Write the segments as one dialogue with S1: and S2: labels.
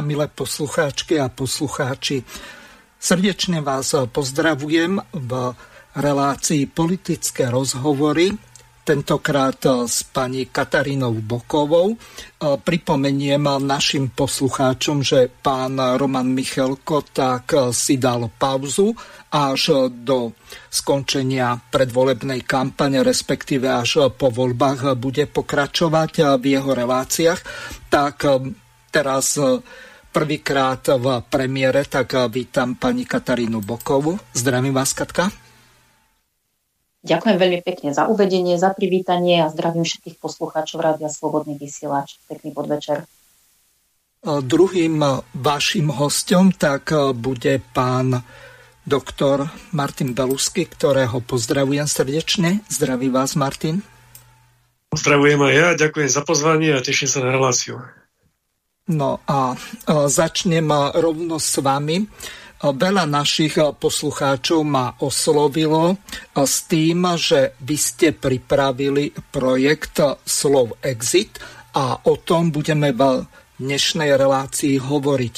S1: Vážené a milé poslucháčky a poslucháči, Srdečne vás pozdravujem v relácii politické rozhovory, tentokrát s pani Katarínou Bokovou. Pripomeniem našim poslucháčom, že pán Roman Michelko tak si dal pauzu až do skončenia predvolebnej kampane, respektíve až po voľbách bude pokračovať v jeho reláciách. Tak teraz prvýkrát v premiére, tak vítam pani Katarínu Bokovu. Zdravím vás, Katka.
S2: Ďakujem veľmi pekne za uvedenie, za privítanie a zdravím všetkých poslucháčov Rádia Slobodný vysielač. Pekný podvečer.
S1: Druhým vašim hostom tak bude pán doktor Martin Belusky, ktorého pozdravujem srdečne. Zdraví vás, Martin.
S3: Pozdravujem aj ja, ďakujem za pozvanie a teším sa na reláciu.
S1: No a začnem rovno s vami. Veľa našich poslucháčov ma oslovilo s tým, že vy ste pripravili projekt Slov Exit a o tom budeme v dnešnej relácii hovoriť.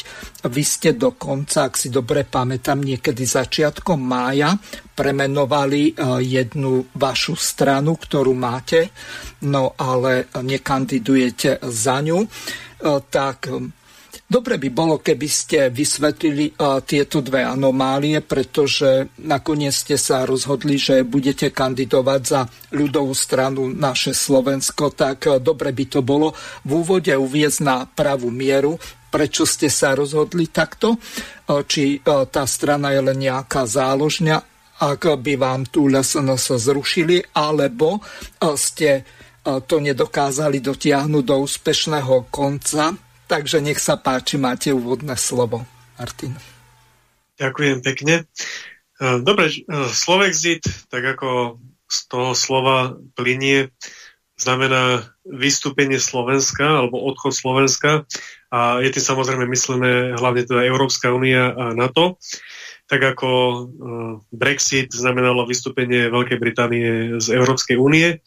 S1: Vy ste dokonca, ak si dobre pamätám, niekedy začiatkom mája premenovali jednu vašu stranu, ktorú máte, no ale nekandidujete za ňu. E, tak e, dobre by bolo, keby ste vysvetlili e, tieto dve anomálie, pretože nakoniec ste sa rozhodli, že budete kandidovať za ľudovú stranu naše Slovensko, tak dobre by to bolo v úvode uviezť na pravú mieru, prečo ste sa rozhodli takto, či tá strana je len nejaká záložňa, ak by vám tú LSNS zrušili, alebo ste to nedokázali dotiahnuť do úspešného konca. Takže nech sa páči, máte úvodné slovo. Martin.
S3: Ďakujem pekne. E, dobre, e, Slovexit, tak ako z toho slova plinie, znamená vystúpenie Slovenska alebo odchod Slovenska a je tým samozrejme myslené hlavne teda Európska únia a NATO. Tak ako e, Brexit znamenalo vystúpenie Veľkej Británie z Európskej únie,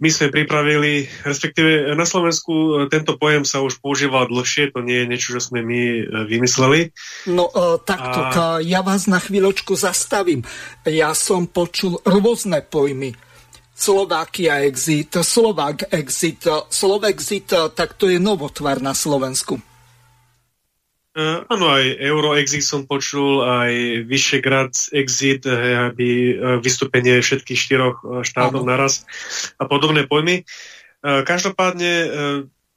S3: my sme pripravili, respektíve na Slovensku e, tento pojem sa už používal dlhšie, to nie je niečo, čo sme my e, vymysleli.
S1: No uh, takto, a... ja vás na chvíľočku zastavím. Ja som počul rôzne pojmy. Slovakia exit, Slovak exit, Slovexit, tak to je novotvar na Slovensku.
S3: Uh, áno, aj Euroexit som počul, aj Vyšegrad exit, aby uh, vystúpenie všetkých štyroch uh, štátov ano. naraz a podobné pojmy. Uh, každopádne uh,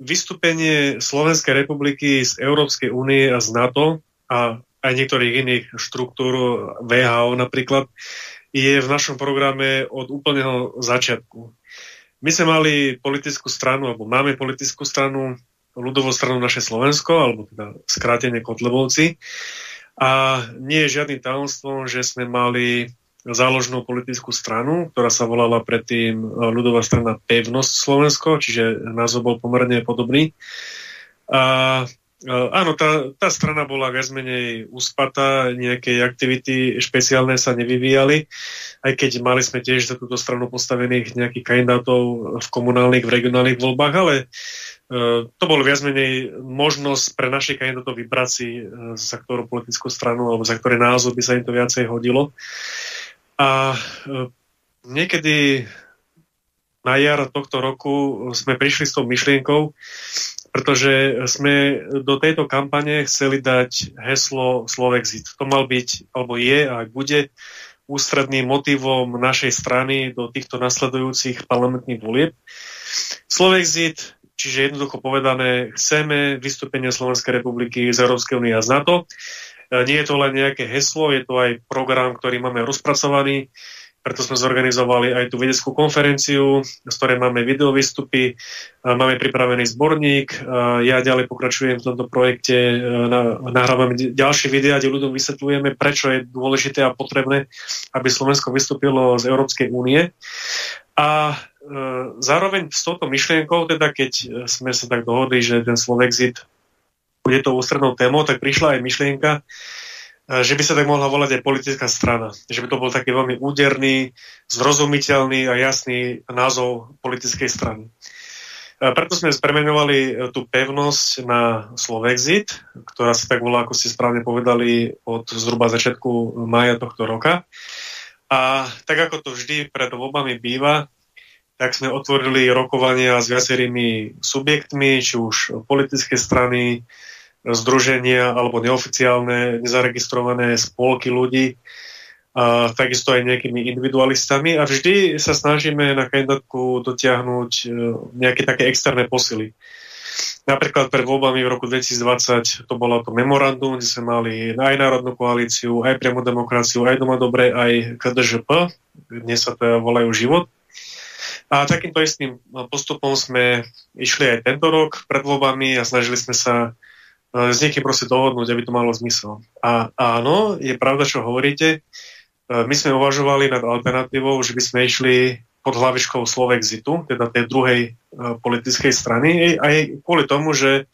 S3: vystúpenie Slovenskej republiky z Európskej únie a z NATO a aj niektorých iných štruktúr, VHO napríklad, je v našom programe od úplného začiatku. My sme mali politickú stranu, alebo máme politickú stranu, ľudovú stranu naše Slovensko, alebo teda skrátenie Kotlebovci. A nie je žiadnym tajomstvom, že sme mali záložnú politickú stranu, ktorá sa volala predtým ľudová strana Pevnosť Slovensko, čiže názov bol pomerne podobný. A Áno, tá, tá strana bola viac menej uspatá, nejaké aktivity špeciálne sa nevyvíjali, aj keď mali sme tiež za túto stranu postavených nejakých kandidátov v komunálnych, v regionálnych voľbách, ale to bol viac menej možnosť pre našich kandidátov vybrať si e, za ktorú politickú stranu alebo za ktoré názov by sa im to viacej hodilo. A e, niekedy na jar tohto roku sme prišli s tou myšlienkou, pretože sme do tejto kampane chceli dať heslo Slovexit. To mal byť, alebo je a bude ústredným motivom našej strany do týchto nasledujúcich parlamentných volieb. Slovexit Čiže jednoducho povedané, chceme vystúpenie Slovenskej republiky z Európskej únie a z NATO. E, nie je to len nejaké heslo, je to aj program, ktorý máme rozpracovaný. preto sme zorganizovali aj tú vedeckú konferenciu, z ktorej máme videovýstupy, máme pripravený zborník, ja ďalej pokračujem v tomto projekte, nahrávame ďalšie videá, kde ľuďom vysvetľujeme, prečo je dôležité a potrebné, aby Slovensko vystúpilo z Európskej únie. A zároveň s touto myšlienkou, teda keď sme sa tak dohodli, že ten Slovexit bude to ústrednou témou, tak prišla aj myšlienka, že by sa tak mohla volať aj politická strana. Že by to bol taký veľmi úderný, zrozumiteľný a jasný názov politickej strany. Preto sme spremenovali e, tú pevnosť na Slovexit, ktorá sa tak volá, ako ste správne povedali, od zhruba začiatku maja tohto roka. A tak ako to vždy pred voľbami býva, tak sme otvorili rokovania s viacerými subjektmi, či už politické strany, združenia alebo neoficiálne, nezaregistrované spolky ľudí, a takisto aj nejakými individualistami a vždy sa snažíme na kandidátku dotiahnuť e, nejaké také externé posily. Napríklad pred voľbami v roku 2020 to bolo to memorandum, kde sme mali aj Národnú koalíciu, aj priamo demokraciu, aj Doma Dobre, aj KDŽP, dnes sa to volajú život. A takýmto istým postupom sme išli aj tento rok pred voľbami a snažili sme sa E, s niekým proste dohodnúť, aby to malo zmysel. A áno, je pravda, čo hovoríte. E, my sme uvažovali nad alternatívou, že by sme išli pod hlavičkou Slovexitu, teda tej druhej e, politickej strany, aj kvôli tomu, že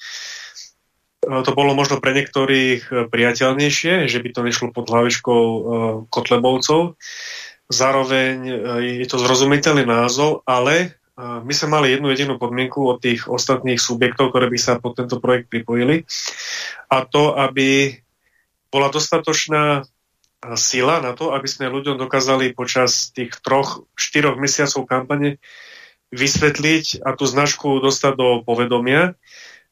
S3: to bolo možno pre niektorých priateľnejšie, že by to nešlo pod hlavičkou Kotlebovcov. Zároveň je to zrozumiteľný názov, ale my sme mali jednu jedinú podmienku od tých ostatných subjektov, ktoré by sa pod tento projekt pripojili. A to, aby bola dostatočná sila na to, aby sme ľuďom dokázali počas tých troch, štyroch mesiacov kampane vysvetliť a tú značku dostať do povedomia,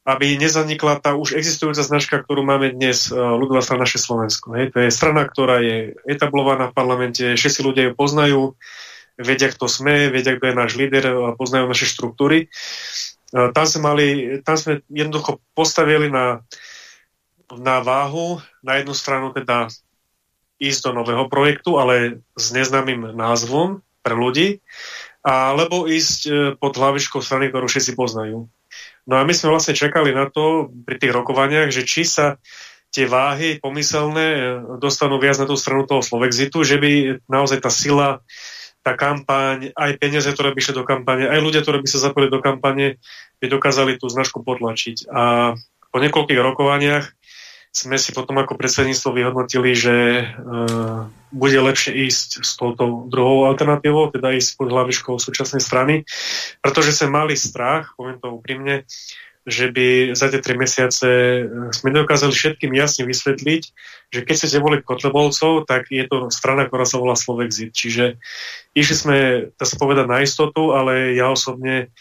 S3: aby nezanikla tá už existujúca značka, ktorú máme dnes, ľudová strana naše Slovensko. Hej. To je strana, ktorá je etablovaná v parlamente, všetci ľudia ju poznajú, vedia, kto sme, vedia, kto je náš líder, poznajú naše štruktúry. Tam sme, mali, tam sme jednoducho postavili na, na váhu na jednu stranu teda ísť do nového projektu, ale s neznámym názvom pre ľudí, alebo ísť e, pod hlavičkou strany, ktorú všetci poznajú. No a my sme vlastne čakali na to pri tých rokovaniach, že či sa tie váhy pomyselné e, dostanú viac na tú stranu toho Slovexitu, že by naozaj tá sila tá kampaň, aj peniaze, ktoré by šli do kampane, aj ľudia, ktorí by sa zapojili do kampane, by dokázali tú značku potlačiť. A po niekoľkých rokovaniach sme si potom ako predsedníctvo vyhodnotili, že uh, bude lepšie ísť s touto druhou alternatívou, teda ísť pod hlavičkou súčasnej strany, pretože sme mali strach, poviem to úprimne, že by za tie tri mesiace eh, sme dokázali všetkým jasne vysvetliť, že keď chcete voliť Kotlebovcov, tak je to strana, ktorá sa volá Slovexit. Čiže išli sme, dá sa povedať, na istotu, ale ja osobne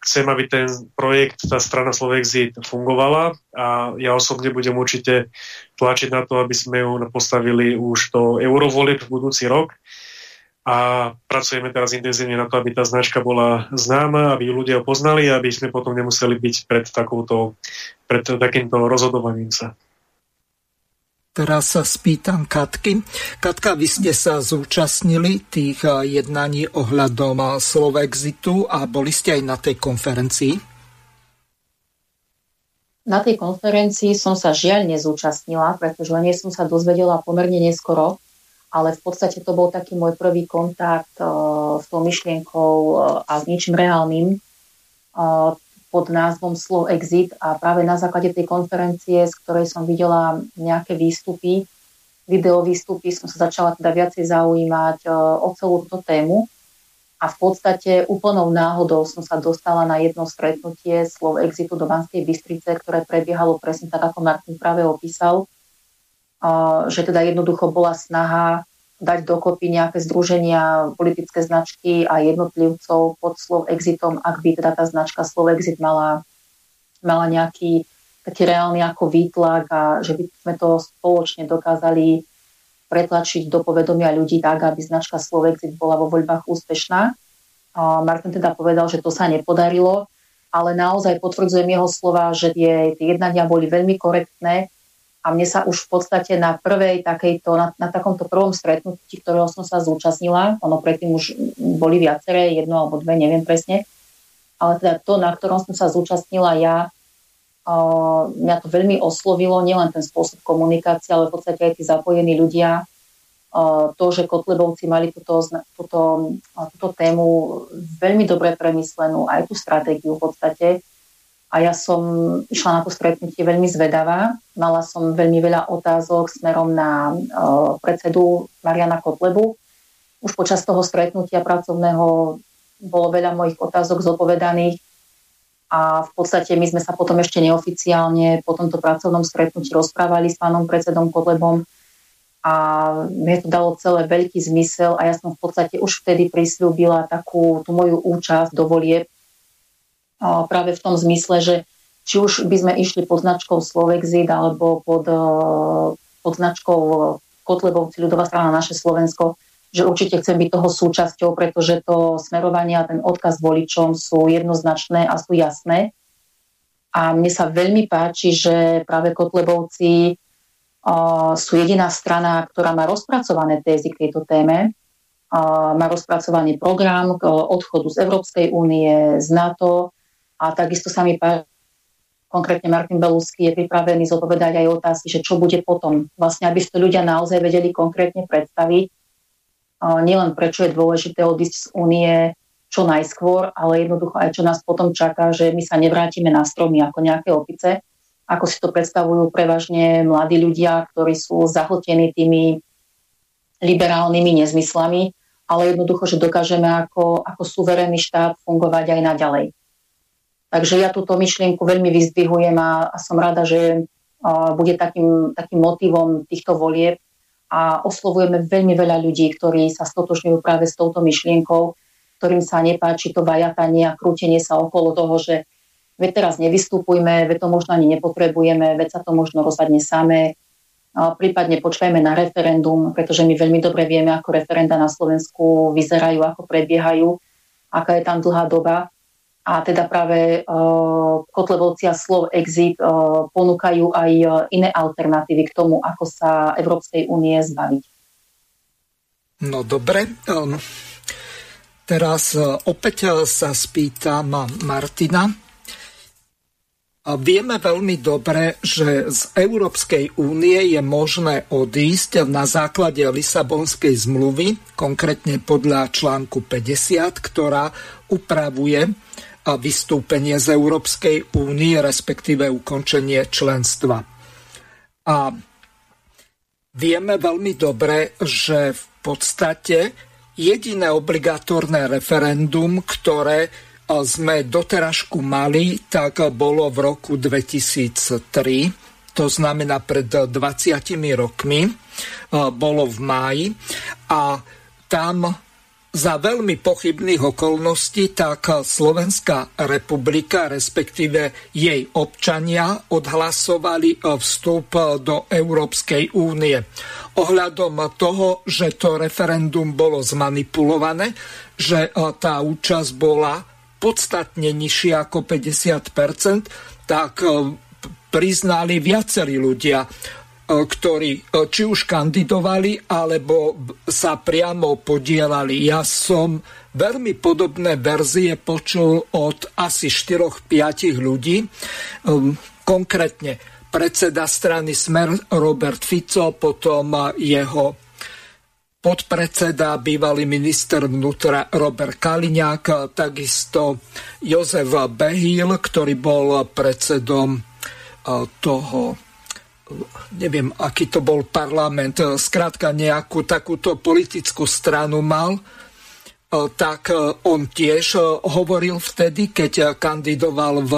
S3: chcem, aby ten projekt, tá strana Slovexit fungovala a ja osobne budem určite tlačiť na to, aby sme ju postavili už do eurovolieb v budúci rok a pracujeme teraz intenzívne na to, aby tá značka bola známa, aby ju ľudia poznali, aby sme potom nemuseli byť pred, takouto, pred takýmto rozhodovaním sa.
S1: Teraz sa spýtam Katky. Katka, vy ste sa zúčastnili tých eh, jednaní ohľadom eh, Slovexitu a boli ste aj na tej konferencii?
S2: Na tej konferencii som sa žiaľ nezúčastnila, pretože nej som sa dozvedela pomerne neskoro ale v podstate to bol taký môj prvý kontakt uh, s tou myšlienkou uh, a s ničím reálnym uh, pod názvom Slow Exit a práve na základe tej konferencie, z ktorej som videla nejaké výstupy, video výstupy, som sa začala teda viacej zaujímať o celú túto tému. A v podstate úplnou náhodou som sa dostala na jedno stretnutie Slow Exitu do Banskej Bystrice, ktoré prebiehalo presne tak, ako Martin práve opísal. Že teda jednoducho bola snaha dať dokopy nejaké združenia, politické značky a jednotlivcov pod slov exitom, ak by teda tá značka slov exit mala, mala nejaký taký reálny ako výtlak a že by sme to spoločne dokázali pretlačiť do povedomia ľudí tak, aby značka Slovexit bola vo voľbách úspešná. A Martin teda povedal, že to sa nepodarilo, ale naozaj potvrdzujem jeho slova, že tie, tie jednania boli veľmi korektné a mne sa už v podstate na prvej takejto, na, na takomto prvom stretnutí, ktorého som sa zúčastnila, ono predtým už boli viaceré, jedno alebo dve, neviem presne, ale teda to, na ktorom som sa zúčastnila ja, uh, mňa to veľmi oslovilo, nielen ten spôsob komunikácie, ale v podstate aj tí zapojení ľudia, uh, to, že Kotlebovci mali túto, túto, túto tému veľmi dobre premyslenú, aj tú stratégiu v podstate, a ja som išla na to stretnutie veľmi zvedavá. Mala som veľmi veľa otázok smerom na uh, predsedu Mariana Kotlebu. Už počas toho stretnutia pracovného bolo veľa mojich otázok zodpovedaných a v podstate my sme sa potom ešte neoficiálne po tomto pracovnom stretnutí rozprávali s pánom predsedom Kotlebom a mne to dalo celé veľký zmysel a ja som v podstate už vtedy prislúbila takú tú moju účasť do volieb práve v tom zmysle, že či už by sme išli pod značkou Slovexit alebo pod, e, pod značkou Kotlebovci ľudová strana naše Slovensko, že určite chcem byť toho súčasťou, pretože to smerovanie a ten odkaz voličom sú jednoznačné a sú jasné. A mne sa veľmi páči, že práve Kotlebovci uh, sú jediná strana, ktorá má rozpracované tézy k tejto téme. Uh, má rozpracovaný program k odchodu z Európskej únie, z NATO, a takisto sa mi páči, konkrétne Martin Belusky je pripravený zodpovedať aj otázky, že čo bude potom. Vlastne, aby si to ľudia naozaj vedeli konkrétne predstaviť, nielen prečo je dôležité odísť z únie čo najskôr, ale jednoducho aj čo nás potom čaká, že my sa nevrátime na stromy ako nejaké opice, ako si to predstavujú prevažne mladí ľudia, ktorí sú zahltení tými liberálnymi nezmyslami, ale jednoducho, že dokážeme ako, ako suverénny štát fungovať aj naďalej. Takže ja túto myšlienku veľmi vyzdvihujem a, a som rada, že a, bude takým, takým motivom týchto volieb. A oslovujeme veľmi veľa ľudí, ktorí sa stotožňujú práve s touto myšlienkou, ktorým sa nepáči to vajatanie a krútenie sa okolo toho, že veď teraz nevystupujme, veď to možno ani nepotrebujeme, veď sa to možno rozhodne samé, prípadne počkajme na referendum, pretože my veľmi dobre vieme, ako referenda na Slovensku vyzerajú, ako prebiehajú, aká je tam dlhá doba a teda práve uh, Kotlebovci a slov exit uh, ponúkajú aj uh, iné alternatívy k tomu, ako sa Európskej únie zbaviť.
S1: No dobre. Um, teraz opäť sa spýtam Martina. Vieme veľmi dobre, že z Európskej únie je možné odísť na základe Lisabonskej zmluvy, konkrétne podľa článku 50, ktorá upravuje vystúpenie z Európskej únie, respektíve ukončenie členstva. A vieme veľmi dobre, že v podstate jediné obligatórne referendum, ktoré sme doteražku mali, tak bolo v roku 2003, to znamená pred 20 rokmi, bolo v máji a tam za veľmi pochybných okolností tak Slovenská republika, respektíve jej občania, odhlasovali vstup do Európskej únie. Ohľadom toho, že to referendum bolo zmanipulované, že tá účasť bola podstatne nižšia ako 50%, tak priznali viacerí ľudia ktorí e, či už kandidovali, alebo sa priamo podielali. Ja som veľmi podobné verzie počul od asi 4-5 ľudí. E, konkrétne predseda strany Smer Robert Fico, potom jeho podpredseda, bývalý minister vnútra Robert Kaliňák, takisto Jozef Behil, ktorý bol predsedom toho neviem, aký to bol parlament, skrátka nejakú takúto politickú stranu mal, e, tak e, on tiež e, hovoril vtedy, keď kandidoval v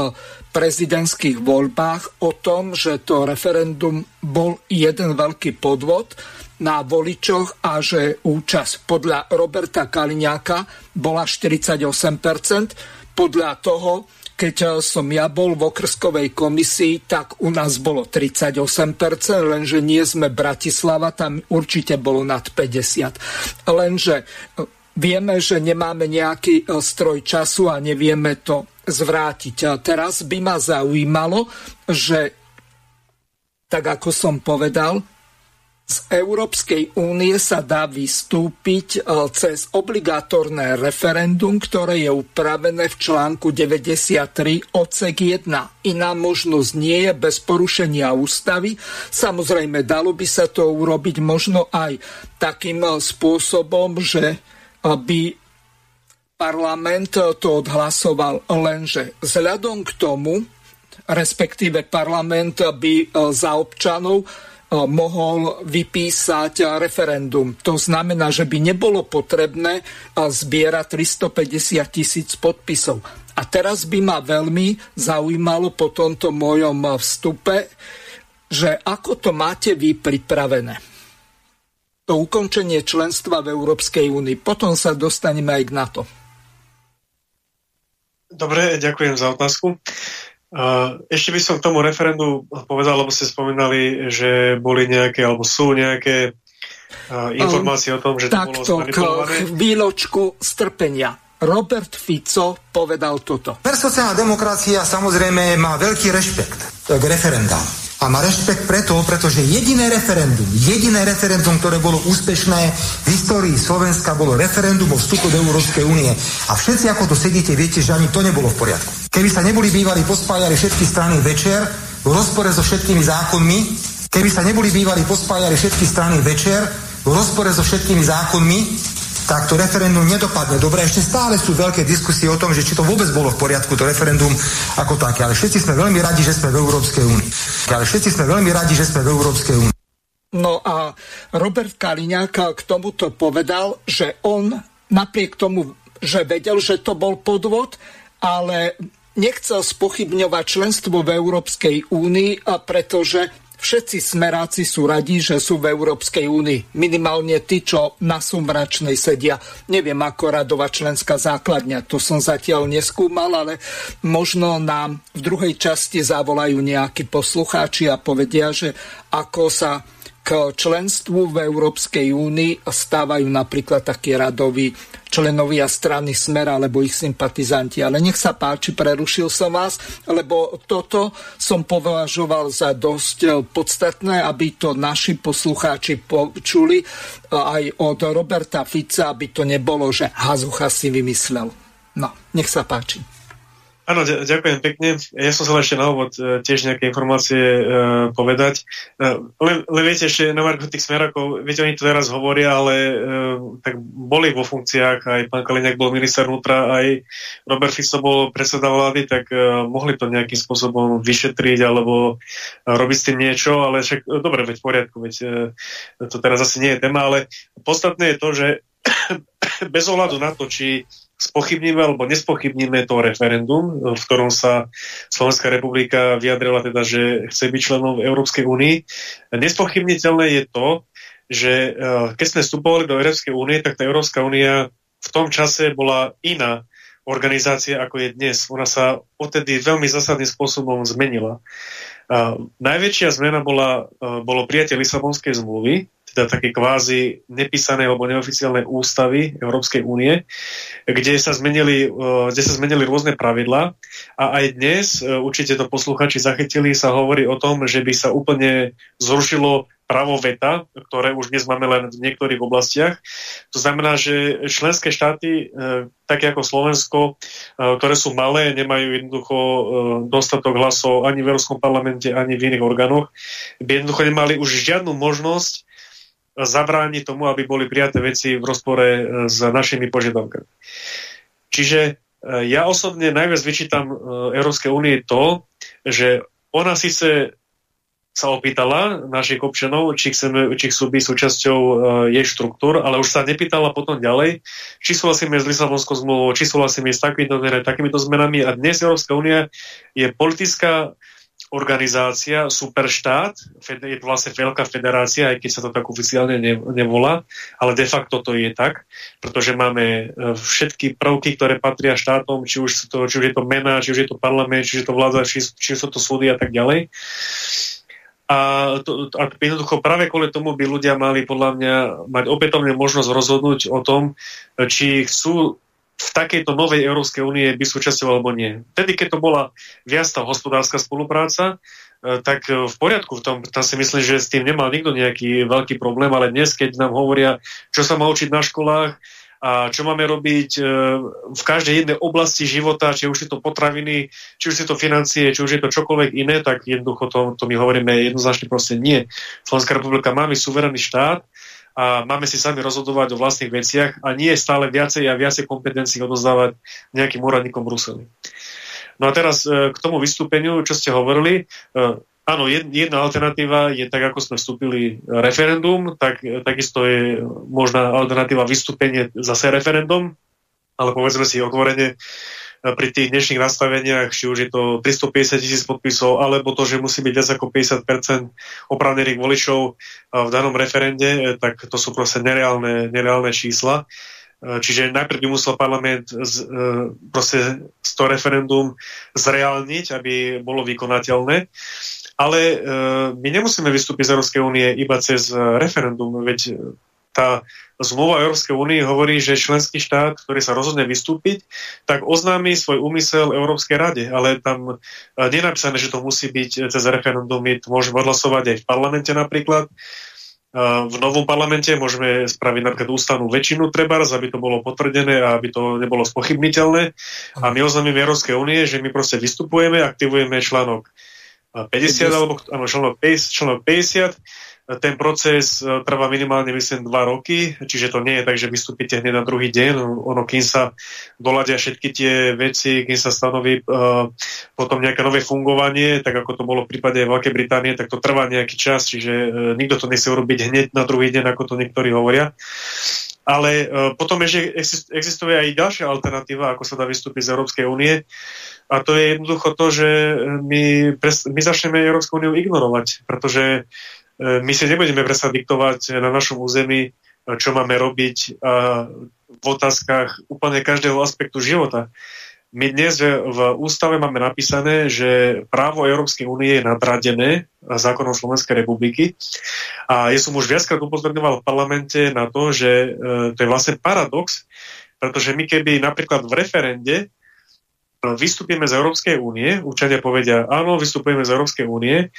S1: prezidentských voľbách o tom, že to referendum bol jeden veľký podvod na voličoch a že účasť podľa Roberta Kaliňáka bola 48%, podľa toho keď som ja bol v okrskovej komisii, tak u nás bolo 38%, lenže nie sme Bratislava, tam určite bolo nad 50%. Lenže eh, vieme, že nemáme nejaký eh, stroj času a nevieme to zvrátiť. A teraz by ma zaujímalo, že tak ako som povedal, z Európskej únie sa dá vystúpiť e, cez obligátorné referendum, ktoré je upravené v článku 93 odsek 1. Iná možnosť nie je bez porušenia ústavy. Samozrejme, dalo by sa to urobiť možno aj takým e, spôsobom, že by parlament to odhlasoval lenže vzhľadom k tomu, respektíve parlament by e, za občanov E, mohol vypísať referendum. To znamená, že by nebolo potrebné zbierať 350 tisíc podpisov. A teraz by ma veľmi zaujímalo po tomto mojom vstupe, že ako to máte vy pripravené. To ukončenie členstva v Európskej únii. Potom sa dostaneme aj k NATO.
S3: Dobre, ďakujem za otázku. Ešte by som k tomu referendu povedal, lebo ste spomínali, že boli nejaké, alebo sú nejaké informácie o tom, že to bolo
S1: zmanipulované. výločku strpenia. Robert Fico povedal toto.
S4: Sociálna demokracia samozrejme má veľký rešpekt k referendám a má rešpekt preto, pretože jediné referendum, jediné referendum, ktoré bolo úspešné v histórii Slovenska, bolo referendum o vstupu do Európskej únie. A všetci, ako tu sedíte, viete, že ani to nebolo v poriadku. Keby sa neboli bývali pospájali všetky strany večer v rozpore so všetkými zákonmi, keby sa neboli bývali pospájali všetky strany večer v rozpore so všetkými zákonmi, tak to referendum nedopadne dobre. Ešte stále sú veľké diskusie o tom, že či to vôbec bolo v poriadku, to referendum ako také. Ale všetci sme veľmi radi, že sme v Európskej únii. Ale všetci sme veľmi radi, že sme v Európskej únii.
S1: No a Robert Kaliňák k tomuto povedal, že on napriek tomu, že vedel, že to bol podvod, ale nechcel spochybňovať členstvo v Európskej únii, pretože Všetci smeráci sú radí, že sú v Európskej únii. Minimálne tí, čo na Sumračnej sedia. Neviem, ako radová členská základňa. To som zatiaľ neskúmal, ale možno nám v druhej časti zavolajú nejakí poslucháči a povedia, že ako sa k členstvu v Európskej únii stávajú napríklad takí radoví členovia strany Smer alebo ich sympatizanti. Ale nech sa páči, prerušil som vás, lebo toto som považoval za dosť podstatné, aby to naši poslucháči počuli aj od Roberta Fica, aby to nebolo, že Hazucha si vymyslel. No, nech sa páči.
S3: Áno, ďakujem pekne. Ja som chcel ešte na úvod e, tiež nejaké informácie e, povedať. E, len, len viete, ešte na marku tých smerakov, viete, oni to teraz hovoria, ale e, tak boli vo funkciách, aj pán Kaliňák bol minister vnútra, aj Robert Fico bol predseda vlády, tak e, mohli to nejakým spôsobom vyšetriť alebo robiť s tým niečo, ale však e, dobre, veď v poriadku, veď e, to teraz asi nie je téma, ale podstatné je to, že bez ohľadu na to, či spochybníme alebo nespochybníme to referendum, v ktorom sa Slovenská republika vyjadrila teda, že chce byť členom Európskej únii. Nespochybniteľné je to, že eh, keď sme vstupovali do Európskej únie, tak tá Európska únia v tom čase bola iná organizácia, ako je dnes. Ona sa odtedy veľmi zásadným spôsobom zmenila. Uh, najväčšia zmena bola, uh, bolo prijatie Lisabonskej zmluvy, teda také kvázi nepísané alebo neoficiálne ústavy Európskej únie, kde sa zmenili, e, kde sa zmenili rôzne pravidlá a aj dnes, e, určite to posluchači zachytili, sa hovorí o tom, že by sa úplne zrušilo právo veta, ktoré už dnes máme len v niektorých oblastiach. To znamená, že členské štáty, e, také ako Slovensko, ktoré sú malé, nemajú jednoducho dostatok hlasov ani v Európskom parlamente, ani v iných orgánoch, by jednoducho nemali už žiadnu možnosť zabrániť tomu, aby boli prijaté veci v rozpore e, s našimi požiadavkami. Čiže e, ja osobne najviac vyčítam e, Európskej únie to, že ona síce sa opýtala našich občanov, či, chceme, či chcú byť súčasťou uh, jej štruktúr, ale už sa nepýtala potom ďalej, či súhlasíme s Lisabonskou zmluvou, či súhlasíme s takýmito, takýmito zmenami. A dnes Európska únia je politická organizácia, superštát, je to vlastne veľká federácia, aj keď sa to tak oficiálne nevolá, ale de facto to je tak, pretože máme e, všetky prvky, ktoré patria štátom, či už, to, či už je to mena, či už je to parlament, či už je to vláda, či, či sú to súdy a tak ďalej. A, to, a jednoducho práve kvôli tomu by ľudia mali podľa mňa mať opätovne možnosť rozhodnúť o tom, či chcú v takejto novej Európskej únie by súčasťoval alebo nie. Vtedy, keď to bola viac tá hospodárska spolupráca, e, tak v poriadku v tom, tam si myslím, že s tým nemal nikto nejaký veľký problém, ale dnes, keď nám hovoria, čo sa má učiť na školách, a čo máme robiť v každej jednej oblasti života, či už je to potraviny, či už je to financie, či už je to čokoľvek iné, tak jednoducho to, to my hovoríme jednoznačne proste nie. Slovenská republika máme suverénny štát, a máme si sami rozhodovať o vlastných veciach a nie stále viacej a viacej kompetencií odozdávať nejakým úradníkom Bruseli. No a teraz e, k tomu vystúpeniu, čo ste hovorili, e, áno, jedna alternatíva je tak, ako sme vstúpili referendum, tak, takisto je možná alternatíva vystúpenie zase referendum, ale povedzme si otvorene, pri tých dnešných nastaveniach, či už je to 350 tisíc podpisov, alebo to, že musí byť viac ako 50% opravnených voličov eh, v danom referende, eh, tak to sú proste nereálne, nereálne čísla. Čiže najprv by musel parlament z, proste to referendum zreálniť, aby bolo vykonateľné. Ale my nemusíme vystúpiť z Európskej únie iba cez referendum, veď tá zmluva Európskej únie hovorí, že členský štát, ktorý sa rozhodne vystúpiť, tak oznámi svoj úmysel Európskej rade, ale tam nie je napísané, že to musí byť cez referendum, my to môžeme odhlasovať aj v parlamente napríklad. V novom parlamente môžeme spraviť napríklad ústavnú väčšinu trebárs, aby to bolo potvrdené a aby to nebolo spochybniteľné. A my oznámime Európskej únie, že my proste vystupujeme, aktivujeme článok 50, alebo áno, článok 50, článok 50 ten proces e, trvá minimálne, myslím, dva roky, čiže to nie je tak, že vystúpite hneď na druhý deň. Ono, kým sa doladia všetky tie veci, kým sa stanoví uh, potom nejaké nové fungovanie, tak ako to bolo v prípade Veľkej Británie, tak to trvá nejaký čas, čiže uh, nikto to nechce urobiť hneď na druhý deň, ako to niektorí hovoria. Ale uh, potom ešte existuje aj ďalšia alternatíva, ako sa dá vystúpiť z Európskej únie. A to je jednoducho to, že my, my začneme Európsku úniu ignorovať, pretože E, my si nebudeme presať diktovať na našom území, e, čo máme robiť e, v otázkach úplne každého aspektu života. My dnes v ústave máme napísané, že právo Európskej únie je nadradené zákonom Slovenskej republiky. A ja som už viackrát upozorňoval v parlamente na to, že to je vlastne paradox, pretože my keby napríklad v referende vystúpime z Európskej únie, učenia povedia, áno, vystupujeme z Európskej únie,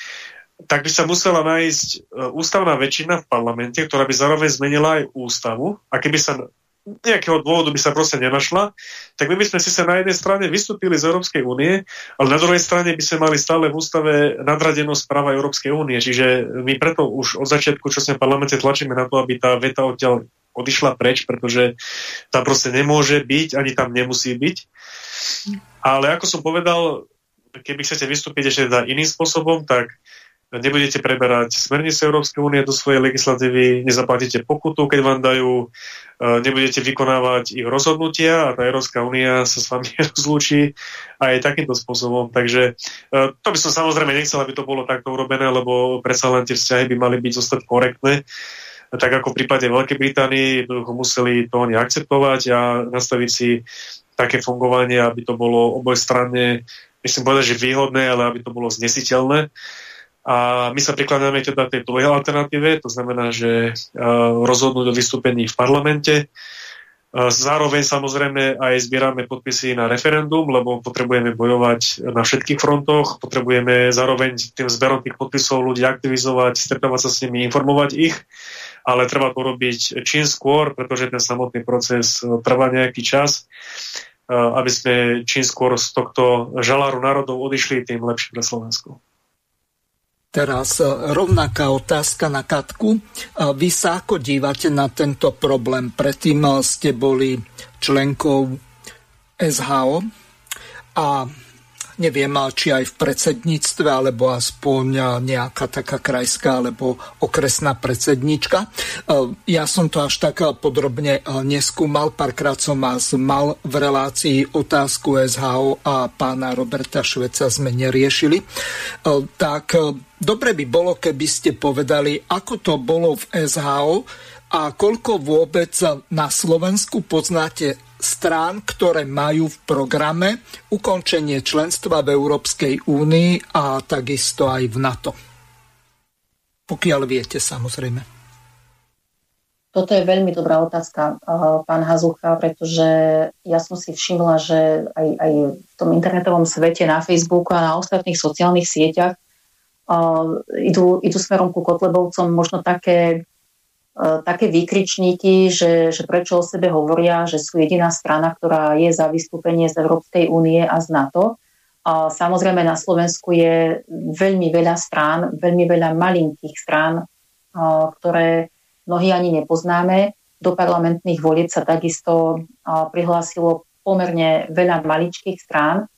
S3: tak by sa musela nájsť e, ústavná väčšina v parlamente, ktorá by zároveň zmenila aj ústavu. A keby sa nejakého dôvodu by sa proste nenašla, tak my by sme si sa na jednej strane vystúpili z Európskej únie, ale na druhej strane by sme mali stále v ústave nadradenosť práva Európskej únie. Čiže my preto už od začiatku, čo sme v parlamente tlačíme na to, aby tá veta odtiaľ odišla preč, pretože tam proste nemôže byť, ani tam nemusí byť. Ale ako som povedal, keby chcete vystúpiť ešte teda iným spôsobom, tak nebudete preberať smernice Európskej únie do svojej legislatívy, nezaplatíte pokutu, keď vám dajú, e, nebudete vykonávať ich rozhodnutia a tá Európska únia sa s vami rozlúči aj takýmto spôsobom. Takže e, to by som samozrejme nechcel, aby to bolo takto urobené, lebo predsa len tie vzťahy by mali byť zostať korektné. Tak ako v prípade Veľkej Británie jednoducho museli to oni akceptovať a nastaviť si také fungovanie, aby to bolo obojstranne, myslím povedať, že výhodné, ale aby to bolo znesiteľné. A my sa prikladáme teda tej druhej alternatíve, to znamená, že uh, rozhodnúť o vystúpení v parlamente. Uh, zároveň samozrejme aj zbierame podpisy na referendum, lebo potrebujeme bojovať na všetkých frontoch, potrebujeme zároveň tým zberom tých podpisov ľudí aktivizovať, stretávať sa s nimi, informovať ich, ale treba to robiť čím skôr, pretože ten samotný proces e, trvá nejaký čas aby sme čím skôr z tohto žaláru národov odišli, tým lepšie pre Slovensko.
S1: Teraz e, rovnaká otázka na Katku. E, vy sa ako dívate na tento problém? Predtým e, ste boli členkou SHO a neviem, či aj v predsedníctve, alebo aspoň nejaká taká krajská alebo okresná predsednička. E, ja som to až tak podrobne e, neskúmal, párkrát som vás mal v relácii otázku SHO a pána Roberta Šveca sme neriešili. E, tak dobre by bolo, keby ste povedali, ako to bolo v SHO a koľko vôbec na Slovensku poznáte strán, ktoré majú v programe ukončenie členstva v Európskej únii a takisto aj v NATO. Pokiaľ viete, samozrejme.
S2: Toto je veľmi dobrá otázka, pán Hazucha, pretože ja som si všimla, že aj, aj v tom internetovom svete, na Facebooku a na ostatných sociálnych sieťach uh, idú, idú smerom ku Kotlebovcom možno také, také výkričníky, že, že prečo o sebe hovoria, že sú jediná strana, ktorá je za vystúpenie z Európskej únie a z NATO. Uh, samozrejme na Slovensku je veľmi veľa strán, veľmi veľa malinkých strán, uh, ktoré mnohí ani nepoznáme. Do parlamentných volieb sa takisto prihlásilo pomerne veľa maličkých strán.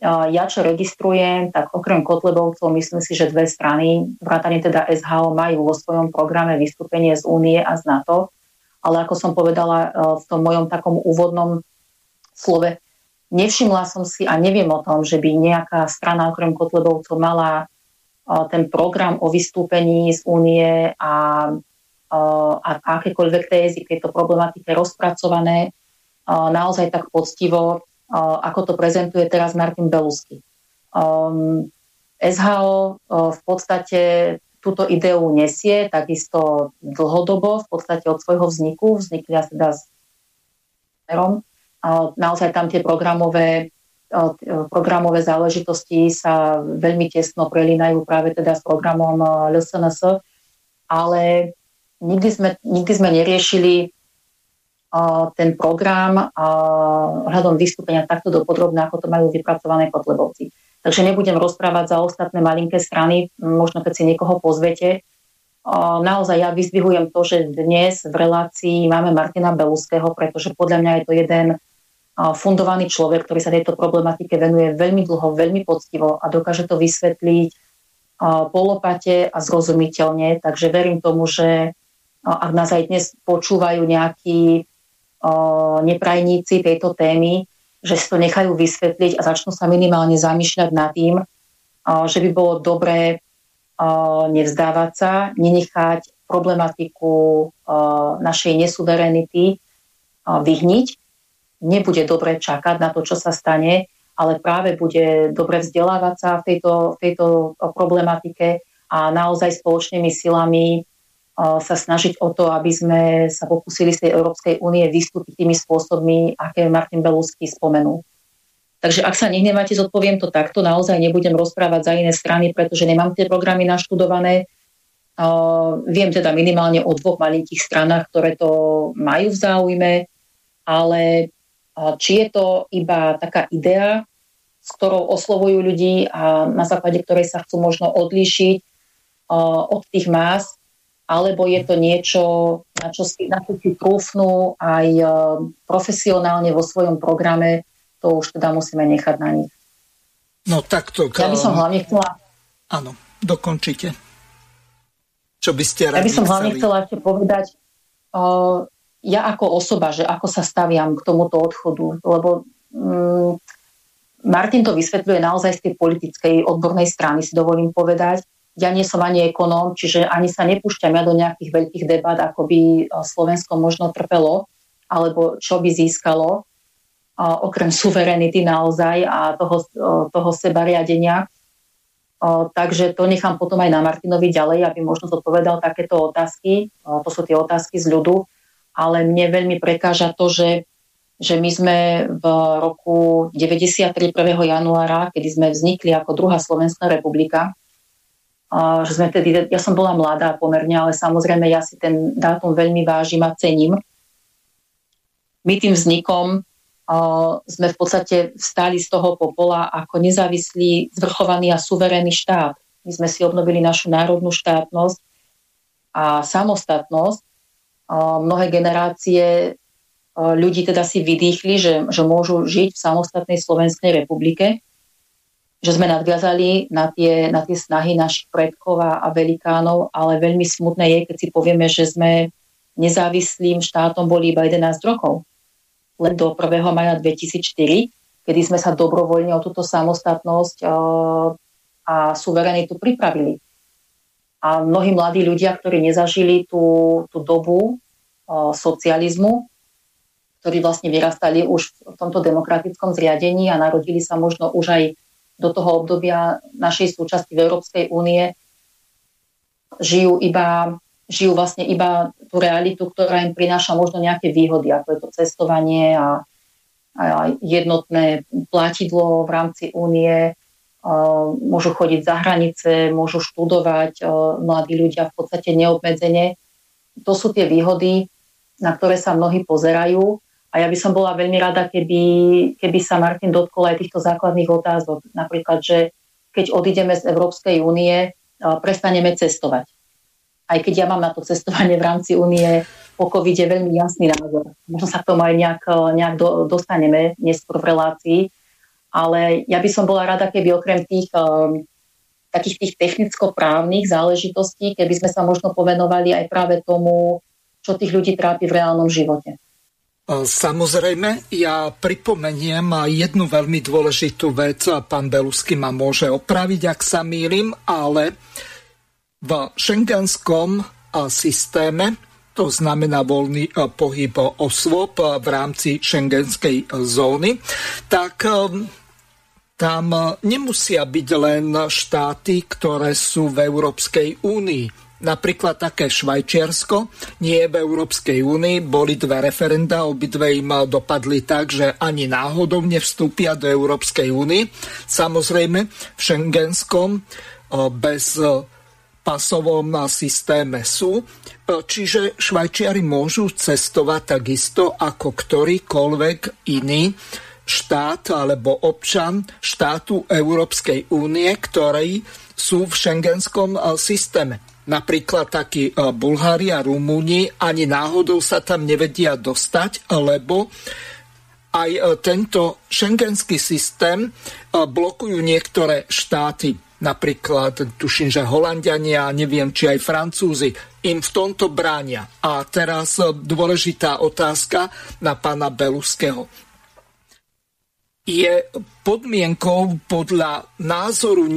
S2: Ja čo registrujem, tak okrem Kotlebovcov myslím si, že dve strany, vrátane teda SHO, majú vo svojom programe vystúpenie z Únie a z NATO. Ale ako som povedala v tom mojom takom úvodnom slove, nevšimla som si a neviem o tom, že by nejaká strana okrem Kotlebovcov mala ten program o vystúpení z únie a a akékoľvek tézy k tejto problematike rozpracované naozaj tak poctivo, ako to prezentuje teraz Martin Belusky. Um, SHO v podstate túto ideu nesie takisto dlhodobo, v podstate od svojho vzniku, vznikli asi teda s Naozaj tam tie programové, programové záležitosti sa veľmi tesno prelínajú práve teda s programom LSNS, ale nikdy sme, nikdy sme neriešili ten program hľadom vystúpenia takto dopodrobne, ako to majú vypracované Kotlebovci. Takže nebudem rozprávať za ostatné malinké strany, možno keď si niekoho pozvete. Naozaj ja vyzdvihujem to, že dnes v relácii máme Martina Beluského, pretože podľa mňa je to jeden fundovaný človek, ktorý sa tejto problematike venuje veľmi dlho, veľmi poctivo a dokáže to vysvetliť polopate a zrozumiteľne. Takže verím tomu, že ak nás aj dnes počúvajú nejakí neprajníci tejto témy, že si to nechajú vysvetliť a začnú sa minimálne zamýšľať nad tým, že by bolo dobré nevzdávať sa, nenechať problematiku našej nesuverenity vyhniť. Nebude dobre čakať na to, čo sa stane, ale práve bude dobre vzdelávať sa v tejto, v tejto problematike a naozaj spoločnými silami sa snažiť o to, aby sme sa pokúsili z tej Európskej únie vystúpiť tými spôsobmi, aké Martin Belusky spomenul. Takže ak sa nehnevate, zodpoviem to takto. Naozaj nebudem rozprávať za iné strany, pretože nemám tie programy naštudované. Viem teda minimálne o dvoch malinkých stranách, ktoré to majú v záujme, ale či je to iba taká idea, s ktorou oslovujú ľudí a na základe ktorej sa chcú možno odlíšiť od tých más, alebo je to niečo, na čo si, na čo si trúfnú aj e, profesionálne vo svojom programe, to už teda musíme nechať na nich.
S1: No takto.
S2: Ja by som hlavne chcela...
S1: Áno, dokončite. Čo by ste
S2: Ja by som hlavne chcela ešte povedať, uh, ja ako osoba, že ako sa staviam k tomuto odchodu, lebo um, Martin to vysvetľuje naozaj z tej politickej odbornej strany, si dovolím povedať, ja nie som ani ekonóm, čiže ani sa nepúšťam ja do nejakých veľkých debat, ako by e, Slovensko možno trpelo, alebo čo by získalo, okrem suverenity naozaj a toho, e, toho sebariadenia. Takže to nechám potom aj na Martinovi ďalej, aby možno zodpovedal takéto otázky. To sú tie otázky z ľudu. Ale mne veľmi prekáža to, že, že my sme v roku 93. 1. januára, kedy sme vznikli ako druhá Slovenská republika, že sme tedy, ja som bola mladá pomerne, ale samozrejme ja si ten dátum veľmi vážim a cením. My tým vznikom uh, sme v podstate vstali z toho popola ako nezávislý, zvrchovaný a suverénny štát. My sme si obnovili našu národnú štátnosť a samostatnosť. Uh, mnohé generácie ľudí teda si vydýchli, že, že môžu žiť v samostatnej Slovenskej republike že sme nadviazali na tie, na tie snahy našich predkov a, a velikánov, ale veľmi smutné je, keď si povieme, že sme nezávislým štátom boli iba 11 rokov. Len do 1. maja 2004, kedy sme sa dobrovoľne o túto samostatnosť uh, a suverenitu pripravili. A mnohí mladí ľudia, ktorí nezažili tú, tú dobu uh, socializmu, ktorí vlastne vyrastali už v tomto demokratickom zriadení a narodili sa možno už aj do toho obdobia našej súčasti v Európskej únie žijú iba, žijú vlastne iba tú realitu, ktorá im prináša možno nejaké výhody, ako je to cestovanie a, a jednotné platidlo v rámci únie, môžu chodiť za hranice, môžu študovať mladí ľudia v podstate neobmedzene. To sú tie výhody, na ktoré sa mnohí pozerajú. A ja by som bola veľmi rada, keby, keby sa Martin dotkol aj týchto základných otázok. Napríklad, že keď odídeme z Európskej únie, prestaneme cestovať. Aj keď ja mám na to cestovanie v rámci únie po covide veľmi jasný názor. Možno sa k tomu aj nejak, nejak do, dostaneme neskôr v relácii ale ja by som bola rada, keby okrem tých um, takých tých technicko-právnych záležitostí, keby sme sa možno povenovali aj práve tomu, čo tých ľudí trápi v reálnom živote.
S1: Samozrejme, ja pripomeniem jednu veľmi dôležitú vec, pán Belusky ma môže opraviť, ak sa mýlim, ale v šengenskom systéme, to znamená voľný pohyb osôb v rámci šengenskej zóny, tak tam e, nemusia byť len štáty, ktoré sú v Európskej únii. Napríklad také Švajčiarsko nie v Európskej únii, boli dve referenda, obidve im dopadli tak, že ani náhodou nevstúpia do Európskej únie. Samozrejme v šengenskom e, bez e, pasovom systéme sú, čiže Švajčiari môžu cestovať takisto ako ktorýkoľvek iný štát alebo občan štátu Európskej únie, ktorí sú v šengenskom eh, systéme. Napríklad takí eh, Bulhári a Rumúni ani náhodou sa tam nevedia dostať, lebo aj eh, tento šengenský systém blokujú niektoré štáty. Napríklad, tuším, že Holandiania, neviem, či aj Francúzi im v tomto bránia. A teraz dôležitá otázka na pána Beluského je podmienkou podľa názoru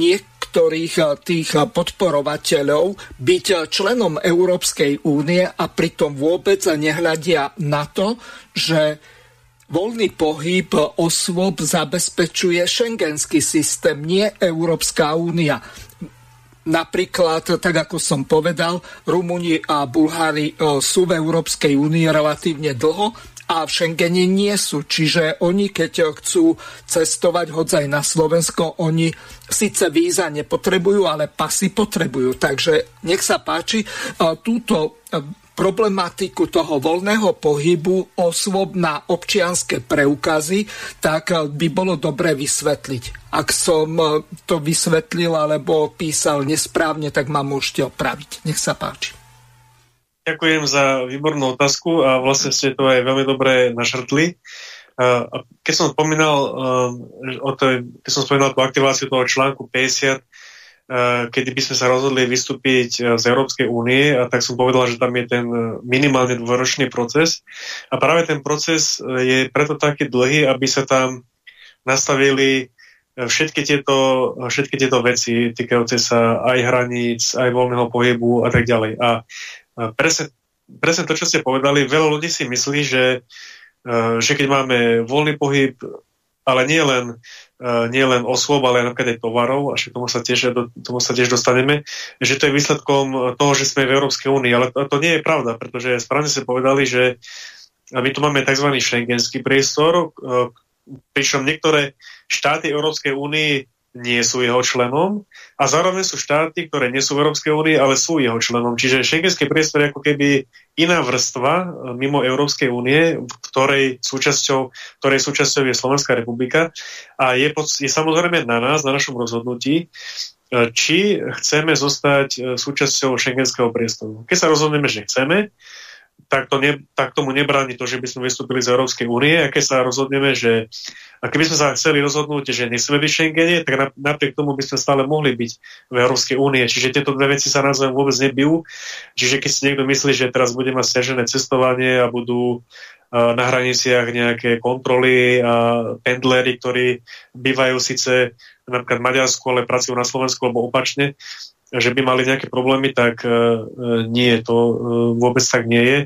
S1: niektorých eh, tých eh, podporovateľov byť eh, členom Európskej únie a pritom vôbec nehľadia na to, že voľný pohyb osôb zabezpečuje šengenský systém, nie Európska únia. Napríklad, tak ako som povedal, Rumúni a Bulhári sú v Európskej únii relatívne dlho a v Schengene nie sú. Čiže oni, keď chcú cestovať hodzaj na Slovensko, oni síce víza nepotrebujú, ale pasy potrebujú. Takže nech sa páči, túto problematiku toho voľného pohybu osôb na občianské preukazy, tak by bolo dobre vysvetliť. Ak som to vysvetlil alebo písal nesprávne, tak ma môžete opraviť. Nech sa páči.
S3: Ďakujem za výbornú otázku a vlastne ste to aj veľmi dobre našrtli. Keď som spomínal, o to, keď som spomínal tú aktiváciu toho článku 50, kedy by sme sa rozhodli vystúpiť z Európskej únie, a tak som povedal, že tam je ten minimálne dvoročný proces. A práve ten proces je preto taký dlhý, aby sa tam nastavili všetky tieto, všetky tieto veci týkajúce sa aj hraníc, aj voľného pohybu a tak ďalej. A presne, presne to, čo ste povedali, veľa ľudí si myslí, že, e, že keď máme voľný pohyb, ale nie len, e, nie len osôb, ale napríklad aj tovarov, a tomu sa, tiež, tomu sa tiež dostaneme, že to je výsledkom toho, že sme v Európskej únii. Ale to, to nie je pravda, pretože správne ste povedali, že my tu máme tzv. šengenský priestor, e, pričom niektoré štáty Európskej únii nie sú jeho členom a zároveň sú štáty, ktoré nie sú v Európskej únii, ale sú jeho členom. Čiže šengenský priestor je ako keby iná vrstva e, mimo Európskej únie, ktorej súčasťou, ktorej súčasťou je Slovenská republika a je, pod, je samozrejme na nás, na našom rozhodnutí, e, či chceme zostať e, súčasťou šengenského priestoru. Keď sa rozhodneme, že chceme, tak, to ne, tak tomu nebráni to, že by sme vystúpili z Európskej únie. A keď sa rozhodneme, že a keby sme sa chceli rozhodnúť, že nechceme byť v Schengene, tak napriek tomu by sme stále mohli byť v Európskej únie. Čiže tieto dve veci sa navzájom vôbec nebijú. Čiže keď si niekto myslí, že teraz bude mať stiažené cestovanie a budú na hraniciach nejaké kontroly a pendlery, ktorí bývajú síce napríklad v Maďarsku, ale pracujú na Slovensku alebo opačne, že by mali nejaké problémy, tak uh, nie, to uh, vôbec tak nie je.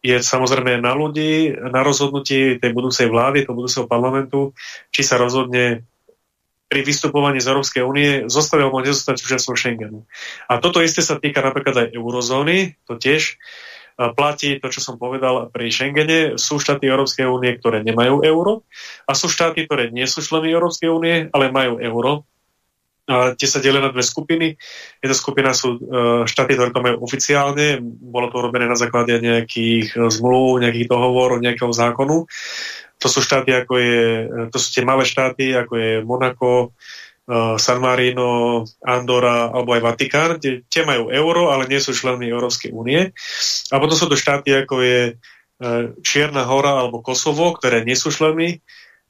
S3: Je samozrejme na ľudí, na rozhodnutí tej budúcej vlády, toho budúceho parlamentu, či sa rozhodne pri vystupovaní z Európskej únie zostať alebo nezostať súčasťou Schengenu. A toto isté sa týka napríklad aj eurozóny, to tiež e, platí to, čo som povedal pri Schengene. Sú štáty Európskej únie, ktoré nemajú euro a sú štáty, ktoré nie sú členy Európskej únie, ale majú euro. A tie sa delia na dve skupiny. Jedna skupina sú e, štáty, ktoré to majú oficiálne. Bolo to urobené na základe nejakých zmluv, nejakých dohovorov, nejakého zákonu. To sú štáty, ako je, to sú tie malé štáty, ako je Monako, San Marino, Andora alebo aj Vatikán. Tie, tie majú euro, ale nie sú členmi Európskej únie. A potom sú to štáty, ako je Čierna hora alebo Kosovo, ktoré nie sú členmi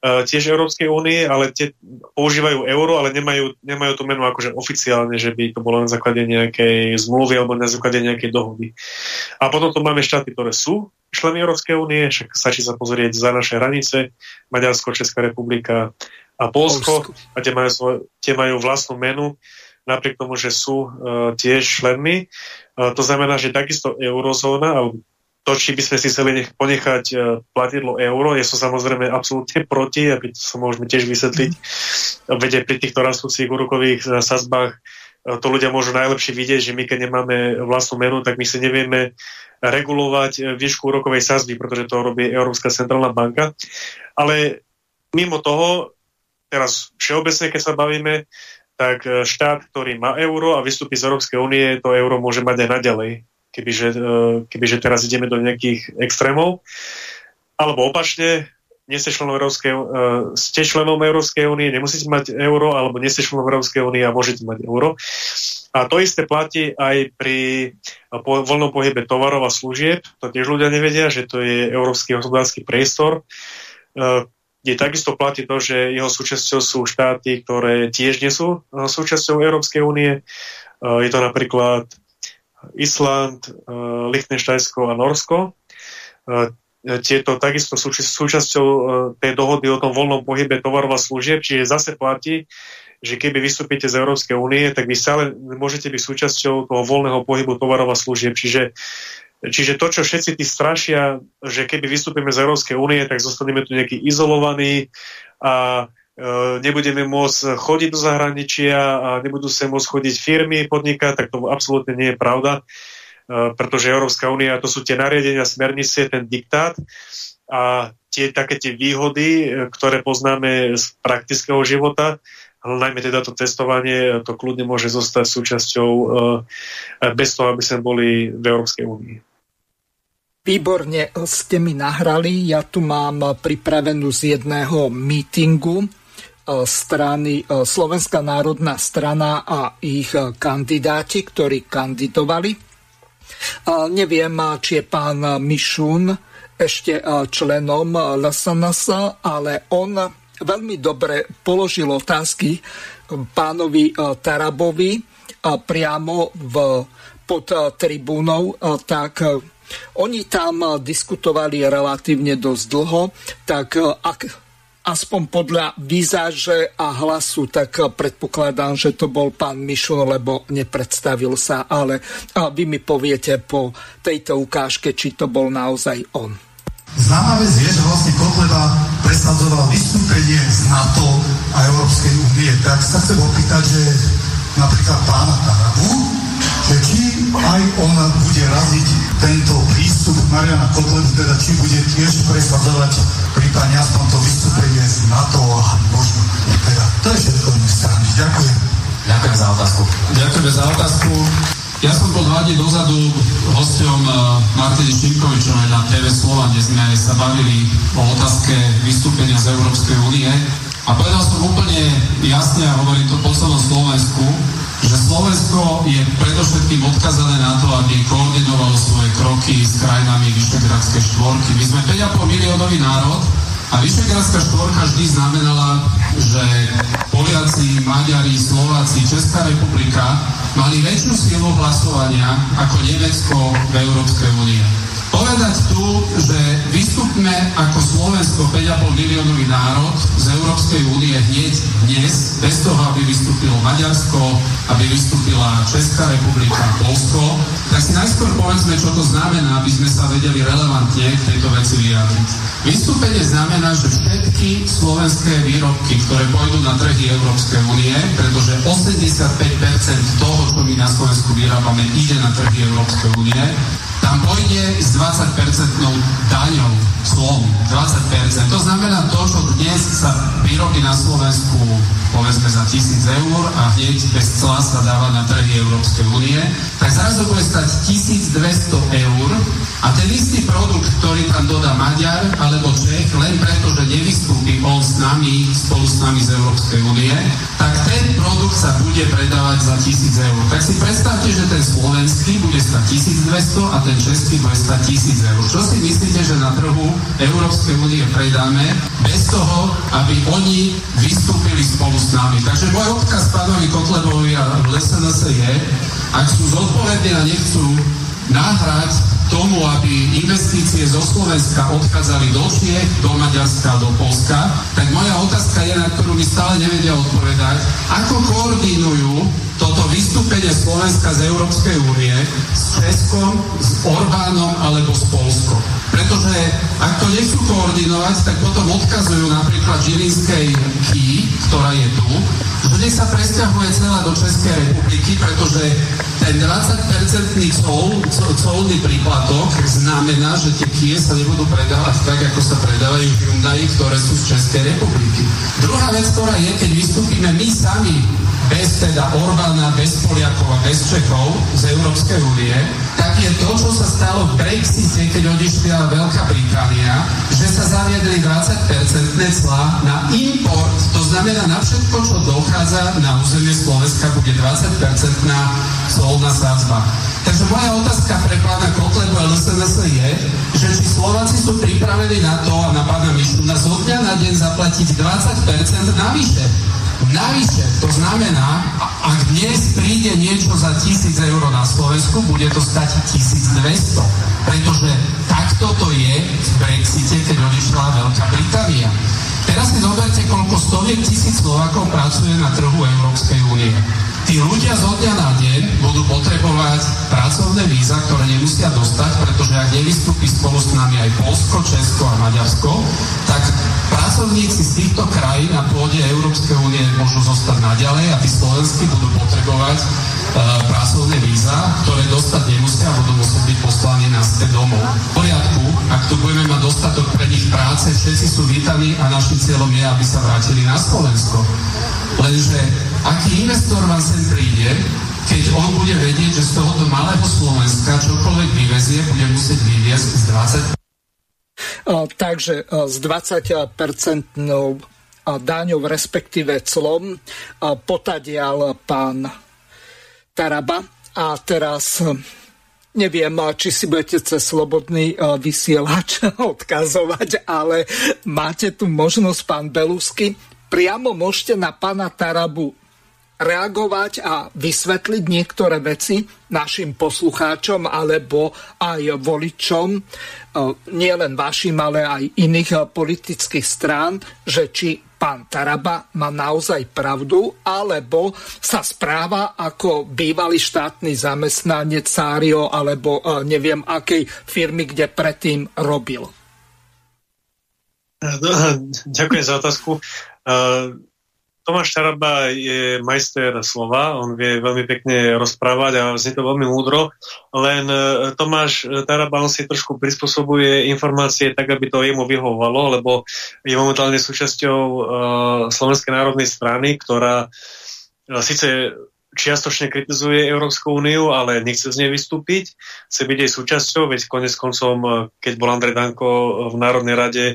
S3: tiež Európskej únie, ale tie používajú euro, ale nemajú, nemajú tú menu akože oficiálne, že by to bolo na základe nejakej zmluvy alebo na základe nejakej dohody. A potom tu máme štáty, ktoré sú členy Európskej únie, však stačí sa pozrieť za naše hranice, Maďarsko, Česká republika a Polsko, Polsko. a tie majú, svoj, tie majú vlastnú menu, napriek tomu, že sú uh, tiež členmi. Uh, to znamená, že takisto eurozóna, alebo to, či by sme si chceli nech, ponechať uh, platidlo euro, je som samozrejme absolútne proti, aby to sa môžeme tieť vysvetliť. Mm. Vede pri týchto rastúcich úrokových sazbách to ľudia môžu najlepšie vidieť, že my keď nemáme vlastnú menu, tak my si nevieme regulovať výšku úrokovej sazby, pretože to robí Európska centrálna banka. Ale mimo toho, teraz všeobecne, keď sa bavíme, tak štát, ktorý má euro a vystúpi z Európskej únie, to euro môže mať aj naďalej, kebyže, eh, kebyže teraz ideme do nejakých extrémov. Alebo opačne, nie ste členom Európskej, uh, ste členom Európskej únie, nemusíte mať euro, alebo nie ste členom Európskej únie a môžete mať euro. A to isté platí aj pri voľnom pohybe tovarov a služieb. To tiež ľudia nevedia, že to je Európsky hospodársky priestor, uh, kde takisto platí to, že jeho súčasťou sú štáty, ktoré tiež nie sú súčasťou Európskej únie. Je to napríklad Island, uh, Liechtensteinsko a Norsko. Uh, tieto takisto sú súčasťou tej dohody o tom voľnom pohybe tovarov a služieb, čiže zase platí, že keby vystúpite z Európskej únie, tak vy stále môžete byť súčasťou toho voľného pohybu tovarov a služieb. Čiže, čiže to, čo všetci tí strašia, že keby vystúpime z Európskej únie, tak zostaneme tu nejaký izolovaní a e, nebudeme môcť chodiť do zahraničia a nebudú sa môcť chodiť firmy, podnikať, tak to absolútne nie je pravda, e, pretože Európska únia, to sú tie nariadenia, smernice, ten diktát a tie také tie výhody, e, ktoré poznáme z praktického života, ale najmä teda to testovanie, to kľudne môže zostať súčasťou bez toho, aby sme boli v Európskej únii.
S1: Výborne ste mi nahrali. Ja tu mám pripravenú z jedného mítingu strany uh, Slovenská národná strana a ich kandidáti, ktorí kandidovali. Neviem, či je pán Mišun ešte členom LSNS, ale on veľmi dobre položil otázky pánovi Tarabovi priamo v, pod tribúnou, tak oni tam diskutovali relatívne dosť dlho, tak ak aspoň podľa výzáže a hlasu, tak predpokladám, že to bol pán Mišun, lebo nepredstavil sa, ale vy mi poviete po tejto ukážke, či to bol naozaj on.
S5: Známa vec je, že vlastne Kotleba presadzoval vystúpenie z NATO a Európskej únie. Tak sa chcem opýtať, že napríklad pána Tarabu, aj on bude raziť tento prístup Mariana Kotlebu, teda či bude tiež presadzovať prípadne aspoň to vystúpenie z NATO a možno teda. To je všetko z strany. Ďakujem.
S6: Ďakujem za otázku.
S7: Ďakujem za otázku. Ja som bol dva dní dozadu hostom uh, Martiny Šimkovičovej na TV Slova, kde sme sa bavili o otázke vystúpenia z Európskej únie. A povedal som úplne jasne, a hovorím to po celom Slovensku, že Slovensko je predovšetkým odkazané na to, aby koordinovalo svoje kroky s krajinami Vyšegradskej štvorky. My sme 5,5 miliónový národ a Vyšegradská štvorka vždy znamenala, že Poliaci, Maďari, Slováci, Česká republika mali väčšiu silu hlasovania ako Nemecko v Európskej únie. Po povedať tu, že vystupme ako Slovensko 5,5 miliónový národ z Európskej únie hneď dnes, bez toho, aby vystúpilo Maďarsko, aby vystúpila Česká republika, Polsko, tak si najskôr povedzme, čo to znamená, aby sme sa vedeli relevantne k tejto veci vyjadriť. Vystúpenie znamená, že všetky slovenské výrobky, ktoré pôjdu na trhy Európskej únie, pretože 85% toho, čo my na Slovensku vyrábame, ide na trhy Európskej únie, tam pôjde s 20-percentnou daňou slom. 20%. To znamená to, čo dnes sa vyrobí na Slovensku povedzme za 1000 eur a hneď bez cla sa dáva na trhy Európskej únie, tak zrazu bude stať 1200 eur a ten istý produkt, ktorý tam dodá Maďar alebo Čech, len preto, že nevystúpi on s nami, spolu s nami z Európskej únie, tak ten produkt sa bude predávať za 1000 eur. Tak si predstavte, že ten slovenský bude stať 1200 a ten český bude stať 1000 eur. Čo si myslíte, že na trhu Európskej únie predáme bez toho, aby oni vystúpili spolu s nami. Takže môj odkaz pánovi Kotlebovi a SNS je, ak sú zodpovední a nechcú nahrať tomu, aby investície zo Slovenska odchádzali do Čiech, do Maďarska, do Polska, tak moja otázka je, na ktorú mi stále nevedia odpovedať, ako koordinujú toto vystúpenie Slovenska z Európskej únie s Českom, s Orbánom alebo s Polskom. Pretože ak to nechcú koordinovať, tak potom odkazujú napríklad Žilinskej Ký, ktorá je tu, že nech sa presťahuje celá do Českej republiky, pretože ten 20-percentný col, colný príplatok znamená, že tie kie sa nebudú predávať tak, ako sa predávajú Hyundai, ktoré sú z Českej republiky. Druhá vec, ktorá je, keď vystúpime my sami bez teda Orbána, bez Poliakov a bez Čechov z Európskej únie, tak je to, čo sa stalo v Brexite, keď odišla Veľká Británia, že sa zaviedli 20-percentné clá na import, to znamená na všetko, čo dochádza na územie Slovenska, bude 20-percentná colná sadzba. Takže moja otázka pre pána Kotlebu a LSNS je, že či Slováci sú pripravení na to a na pána Mišu na zo dňa na deň zaplatiť 20% navyše. Navyše, to znamená, ak dnes príde niečo za 1000 eur na Slovensku, bude to stať 1200. Pretože takto to je v Brexite, keď odišla Veľká Británia. Teraz si zoberte, koľko stoviek tisíc Slovákov pracuje na trhu Európskej únie. Tí ľudia zo dňa na deň budú potrebovať pracovné víza, ktoré nemusia dostať, pretože ak nevystúpi spolu s nami aj Polsko, Česko a Maďarsko, tak pracovníci z týchto krajín na pôde Európskej únie môžu zostať naďalej a tí slovenskí budú potrebovať uh, pracovné víza, ktoré dostať nemusia a budú musieť byť poslaní naspäť domov. V poriadku, ak tu budeme mať dostatok pre nich práce, všetci sú vítaní a našim cieľom je, aby sa vrátili na Slovensko. Lenže aký investor vám sem príde, keď on bude vedieť, že z tohoto malého Slovenska čokoľvek vyvezie, bude musieť vyviezť z 20
S1: Takže s 20-percentnou daňou, respektíve clom, potadial pán Taraba. A teraz neviem, či si budete cez slobodný vysielač odkazovať, ale máte tu možnosť, pán Belusky, priamo môžete na pána Tarabu reagovať a vysvetliť niektoré veci našim poslucháčom alebo aj voličom, e, nielen vašim, ale aj iných e, politických strán, že či pán Taraba má naozaj pravdu, alebo sa správa ako bývalý štátny zamestnanec Sário, alebo e, neviem akej firmy, kde predtým robil.
S3: Ďakujem za otázku. Tomáš Taraba je majster slova, on vie veľmi pekne rozprávať a znie to veľmi múdro, len e, Tomáš Taraba on si trošku prispôsobuje informácie tak, aby to jemu vyhovovalo, lebo je momentálne súčasťou uh, Slovenskej národnej strany, ktorá uh, síce čiastočne kritizuje Európsku úniu, ale nechce z nej vystúpiť, chce byť jej súčasťou, veď konec koncom, keď bol Andrej Danko v Národnej rade,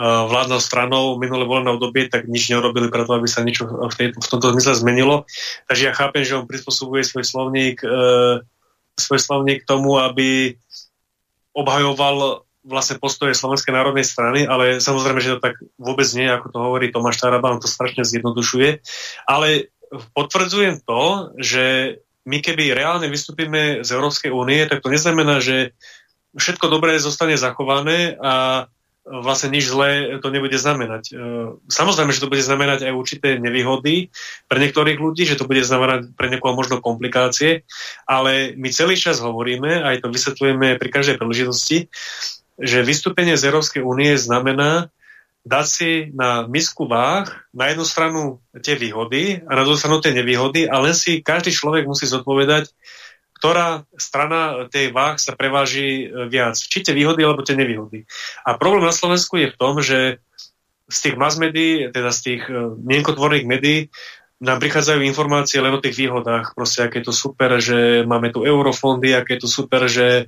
S3: vládnou stranou minulé voľné obdobie, tak nič neurobili preto, aby sa niečo v, tej, v tomto zmysle zmenilo. Takže ja chápem, že on prispôsobuje svoj slovník, e, svoj slovník tomu, aby obhajoval vlastne postoje Slovenskej národnej strany, ale samozrejme, že to tak vôbec nie, ako to hovorí Tomáš Taraba, on to strašne zjednodušuje. Ale potvrdzujem to, že my keby reálne vystúpime z Európskej únie, tak to neznamená, že všetko dobré zostane zachované a vlastne nič zlé to nebude znamenať. E, samozrejme, že to bude znamenať aj určité nevýhody pre niektorých ľudí, že to bude znamenať pre niekoho možno komplikácie, ale my celý čas hovoríme, aj to vysvetľujeme pri každej príležitosti, že vystúpenie z Európskej únie znamená dať si na misku váh na jednu stranu tie výhody a na druhú stranu tie nevýhody a len si každý človek musí zodpovedať, ktorá strana tej váh sa preváži e, viac. Či tie výhody, alebo tie nevýhody. A problém na Slovensku je v tom, že z tých mass médií, teda z tých uh, mienkotvorných médií, nám prichádzajú informácie len o tých výhodách. Proste, aké je to super, že máme tu eurofondy, aké je to super, že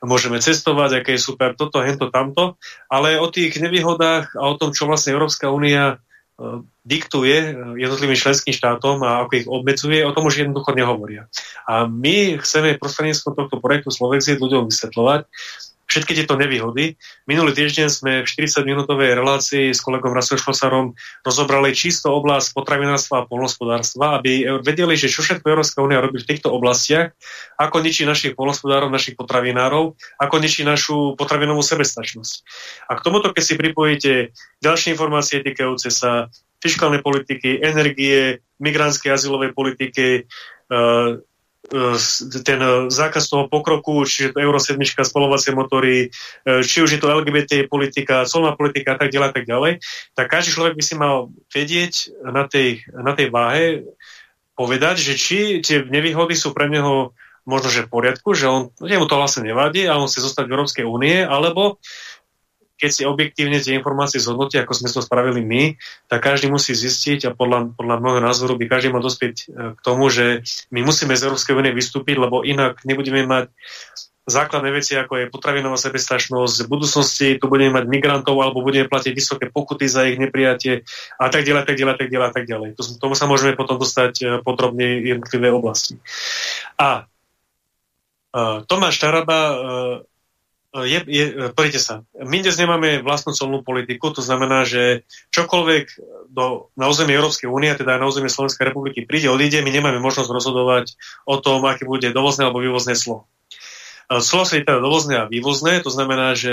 S3: môžeme cestovať, aké je super toto, hento, tamto. Ale o tých nevýhodách a o tom, čo vlastne Európska únia diktuje jednotlivým členským štátom a ako ich obmedzuje, o tom už jednoducho nehovoria. A my chceme prostredníctvom tohto projektu Slovexit ľuďom vysvetľovať, všetky tieto nevýhody. Minulý týždeň sme v 40-minútovej relácii s kolegom Rasom Šlosarom rozobrali čisto oblasť potravinárstva a polnospodárstva, aby vedeli, že čo všetko Európska únia robí v týchto oblastiach, ako ničí našich polnospodárov, našich potravinárov, ako ničí našu potravinovú sebestačnosť. A k tomuto, keď si pripojíte ďalšie informácie týkajúce sa fiskálnej politiky, energie, migrantskej azylovej politiky, uh, E, ten zákaz toho pokroku, čiže to Euro 7, spolovacie motory, e, či už je to LGBT politika, colná politika a tak ďalej, tak ďalej, tak každý človek by si mal vedieť na tej, na tej váhe povedať, že či tie nevýhody sú pre neho možno, že v poriadku, že on, mu to vlastne nevadí a on chce zostať v Európskej únie, alebo keď si objektívne tie informácie zhodnotí, ako sme to spravili my, tak každý musí zistiť a podľa, podľa môjho názoru by každý mal dospieť e, k tomu, že my musíme z Európskej únie vystúpiť, lebo inak nebudeme mať základné veci, ako je potravinová sebestačnosť, v budúcnosti tu budeme mať migrantov alebo budeme platiť vysoké pokuty za ich neprijatie a tak ďalej, tak ďalej, tak ďalej, tak ďalej. To, tomu sa môžeme potom dostať e, podrobne jednotlivé oblasti. A uh, Tomáš Taraba uh, je, je, poďte sa, my dnes nemáme vlastnú colnú politiku, to znamená, že čokoľvek do, na území Európskej únie, teda aj na území Slovenskej republiky príde, odíde, my nemáme možnosť rozhodovať o tom, aké bude dovozné alebo vývozné. Slo sa je teda dovozné a vývozné, to znamená, že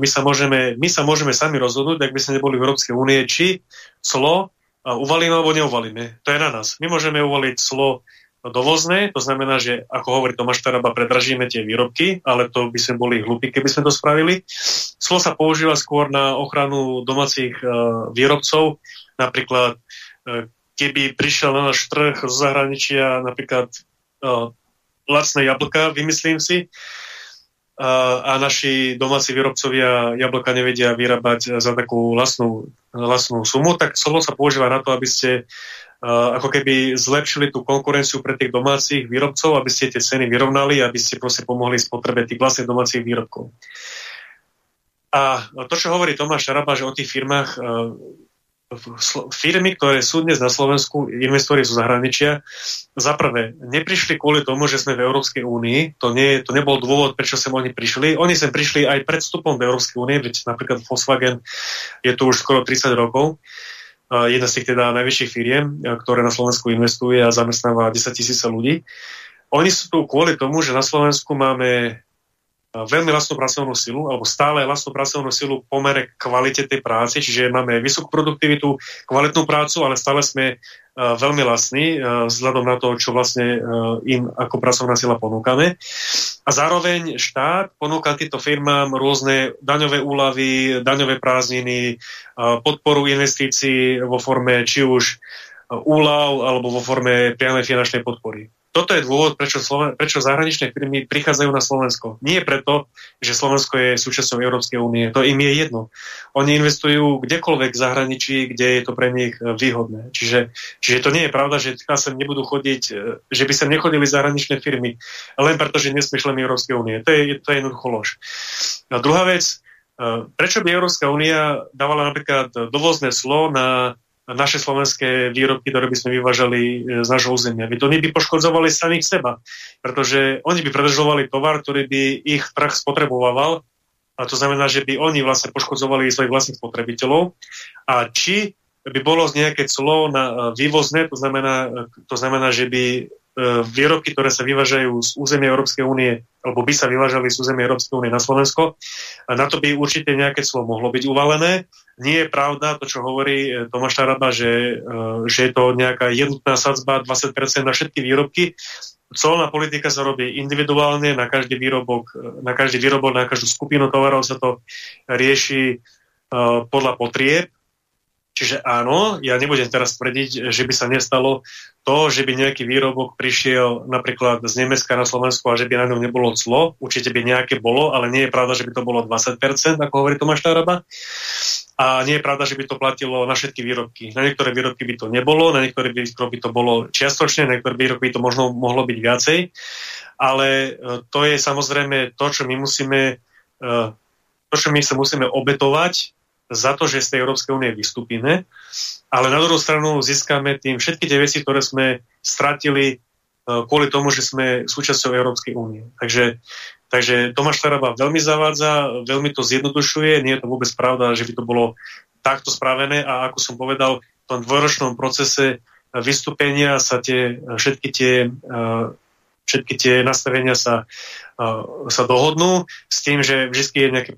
S3: my sa môžeme, my sa môžeme sami rozhodnúť, ak by sme neboli v Európskej únie, či slo uvalíme alebo neuvalíme. To je na nás. My môžeme uvaliť slo dovozné, to znamená, že ako hovorí Tomáš Taraba, predražíme tie výrobky, ale to by sme boli hlupí, keby sme to spravili. Slo sa používa skôr na ochranu domácich uh, výrobcov, napríklad uh, keby prišiel na náš trh z zahraničia napríklad uh, lacné jablka, vymyslím si, a naši domáci výrobcovia jablka nevedia vyrábať za takú vlastnú, vlastnú sumu, tak slovo sa používa na to, aby ste ako keby zlepšili tú konkurenciu pre tých domácich výrobcov, aby ste tie ceny vyrovnali, aby ste proste pomohli spotrebe tých vlastných domácich výrobkov. A to, čo hovorí Tomáš Šaraba, že o tých firmách firmy, ktoré sú dnes na Slovensku, investori sú zahraničia, za prvé, neprišli kvôli tomu, že sme v Európskej únii, to, nie, to nebol dôvod, prečo sem oni prišli. Oni sem prišli aj pred vstupom do Európskej únie, veď napríklad Volkswagen je tu už skoro 30 rokov jedna z tých teda najväčších firiem, ktoré na Slovensku investuje a zamestnáva 10 tisíce ľudí. Oni sú tu kvôli tomu, že na Slovensku máme veľmi vlastnú pracovnú silu, alebo stále vlastnú pracovnú silu pomere kvalite tej práce, čiže máme vysokú produktivitu, kvalitnú prácu, ale stále sme uh, veľmi uh, vzhľadom na to, čo vlastne im ako pracovná sila ponúkame. A zároveň štát ponúka týmto firmám rôzne daňové úlavy, daňové prázdniny, podporu investícií vo forme či už úľav alebo vo forme priamej finančnej podpory toto je dôvod, prečo, Sloven- prečo zahraničné firmy prichádzajú na Slovensko. Nie preto, že Slovensko je súčasťou Európskej únie. To im je jedno. Oni investujú kdekoľvek v zahraničí, kde je to pre nich e, výhodné. Čiže, čiže to nie je pravda, že sem nebudú chodiť, e, že by sem nechodili zahraničné firmy, len preto, že nie sme Európskej únie. To je, to je jednoducho lož. A druhá vec, e, prečo by Európska únia dávala napríklad dovozné slo na naše slovenské výrobky, ktoré by sme vyvážali e, z nášho územia. Veď oni by poškodzovali samých seba, pretože oni by predržovali tovar, ktorý by ich trh spotrebovával a to znamená, že by oni vlastne poškodzovali svojich vlastných spotrebiteľov a či by bolo z nejaké clo na e, vývozné, to znamená, to znamená, že by výrobky, ktoré sa vyvážajú z územia Európskej únie, alebo by sa vyvážali z územia Európskej únie na Slovensko. Na to by určite nejaké clo mohlo byť uvalené. Nie je pravda to, čo hovorí Tomáš Taraba, že, že je to nejaká jednotná sadzba 20% na všetky výrobky. Colná politika sa robí individuálne, na každý výrobok, na každý výrobok, na každú skupinu tovarov sa to rieši podľa potrieb Čiže áno, ja nebudem teraz tvrdiť, že by sa nestalo to, že by nejaký výrobok prišiel napríklad z Nemecka na Slovensku a že by na ňom nebolo clo. Určite by nejaké bolo, ale nie je pravda, že by to bolo 20%, ako hovorí Tomáš Taraba. A nie je pravda, že by to platilo na všetky výrobky. Na niektoré výrobky by to nebolo, na niektoré výrobky to bolo čiastočne, na niektoré výrobky by to možno mohlo byť viacej. Ale e, to je samozrejme to, čo my musíme e, to, čo my sa musíme obetovať za to, že z tej Európskej únie vystúpime, ale na druhú stranu získame tým všetky tie veci, ktoré sme stratili e, kvôli tomu, že sme súčasťou Európskej únie. Takže, takže Tomáš Taraba veľmi zavádza, veľmi to zjednodušuje, nie je to vôbec pravda, že by to bolo takto spravené a ako som povedal, v tom dvojročnom procese vystúpenia sa tie, všetky tie e, všetky tie nastavenia sa, sa dohodnú s tým, že vždy je nejaké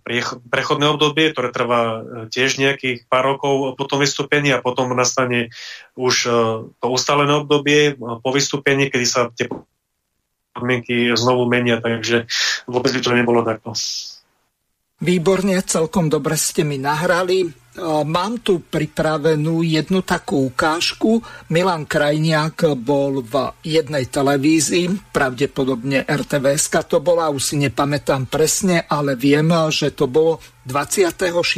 S3: prechodné obdobie, ktoré trvá uh, tiež nejakých pár rokov po tom vystúpení a potom nastane už uh, to ustálené obdobie po vystúpení, kedy sa tie podmienky znovu menia, takže vôbec by to nebolo takto.
S1: Výborne, celkom dobre ste mi nahrali. Mám tu pripravenú jednu takú ukážku. Milan Krajniak bol v jednej televízii, pravdepodobne RTVS to bola, už si nepamätám presne, ale viem, že to bolo 26.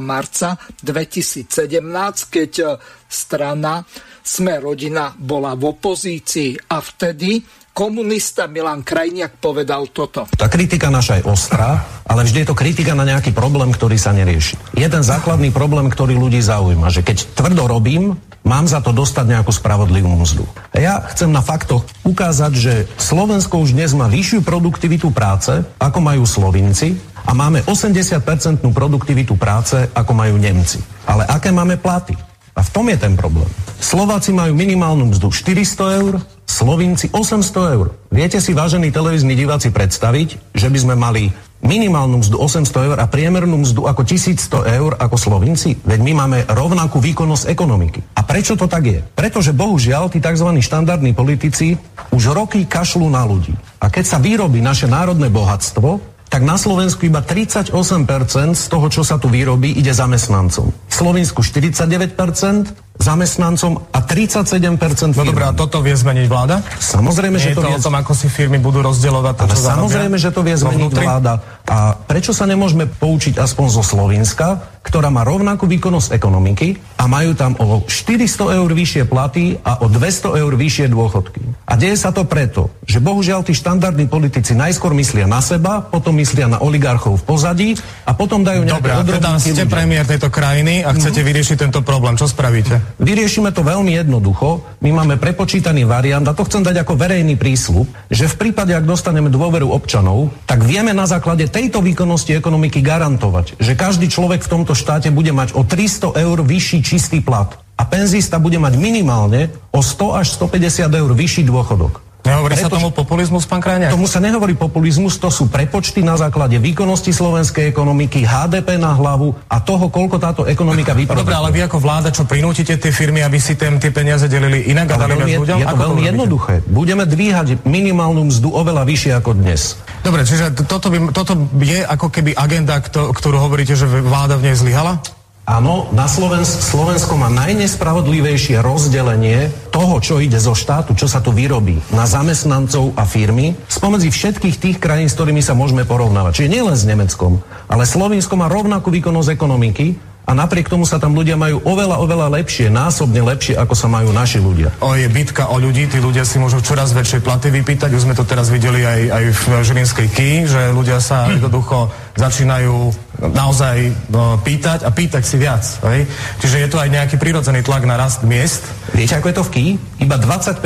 S1: marca 2017, keď strana Sme rodina bola v opozícii a vtedy komunista Milan Krajniak povedal toto.
S6: Tá kritika naša je ostrá, ale vždy je to kritika na nejaký problém, ktorý sa nerieši. Jeden základný problém, ktorý ľudí zaujíma, že keď tvrdo robím, mám za to dostať nejakú spravodlivú mzdu. A ja chcem na faktoch ukázať, že Slovensko už dnes má vyššiu produktivitu práce, ako majú Slovinci, a máme 80% produktivitu práce, ako majú Nemci. Ale aké máme platy? A v tom je ten problém. Slováci majú minimálnu mzdu 400 eur, Slovinci 800 eur. Viete si, vážení televízni diváci, predstaviť, že by sme mali minimálnu mzdu 800 eur a priemernú mzdu ako 1100 eur ako Slovinci? Veď my máme rovnakú výkonnosť ekonomiky. A prečo to tak je? Pretože bohužiaľ tí tzv. štandardní politici už roky kašľú na ľudí. A keď sa vyrobí naše národné bohatstvo, tak na Slovensku iba 38% z toho, čo sa tu vyrobí, ide zamestnancom. V Slovensku 49%, zamestnancom a 37%
S8: No dobré, a toto vie zmeniť vláda?
S6: Samozrejme,
S8: Nie
S6: že to,
S8: to
S6: vie...
S8: o tom, ako si firmy budú rozdielovať to,
S6: Ale
S8: čo
S6: samozrejme, že to vie zmeniť vláda. A prečo sa nemôžeme poučiť aspoň zo Slovenska, ktorá má rovnakú výkonnosť ekonomiky a majú tam o 400 eur vyššie platy a o 200 eur vyššie dôchodky. A deje sa to preto, že bohužiaľ tí štandardní politici najskôr myslia na seba, potom myslia na oligarchov v pozadí a potom dajú nejaké
S8: Dobre, teda ste
S6: ľuďom.
S8: premiér tejto krajiny a chcete vyriešiť tento problém. Čo spravíte?
S6: Vyriešime to veľmi jednoducho. My máme prepočítaný variant a to chcem dať ako verejný prísľub, že v prípade, ak dostaneme dôveru občanov, tak vieme na základe tejto výkonnosti ekonomiky garantovať, že každý človek v tomto štáte bude mať o 300 eur vyšší čistý plat a penzista bude mať minimálne o 100 až 150 eur vyšší dôchodok.
S8: Nehovorí sa
S6: Preto-
S8: tomu populizmus, pán Krajniak?
S6: Tomu sa nehovorí populizmus, to sú prepočty na základe výkonnosti slovenskej ekonomiky, HDP na hlavu a toho, koľko táto ekonomika
S8: No
S6: vyprodukuje.
S8: Dobre, ale vy ako vláda, čo prinútite tie firmy, aby si tém, tie peniaze delili inak a
S6: Ale
S8: dali
S6: veľmi,
S8: ľuďom?
S6: je to
S8: Ako
S6: veľmi jednoduché. Budeme dvíhať minimálnu mzdu oveľa vyššie ako dnes.
S8: Dobre, čiže toto, by, toto je ako keby agenda, kto, ktorú hovoríte, že vláda v nej zlyhala?
S6: Áno, na Slovensk, Slovensko má najnespravodlivejšie rozdelenie toho, čo ide zo štátu, čo sa tu vyrobí na zamestnancov a firmy, spomedzi všetkých tých krajín, s ktorými sa môžeme porovnávať. Čiže nielen s Nemeckom, ale Slovensko má rovnakú výkonnosť ekonomiky a napriek tomu sa tam ľudia majú oveľa, oveľa lepšie, násobne lepšie, ako sa majú naši ľudia.
S8: O, je bitka o ľudí, tí ľudia si môžu čoraz väčšie platy vypýtať. Už sme to teraz videli aj, aj v Žilinskej Ký, že ľudia sa jednoducho začínajú naozaj no, pýtať a pýtať si viac. Hej? Čiže je tu aj nejaký prirodzený tlak na rast miest.
S6: Viete, ako je to v Ký? Iba 25%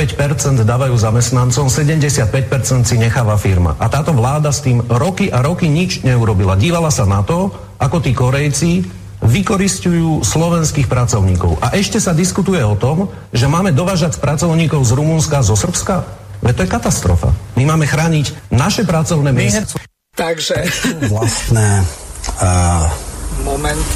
S6: dávajú zamestnancom, 75% si necháva firma. A táto vláda s tým roky a roky nič neurobila. Dívala sa na to, ako tí Korejci vykoristujú slovenských pracovníkov. A ešte sa diskutuje o tom, že máme dovážať pracovníkov z Rumunska a zo Srbska. Veď to je katastrofa. My máme chrániť naše pracovné miesta.
S1: Takže...
S9: Vlastné... Uh...
S1: Moment.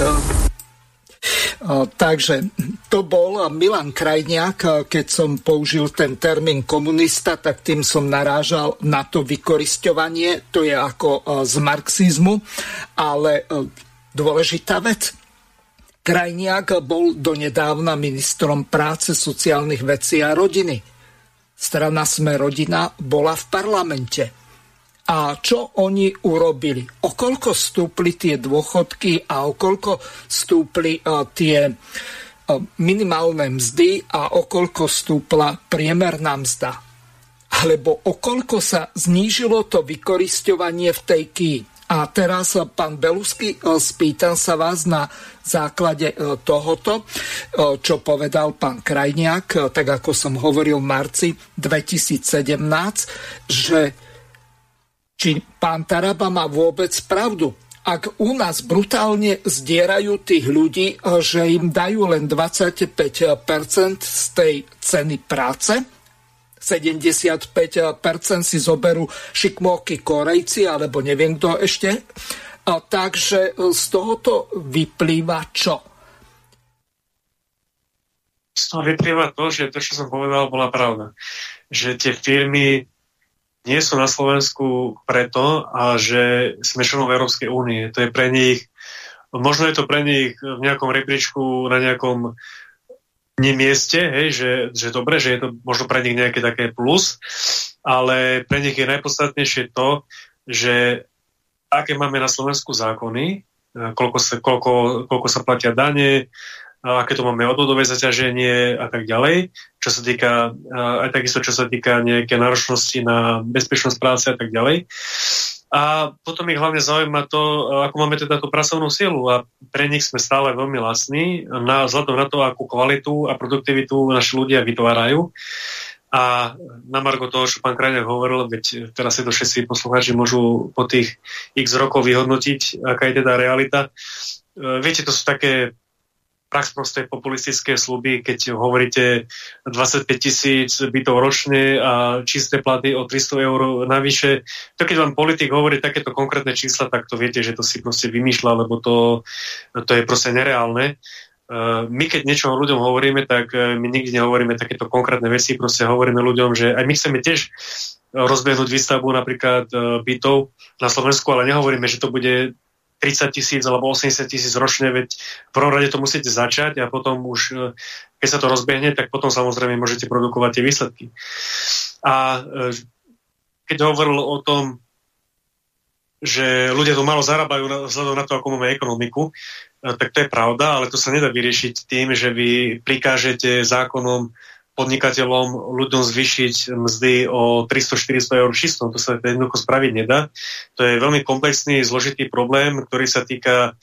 S1: Takže to bol Milan Krajniak, keď som použil ten termín komunista, tak tým som narážal na to vykoristovanie, to je ako z marxizmu, ale dôležitá vec. Krajniak bol donedávna ministrom práce, sociálnych vecí a rodiny. Strana Sme rodina bola v parlamente. A čo oni urobili? O koľko stúpli tie dôchodky a o koľko stúpli uh, tie uh, minimálne mzdy a o koľko stúpla priemerná mzda? Alebo o koľko sa znížilo to vykorisťovanie v tej ký? A teraz, eh, pán Belusky, spýtam sa vás na základe tohoto, čo povedal pán Krajniak, tak ako som hovoril v marci 2017, že či pán Taraba má vôbec pravdu. Ak u nás brutálne zdierajú tých ľudí, že im dajú len 25% z tej ceny práce, 75% si zoberú šikmóky Korejci, alebo neviem kto ešte. A takže z tohoto vyplýva čo?
S3: Z toho vyplýva to, že to, čo som povedal, bola pravda. Že tie firmy nie sú na Slovensku preto, a že sme členom Európskej únie. To je pre nich, možno je to pre nich v nejakom rebríčku, na nejakom nemieste, hej, že, že dobre, že je to možno pre nich nejaké také plus, ale pre nich je najpodstatnejšie to, že aké máme na Slovensku zákony, koľko sa, koľko, koľko sa platia dane, aké to máme odvodové zaťaženie a tak ďalej, čo sa týka, aj takisto, čo sa týka nejaké náročnosti na bezpečnosť práce a tak ďalej. A potom ich hlavne zaujíma to, ako máme teda tú pracovnú silu a pre nich sme stále veľmi lacní na, vzhľadom na to, akú kvalitu a produktivitu naši ľudia vytvárajú. A na Margo toho, čo pán Krajňák hovoril, veď teraz si to všetci poslucháči môžu po tých x rokov vyhodnotiť, aká je teda realita. E, viete, to sú také prax proste populistické sluby, keď hovoríte 25 tisíc bytov ročne a čisté platy o 300 eur navyše. To keď vám politik hovorí takéto konkrétne čísla, tak to viete, že to si proste vymýšľa, lebo to, to je proste nereálne. Uh, my keď niečo ľuďom hovoríme, tak uh, my nikdy nehovoríme takéto konkrétne veci, proste hovoríme ľuďom, že aj my chceme tiež rozbehnúť výstavbu napríklad uh, bytov na Slovensku, ale nehovoríme, že to bude 30 tisíc alebo 80 tisíc ročne, veď v prvom rade to musíte začať a potom už, e, keď sa to rozbehne, tak potom samozrejme môžete produkovať tie výsledky. A e, keď hovoril o tom, že ľudia to málo zarábajú vzhľadom na to, ako máme ekonomiku, e, tak to je pravda, ale to sa nedá vyriešiť tým, že vy prikážete zákonom podnikateľom, ľuďom zvyšiť mzdy o 300-400 eur čistom. To sa jednoducho spraviť nedá. To je veľmi komplexný, zložitý problém, ktorý sa týka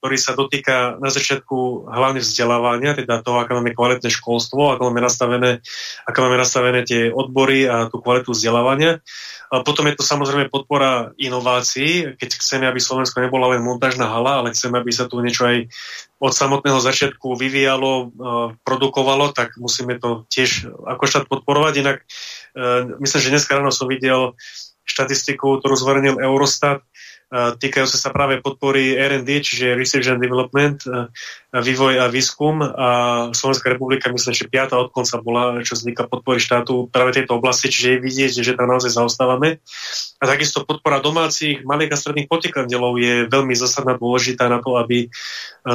S3: ktorý sa dotýka na začiatku hlavne vzdelávania, teda toho, aké máme kvalitné školstvo, ako máme nastavené, ako máme nastavené tie odbory a tú kvalitu vzdelávania. A potom je to samozrejme podpora inovácií, keď chceme, aby Slovensko nebola len montážna hala, ale chceme, aby sa tu niečo aj od samotného začiatku vyvíjalo, produkovalo, tak musíme to tiež ako štát podporovať. Inak e, myslím, že dneska ráno som videl štatistiku, ktorú zverejnil Eurostat, týkajúce sa práve podpory R&D, čiže Research and Development, vývoj a výskum. A Slovenská republika, myslím, že piata od konca bola, čo vzniká podpory štátu práve tejto oblasti, čiže je vidieť, že tam naozaj zaostávame. A takisto podpora domácich malých a stredných podnikateľov je veľmi zásadná dôležitá na to, aby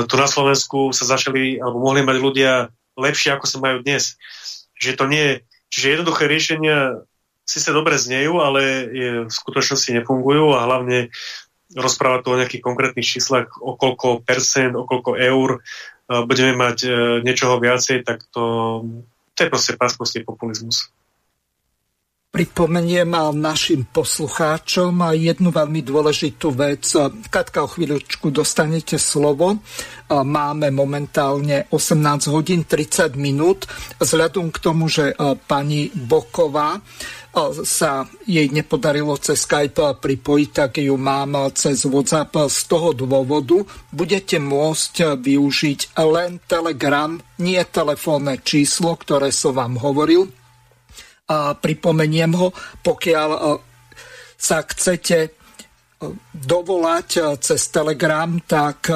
S3: tu na Slovensku sa začali, alebo mohli mať ľudia lepšie, ako sa majú dnes. Že to nie je, čiže jednoduché riešenia síce dobre znejú, ale je, v skutočnosti nefungujú a hlavne rozprávať tu o nejakých konkrétnych číslach, o koľko percent, o koľko eur e, budeme mať e, niečoho viacej, tak to, to je proste páskostý populizmus.
S1: Pripomeniem našim poslucháčom jednu veľmi dôležitú vec. Katka, o chvíľočku dostanete slovo. Máme momentálne 18 hodín 30 minút. Vzhľadom k tomu, že pani Boková sa jej nepodarilo cez Skype pripojiť, tak ju mám cez WhatsApp. Z toho dôvodu budete môcť využiť len Telegram, nie telefónne číslo, ktoré som vám hovoril, a pripomeniem ho, pokiaľ sa chcete dovolať cez Telegram, tak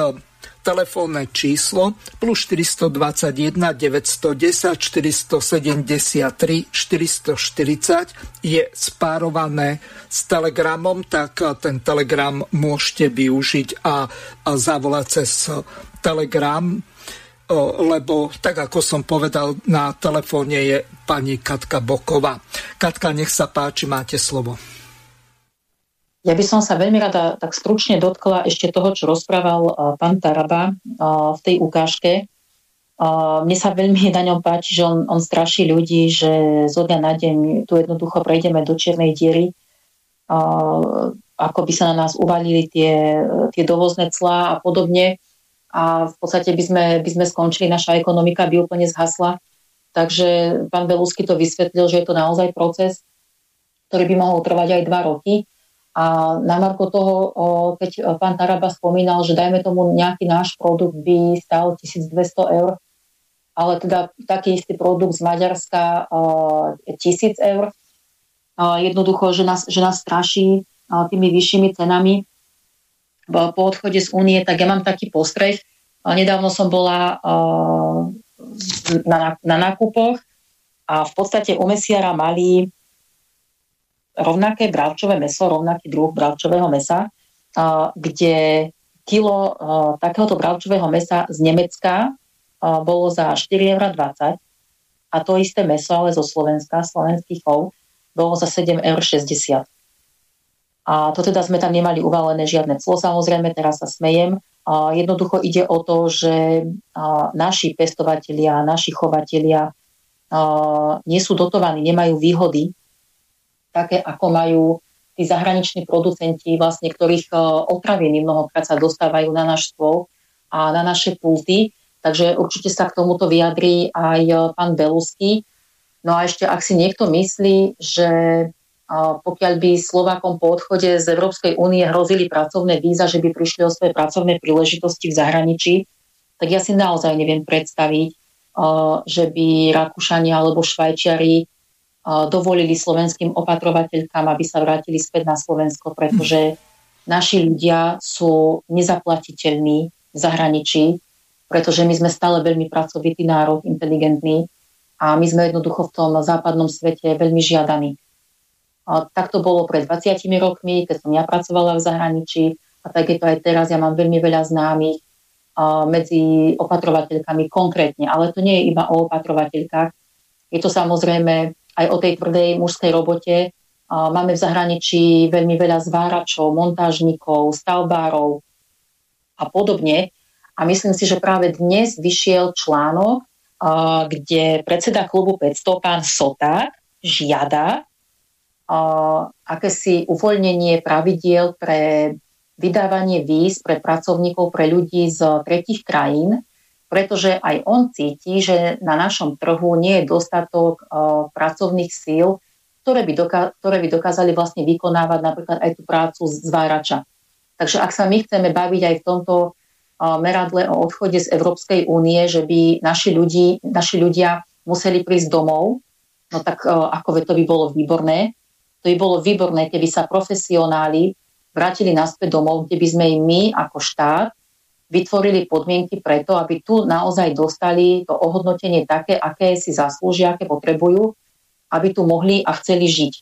S1: telefónne číslo plus 421 910 473 440 je spárované s Telegramom, tak ten Telegram môžete využiť a, a zavolať cez Telegram, lebo tak ako som povedal, na telefóne je pani Katka Boková. Katka, nech sa páči, máte slovo.
S2: Ja by som sa veľmi rada tak stručne dotkla ešte toho, čo rozprával uh, pán Taraba uh, v tej ukážke. Uh, mne sa veľmi na ňom páči, že on, on straší ľudí, že zo dňa na deň tu jednoducho prejdeme do čiernej diery, ako by sa na nás uvalili tie, tie dovozné clá a podobne. A v podstate by sme, by sme skončili, naša ekonomika by úplne zhasla. Takže pán Belusky to vysvetlil, že je to naozaj proces, ktorý by mohol trvať aj dva roky a na marko toho, keď pán Taraba spomínal, že dajme tomu nejaký náš produkt by stal 1200 eur, ale teda taký istý produkt z Maďarska 1000 eur. Jednoducho, že nás, že nás straší tými vyššími cenami po odchode z únie, tak ja mám taký postreh. Nedávno som bola na, na nákupoch a v podstate u mesiara mali rovnaké bravčové meso, rovnaký druh bravčového mesa, kde kilo takéhoto bravčového mesa z Nemecka bolo za 4,20 eur a to isté meso, ale zo Slovenska, slovenských chov, bolo za 7,60 eur. A to teda sme tam nemali uvalené žiadne clo, samozrejme, teraz sa smejem. Jednoducho ide o to, že naši pestovatelia, naši chovatelia nie sú dotovaní, nemajú výhody také, ako majú tí zahraniční producenti, vlastne ktorých e, otraviny mnohokrát sa dostávajú na náš stôl a na naše pulty. Takže určite sa k tomuto vyjadrí aj e, pán Belusky. No a ešte, ak si niekto myslí, že e, pokiaľ by Slovákom po odchode z Európskej únie hrozili pracovné víza, že by prišli o svoje pracovné príležitosti v zahraničí, tak ja si naozaj neviem predstaviť, že by Rakúšania alebo Švajčiari dovolili slovenským opatrovateľkám, aby sa vrátili späť na Slovensko, pretože naši ľudia sú nezaplatiteľní v zahraničí, pretože my sme stále veľmi pracovitý národ, inteligentný a my sme jednoducho v tom západnom svete veľmi žiadaní. Tak to bolo pred 20 rokmi, keď som ja pracovala v zahraničí a tak je to aj teraz. Ja mám veľmi veľa známych medzi opatrovateľkami konkrétne, ale to nie je iba o opatrovateľkách. Je to samozrejme aj o tej tvrdej mužskej robote. Máme v zahraničí veľmi veľa zváračov, montážnikov, stavbárov a podobne. A myslím si, že práve dnes vyšiel článok, kde predseda klubu 500, pán Sota, žiada akési uvoľnenie pravidiel pre vydávanie víz pre pracovníkov, pre ľudí z tretich krajín, pretože aj on cíti, že na našom trhu nie je dostatok uh, pracovných síl, ktoré by, doka- ktoré by dokázali vlastne vykonávať napríklad aj tú prácu zvárača. Takže ak sa my chceme baviť aj v tomto uh, meradle o odchode z Európskej únie, že by naši, ľudí, naši ľudia museli prísť domov, no tak uh, ako to by bolo výborné. To by bolo výborné, keby sa profesionáli vrátili naspäť domov, kde by sme im my ako štát vytvorili podmienky preto, aby tu naozaj dostali to ohodnotenie také, aké si zaslúžia, aké potrebujú, aby tu mohli a chceli žiť.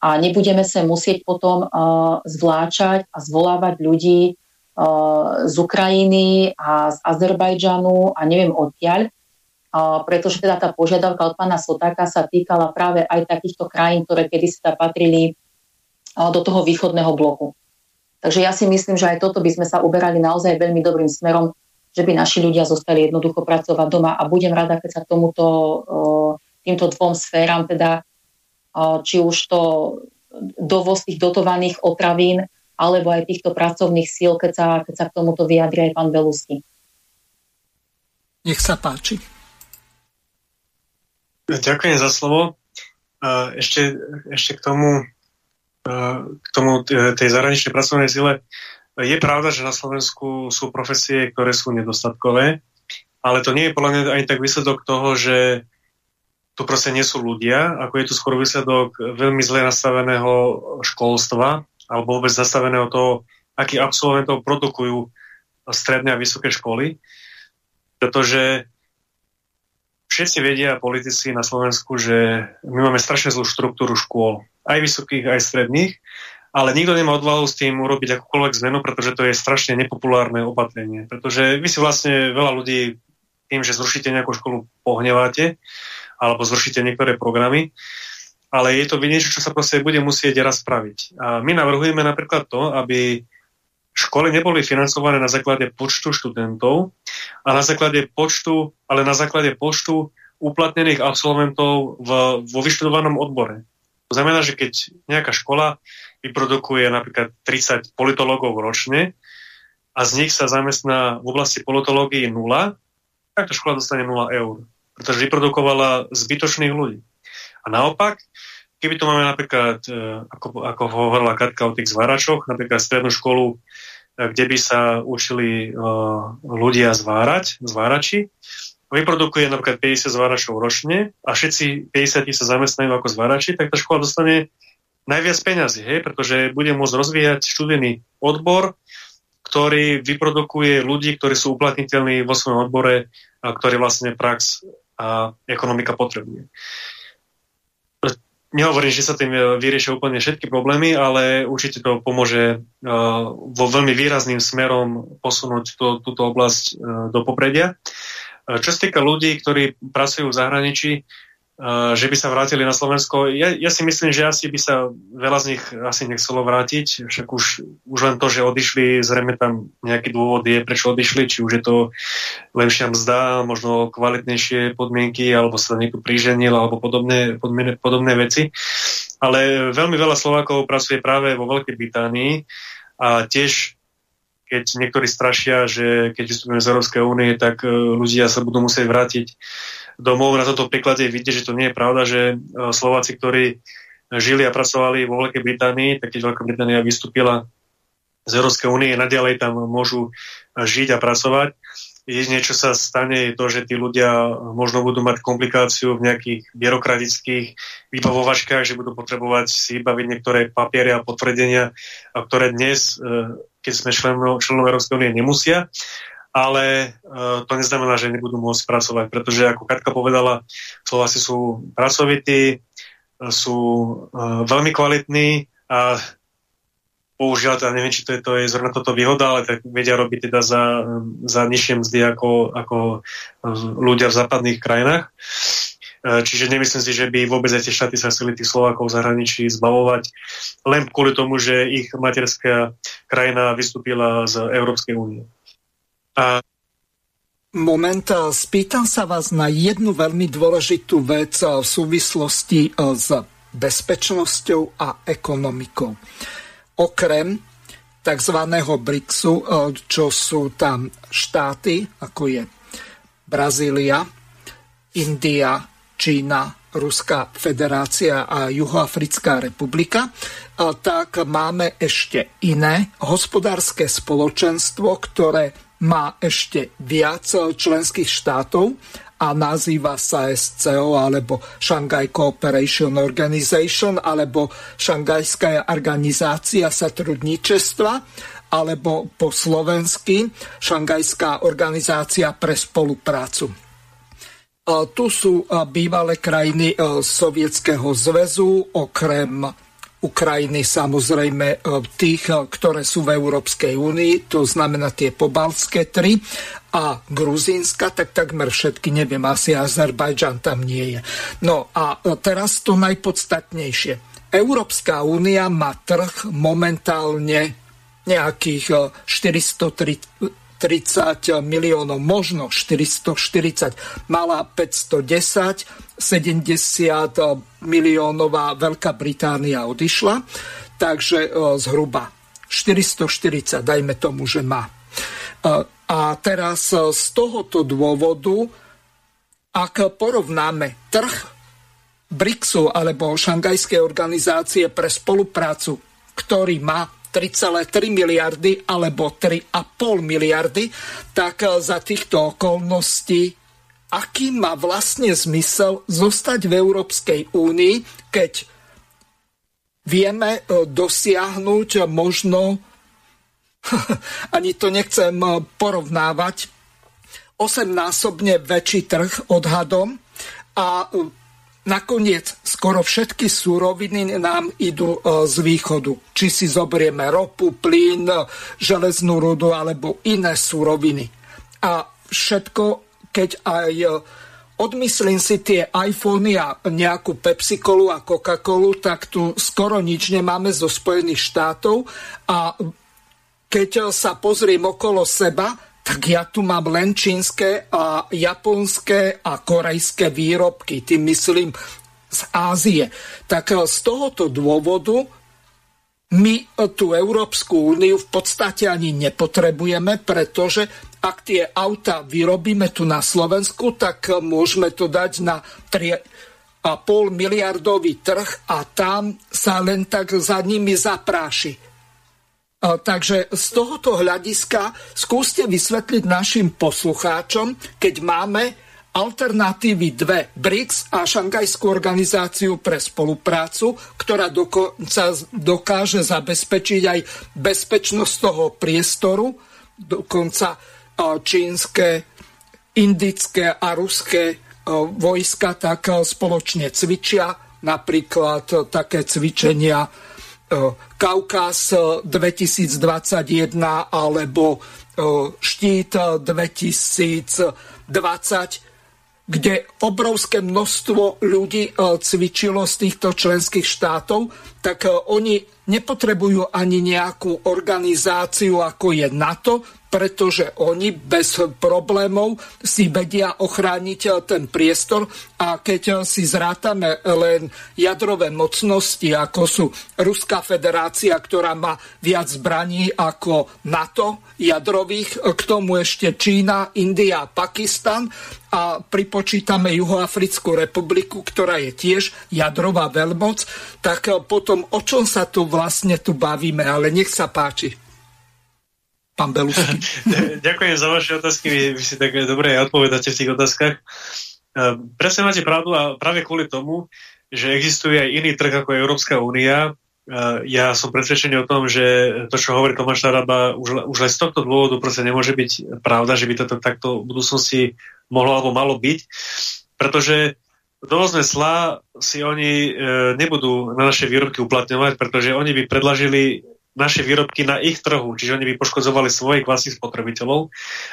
S2: A nebudeme sa musieť potom uh, zvláčať a zvolávať ľudí uh, z Ukrajiny a z Azerbajdžanu a neviem odkiaľ, uh, pretože teda tá požiadavka od pána Sotáka sa týkala práve aj takýchto krajín, ktoré kedysi patrili uh, do toho východného bloku. Takže ja si myslím, že aj toto by sme sa uberali naozaj veľmi dobrým smerom, že by naši ľudia zostali jednoducho pracovať doma a budem rada, keď sa tomuto, týmto dvom sféram, teda či už to dovoz tých dotovaných otravín, alebo aj týchto pracovných síl, keď sa, keď sa k tomuto vyjadri aj pán Belusky.
S1: Nech sa páči.
S3: Ďakujem za slovo. Ešte, ešte k tomu k tomu e, tej zahraničnej pracovnej sile. Je pravda, že na Slovensku sú profesie, ktoré sú nedostatkové, ale to nie je podľa mňa ani tak výsledok toho, že tu proste nie sú ľudia, ako je tu skôr výsledok veľmi zle nastaveného školstva alebo vôbec nastaveného toho, akých absolventov produkujú stredné a vysoké školy. Pretože všetci vedia politici na Slovensku, že my máme strašne zlú štruktúru škôl, aj vysokých, aj stredných, ale nikto nemá odvahu s tým urobiť akúkoľvek zmenu, pretože to je strašne nepopulárne opatrenie. Pretože vy si vlastne veľa ľudí tým, že zrušíte nejakú školu, pohneváte, alebo zrušíte niektoré programy, ale je to niečo, čo sa proste bude musieť raz spraviť. A my navrhujeme napríklad to, aby školy neboli financované na základe počtu študentov, a na základe počtu, ale na základe počtu uplatnených absolventov v, vo vyštudovanom odbore. To znamená, že keď nejaká škola vyprodukuje napríklad 30 politológov ročne a z nich sa zamestná v oblasti politológie nula, tak tá škola dostane 0 eur, pretože vyprodukovala zbytočných ľudí. A naopak, keby to máme napríklad, e, ako, ako hovorila Katka o tých zváračoch, napríklad strednú školu, kde by sa učili uh, ľudia zvárať, zvárači, vyprodukuje napríklad 50 zváračov ročne a všetci 50 sa zamestnajú ako zvárači, tak tá škola dostane najviac peňazí, hej, pretože bude môcť rozvíjať študijný odbor, ktorý vyprodukuje ľudí, ktorí sú uplatniteľní vo svojom odbore, a ktorý vlastne prax a ekonomika potrebuje. Nehovorím, že sa tým vyriešia úplne všetky problémy, ale určite to pomôže uh, vo veľmi výrazným smerom posunúť to, túto oblasť uh, do popredia. Čo sa týka ľudí, ktorí pracujú v zahraničí, že by sa vrátili na Slovensko. Ja, ja si myslím, že asi by sa veľa z nich asi nechcelo vrátiť, však už, už len to, že odišli, zrejme tam nejaký dôvod je, prečo odišli, či už je to lepšia mzda, možno kvalitnejšie podmienky, alebo sa niekto priženil, alebo podobné, podobné, podobné veci. Ale veľmi veľa Slovákov pracuje práve vo Veľkej Británii a tiež keď niektorí strašia, že keď vystúpime z Európskej únie, tak e, ľudia sa budú musieť vrátiť domov. Na tomto príklade vidíte, že to nie je pravda, že e, Slováci, ktorí žili a pracovali vo Veľkej Británii, tak keď Veľká Británia vystúpila z Európskej únie, nadialej tam môžu žiť a pracovať. Jedine, čo sa stane, je to, že tí ľudia možno budú mať komplikáciu v nejakých byrokratických vybavovačkách, že budú potrebovať si vybaviť niektoré papiere a potvrdenia, ktoré dnes, e, keď sme členom Európskej únie, nemusia ale uh, to neznamená, že nebudú môcť pracovať, pretože ako Katka povedala, Slováci sú pracovití, sú uh, veľmi kvalitní a použiaľ, teda neviem, či to je, to je zrovna toto výhoda, ale tak vedia robiť teda za, za nižšie mzdy ako, ako ľudia v západných krajinách. Čiže nemyslím si, že by vôbec aj tie štáty sa chceli tých Slovákov v zahraničí zbavovať len kvôli tomu, že ich materská krajina vystúpila z Európskej únie.
S1: A Moment, spýtam sa vás na jednu veľmi dôležitú vec v súvislosti e, s bezpečnosťou a ekonomikou. Okrem tzv. BRICSu, e, čo sú tam štáty, ako je Brazília, India, Čína, Ruská federácia a Juhoafrická republika, e, tak máme ešte iné hospodárske spoločenstvo, ktoré má ešte viac členských štátov a nazýva sa SCO alebo Shanghai Cooperation Organization alebo Šangajská organizácia satrudníčestva alebo po slovensky Šangajská organizácia pre spoluprácu. Tu sú bývalé krajiny Sovietskeho zväzu, okrem Ukrajiny, samozrejme e, tých, e, ktoré sú v Európskej únii, to znamená tie pobalské tri a Gruzínska, tak takmer všetky, neviem, asi Azerbajdžan tam nie je. No a e, teraz to najpodstatnejšie. Európska únia má trh momentálne nejakých 430 30 miliónov, možno 440, mala 510, 70 miliónová Veľká Británia odišla, takže e, zhruba 440, dajme tomu, že má. E, a teraz e, z tohoto dôvodu, ak porovnáme trh BRICSu alebo Šangajskej organizácie pre spoluprácu, ktorý má 3,3 miliardy alebo 3,5 miliardy, tak eh, za týchto okolností aký má vlastne zmysel zostať v Európskej únii, keď vieme e, dosiahnuť možno, ani to nechcem e, porovnávať, osemnásobne väčší trh odhadom a nakoniec skoro všetky súroviny nám idú z východu. Či si zoberieme ropu, plyn, železnú rudu alebo iné súroviny. A všetko, keď aj odmyslím si tie iPhony a nejakú Pepsi-Colu a Coca-Colu, tak tu skoro nič nemáme zo Spojených štátov a keď sa pozriem okolo seba, tak ja tu mám len čínske a japonské a korejské výrobky, tým myslím z Ázie. Tak z tohoto dôvodu my tú Európsku úniu v podstate ani nepotrebujeme, pretože ak tie auta vyrobíme tu na Slovensku, tak môžeme to dať na 3,5 miliardový trh a tam sa len tak za nimi zapráši. Takže z tohoto hľadiska skúste vysvetliť našim poslucháčom, keď máme alternatívy dve BRICS a Šangajskú organizáciu pre spoluprácu, ktorá dokonca dokáže zabezpečiť aj bezpečnosť toho priestoru, dokonca čínske, indické a ruské vojska tak spoločne cvičia. Napríklad také cvičenia Kaukaz 2021 alebo Štít 2020 kde obrovské množstvo ľudí cvičilo z týchto členských štátov, tak oni nepotrebujú ani nejakú organizáciu ako je NATO, pretože oni bez problémov si vedia ochrániť ten priestor a keď si zrátame len jadrové mocnosti, ako sú Ruská federácia, ktorá má viac zbraní ako NATO jadrových, k tomu ešte Čína, India a Pakistan a pripočítame Juhoafrickú republiku, ktorá je tiež jadrová veľmoc, tak potom o čom sa tu vlastne tu bavíme, ale nech sa páči pán Belusky.
S3: Ďakujem za vaše otázky, vy, vy si tak dobre odpovedáte v tých otázkach. E, presne máte pravdu a práve kvôli tomu, že existuje aj iný trh ako Európska únia, e, ja som presvedčený o tom, že to, čo hovorí Tomáš Taraba, už, už aj z tohto dôvodu proste nemôže byť pravda, že by to takto v budúcnosti mohlo alebo malo byť, pretože dovozné slá si oni e, nebudú na naše výrobky uplatňovať, pretože oni by predlažili naše výrobky na ich trhu, čiže oni by poškodzovali svojich vlastných spotrebiteľov.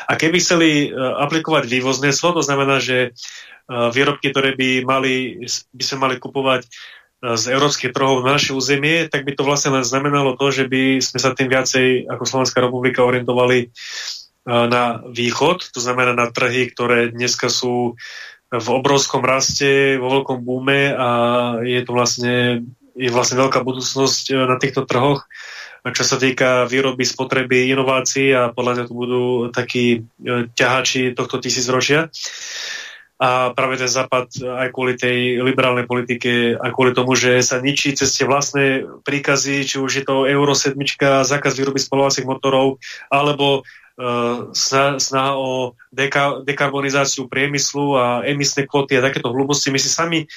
S3: A keby chceli uh, aplikovať vývozné clo, to znamená, že uh, výrobky, ktoré by, mali, by sme mali kupovať uh, z európskych trhov na naše územie, tak by to vlastne len znamenalo to, že by sme sa tým viacej ako Slovenská republika orientovali na východ, to znamená na trhy, ktoré dneska sú v obrovskom raste, vo veľkom búme a je to vlastne, je vlastne veľká budúcnosť na týchto trhoch čo sa týka výroby, spotreby, inovácií a podľa mňa to budú takí e, ťahači tohto tisícročia. A práve ten západ aj kvôli tej liberálnej politike, aj kvôli tomu, že sa ničí cez tie vlastné príkazy, či už je to Euro 7, zákaz výroby spalovacích motorov, alebo snaha, snaha o deka, dekarbonizáciu priemyslu a emisné kvoty a takéto hlúbosti. My si sami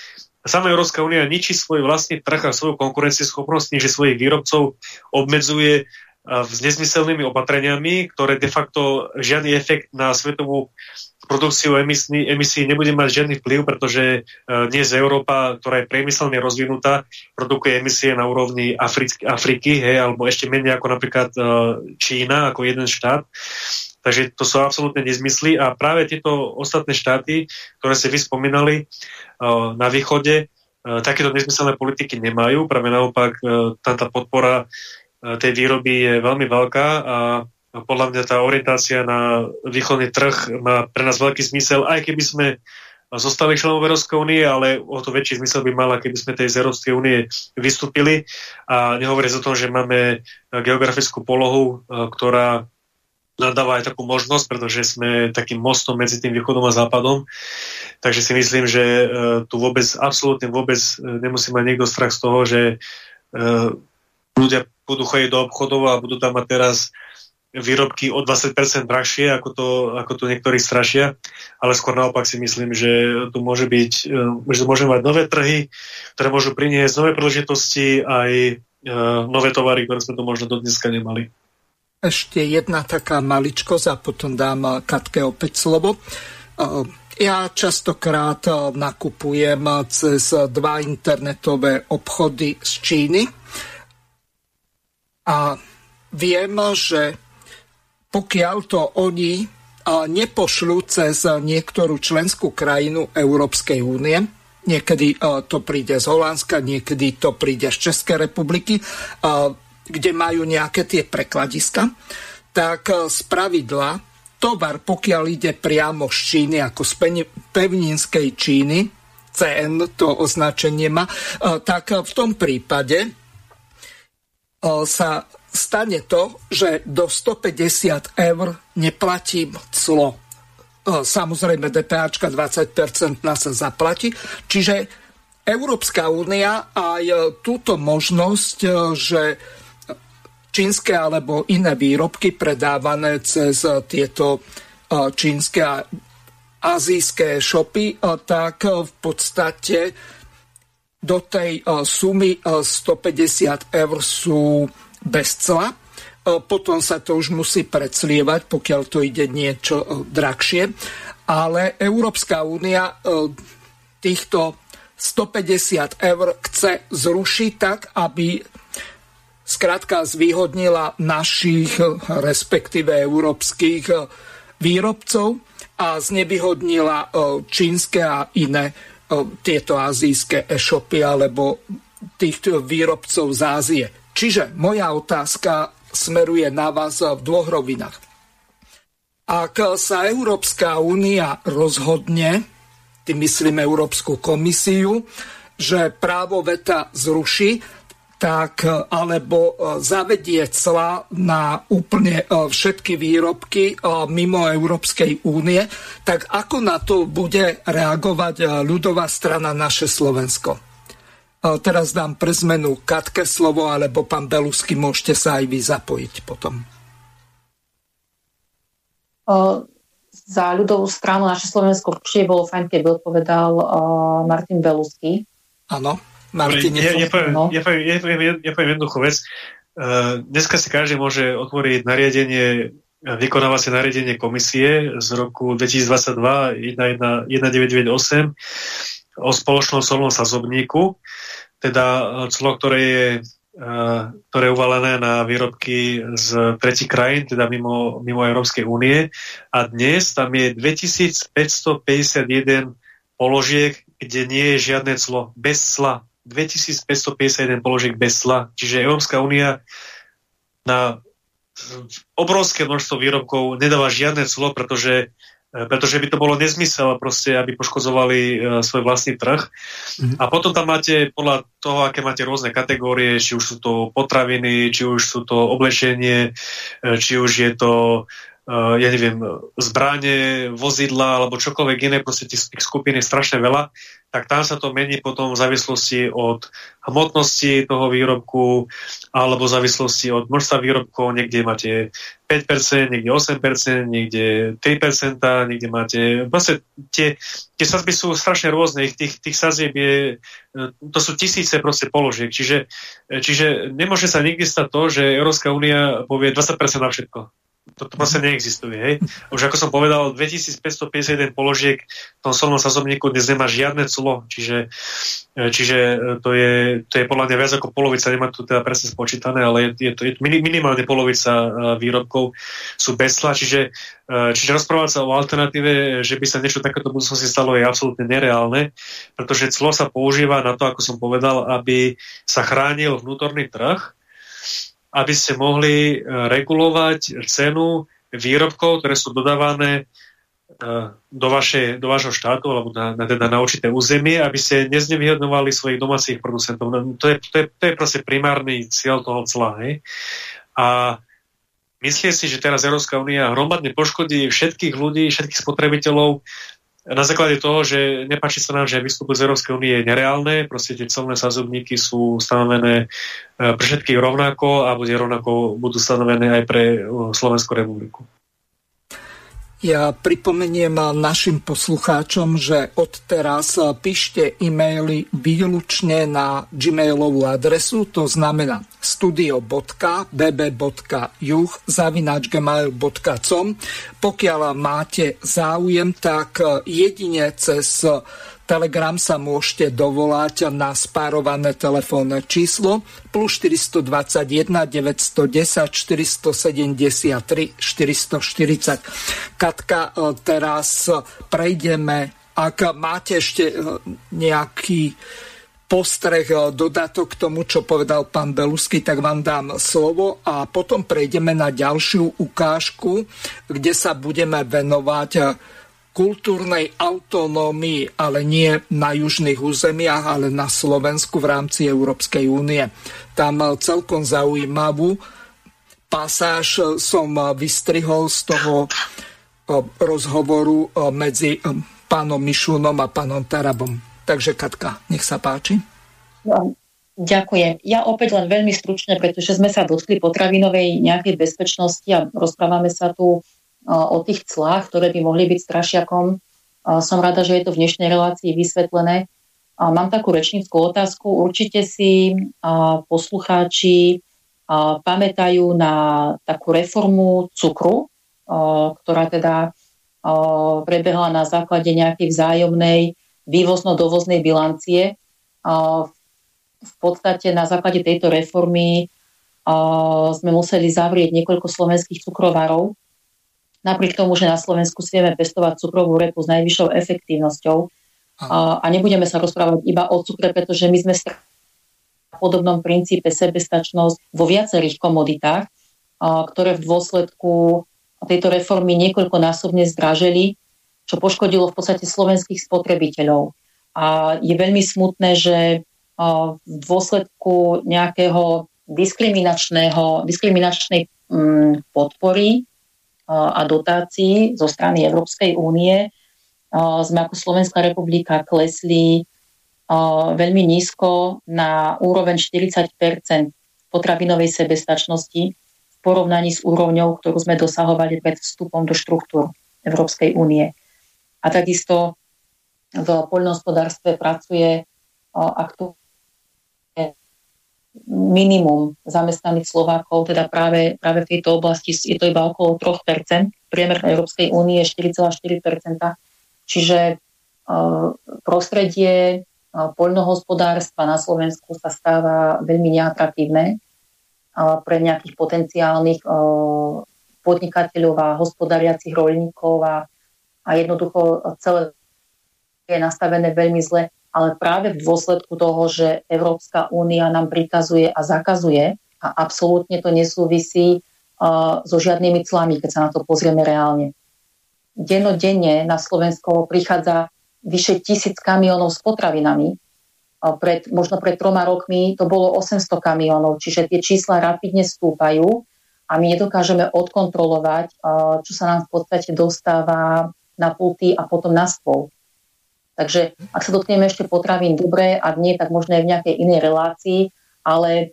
S3: sama Európska únia ničí svoj vlastný trh a svoju konkurencieschopnosť, že svojich výrobcov obmedzuje s nezmyselnými opatreniami, ktoré de facto žiadny efekt na svetovú produkciu emisí, emisí nebude mať žiadny vplyv, pretože dnes Európa, ktorá je priemyselne rozvinutá, produkuje emisie na úrovni Afriky, Afriky hej, alebo ešte menej ako napríklad Čína, ako jeden štát. Takže to sú absolútne nezmysly a práve tieto ostatné štáty, ktoré ste vyspomínali uh, na východe, uh, takéto nezmyselné politiky nemajú. Práve naopak uh, tá, tá podpora tej výroby je veľmi veľká a podľa mňa tá orientácia na východný trh má pre nás veľký zmysel, aj keby sme zostali členom Európskej únie, ale o to väčší zmysel by mala, keby sme tej z Európskej únie vystúpili. A nehovoriac o tom, že máme geografickú polohu, ktorá dáva aj takú možnosť, pretože sme takým mostom medzi tým východom a západom. Takže si myslím, že uh, tu vôbec, absolútne vôbec uh, nemusí mať niekto strach z toho, že uh, ľudia budú chodiť do obchodov a budú tam mať teraz výrobky o 20% drahšie, ako to, ako to niektorí strašia, ale skôr naopak si myslím, že tu môže byť, e, že môžeme mať nové trhy, ktoré môžu priniesť nové príležitosti aj e, nové tovary, ktoré sme tu možno do dneska nemali.
S1: Ešte jedna taká maličkosť a potom dám Katke opäť slovo. E, ja častokrát nakupujem cez dva internetové obchody z Číny a viem, že pokiaľ to oni nepošľú cez niektorú členskú krajinu Európskej únie, niekedy to príde z Holandska, niekedy to príde z Českej republiky, kde majú nejaké tie prekladiska, tak z pravidla tovar, pokiaľ ide priamo z Číny, ako z pevninskej Číny, CN to označenie má, tak v tom prípade sa stane to, že do 150 eur neplatím clo. Samozrejme DPAčka 20% sa zaplatí. Čiže Európska únia aj túto možnosť, že čínske alebo iné výrobky predávané cez tieto čínske a azijské shopy, tak v podstate do tej sumy 150 eur sú bez cla. Potom sa to už musí predslievať, pokiaľ to ide niečo drahšie. Ale Európska únia týchto 150 eur chce zrušiť tak, aby skrátka zvýhodnila našich, respektíve európskych výrobcov a znevýhodnila čínske a iné tieto azijské e-shopy alebo týchto výrobcov z Ázie. Čiže moja otázka smeruje na vás v dvoch rovinách. Ak sa Európska únia rozhodne, tým myslím Európsku komisiu, že právo veta zruší, tak alebo zavedie cla na úplne všetky výrobky mimo Európskej únie, tak ako na to bude reagovať ľudová strana naše Slovensko? Teraz dám pre zmenu Katke slovo, alebo pán Belusky, môžete sa aj vy zapojiť potom.
S2: Za ľudovú stranu naše Slovensko určite bolo fajn, keď by odpovedal uh, Martin Belusky.
S1: Áno, Martin.
S3: Ja, ja, poviem, no. ja, poviem, ja, poviem, ja poviem jednoduchú vec. Uh, dneska si každý môže otvoriť nariadenie vykonávacie nariadenie komisie z roku 2022 1998 o spoločnom solnom sazobníku, teda e, clo, ktoré je ktoré je uvalené na výrobky z tretich krajín, teda mimo, mimo Európskej únie. A dnes tam je 2551 položiek, kde nie je žiadne clo, bez cla. 2551 položiek bez cla. Čiže Európska únia na obrovské množstvo výrobkov nedáva žiadne clo, pretože E, pretože by to bolo nezmysel proste, aby poškozovali uh, svoj vlastný trh. Mm-hmm. A potom tam máte, podľa toho, aké máte rôzne kategórie, či už sú to potraviny, či už sú to oblečenie, e, či už je to ja neviem, zbranie, vozidla alebo čokoľvek iné, proste tých skupín je strašne veľa tak tam sa to mení potom v závislosti od hmotnosti toho výrobku alebo v závislosti od množstva výrobkov. Niekde máte 5%, niekde 8%, niekde 3%, niekde máte... Vlastne tie, tie sadzby sú strašne rôzne. Ich tých, tých sadzieb je... To sú tisíce proste položiek. Čiže, čiže nemôže sa nikdy stať to, že Európska únia povie 20% na všetko to, to proste neexistuje. Hej. Už ako som povedal, 2551 položiek v tom solnom sazobníku dnes nemá žiadne clo, čiže, e, čiže e, to, je, to je podľa mňa viac ako polovica, nemá tu teda presne spočítané, ale je, je to minimálne polovica e, výrobkov sú bez cla, čiže, čiže rozprávať sa o alternatíve, že by sa niečo takéto budúcnosti stalo, je absolútne nereálne, pretože clo sa používa na to, ako som povedal, aby sa chránil vnútorný trh, aby ste mohli e, regulovať cenu výrobkov, ktoré sú dodávané e, do, vaše, do vašho štátu alebo na, na, teda na určité územie, aby ste neznevýhodnovali svojich domácich producentov. No, to je, to je, to je proste primárny cieľ toho cla. A myslím si, že teraz Európska únia hromadne poškodí všetkých ľudí, všetkých spotrebiteľov na základe toho, že nepáči sa nám, že vystúpiť z Európskej únie je nereálne, proste tie celné sazobníky sú stanovené pre všetkých rovnako a bude rovnako budú stanovené aj pre Slovenskú republiku.
S1: Ja pripomeniem našim poslucháčom, že od teraz píšte e-maily výlučne na gmailovú adresu, to znamená studio.bb.juh zavinačgmail.com Pokiaľ máte záujem, tak jedine cez Telegram sa môžete dovolať na spárované telefónne číslo plus 421 910 473 440. Katka, e, teraz prejdeme, ak máte ešte e, nejaký postreh, e, dodatok k tomu, čo povedal pán Belusky, tak vám dám slovo a potom prejdeme na ďalšiu ukážku, kde sa budeme venovať kultúrnej autonómii, ale nie na južných územiach, ale na Slovensku v rámci Európskej únie. Tam celkom zaujímavú pasáž som vystrihol z toho rozhovoru medzi pánom Mišúnom a pánom Tarabom. Takže Katka, nech sa páči.
S2: Ďakujem. Ja opäť len veľmi stručne, pretože sme sa dotkli potravinovej nejakej bezpečnosti a rozprávame sa tu o tých clách, ktoré by mohli byť strašiakom. Som rada, že je to v dnešnej relácii vysvetlené. Mám takú rečníckú otázku. Určite si poslucháči pamätajú na takú reformu cukru, ktorá teda prebehla na základe nejakej vzájomnej vývozno-dovoznej bilancie. V podstate na základe tejto reformy sme museli zavrieť niekoľko slovenských cukrovarov, napriek tomu, že na Slovensku si vieme pestovať cukrovú repu s najvyššou efektívnosťou. A, a nebudeme sa rozprávať iba o cukre, pretože my sme v podobnom princípe sebestačnosť vo viacerých komoditách, a, ktoré v dôsledku tejto reformy niekoľkonásobne zdraželi, čo poškodilo v podstate slovenských spotrebiteľov. A je veľmi smutné, že v dôsledku nejakého diskriminačného, diskriminačnej mm, podpory a dotácií zo strany Európskej únie sme ako Slovenská republika klesli veľmi nízko na úroveň 40% potravinovej sebestačnosti v porovnaní s úrovňou, ktorú sme dosahovali pred vstupom do štruktúr Európskej únie. A takisto v poľnohospodárstve pracuje aktuálne minimum zamestnaných Slovákov, teda práve, práve v tejto oblasti je to iba okolo 3%, priemer Európskej únie je 4,4%, čiže uh, prostredie uh, poľnohospodárstva na Slovensku sa stáva veľmi neatratívne uh, pre nejakých potenciálnych podnikateľov a hospodariacich rolníkov a, a jednoducho celé je nastavené veľmi zle ale práve v dôsledku toho, že Európska únia nám prikazuje a zakazuje a absolútne to nesúvisí uh, so žiadnymi clami, keď sa na to pozrieme reálne. Dennodenne na Slovensko prichádza vyše tisíc kamionov s potravinami. Uh, pred, možno pred troma rokmi to bolo 800 kamionov, čiže tie čísla rapidne stúpajú a my nedokážeme odkontrolovať, uh, čo sa nám v podstate dostáva na pulty a potom na stôl. Takže ak sa dotkneme ešte potravín, dobre, ak nie, tak možno aj v nejakej inej relácii, ale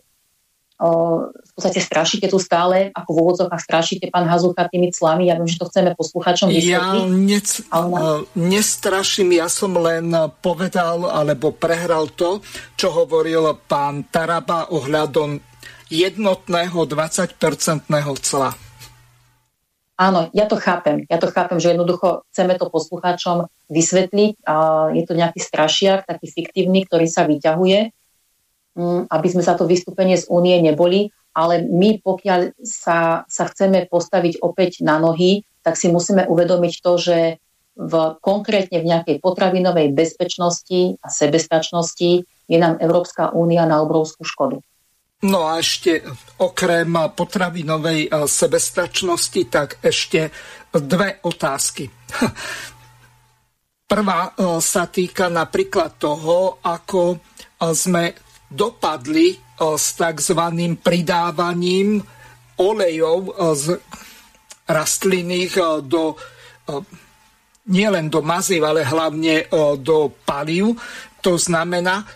S2: o, v podstate strašíte tu stále, ako v úvodzovkách strašíte pán Hazucha tými clami. Ja viem, že to chceme posluchačom
S1: vysvetliť. Ja nec, ale... nestraším, ja som len povedal alebo prehral to, čo hovoril pán Taraba ohľadom jednotného 20-percentného cla.
S2: Áno, ja to chápem. Ja to chápem, že jednoducho chceme to poslucháčom vysvetliť. A je to nejaký strašiak, taký fiktívny, ktorý sa vyťahuje, mm, aby sme za to vystúpenie z únie neboli. Ale my, pokiaľ sa, sa chceme postaviť opäť na nohy, tak si musíme uvedomiť to, že v, konkrétne v nejakej potravinovej bezpečnosti a sebestačnosti je nám Európska únia na obrovskú škodu.
S1: No a ešte okrem potravinovej eh, sebestačnosti, tak ešte dve otázky. Prvá eh, sa týka napríklad toho, ako eh, sme dopadli s tzv. pridávaním olejov z rastlinných do nielen do maziv, ale hlavne do palív. To znamená,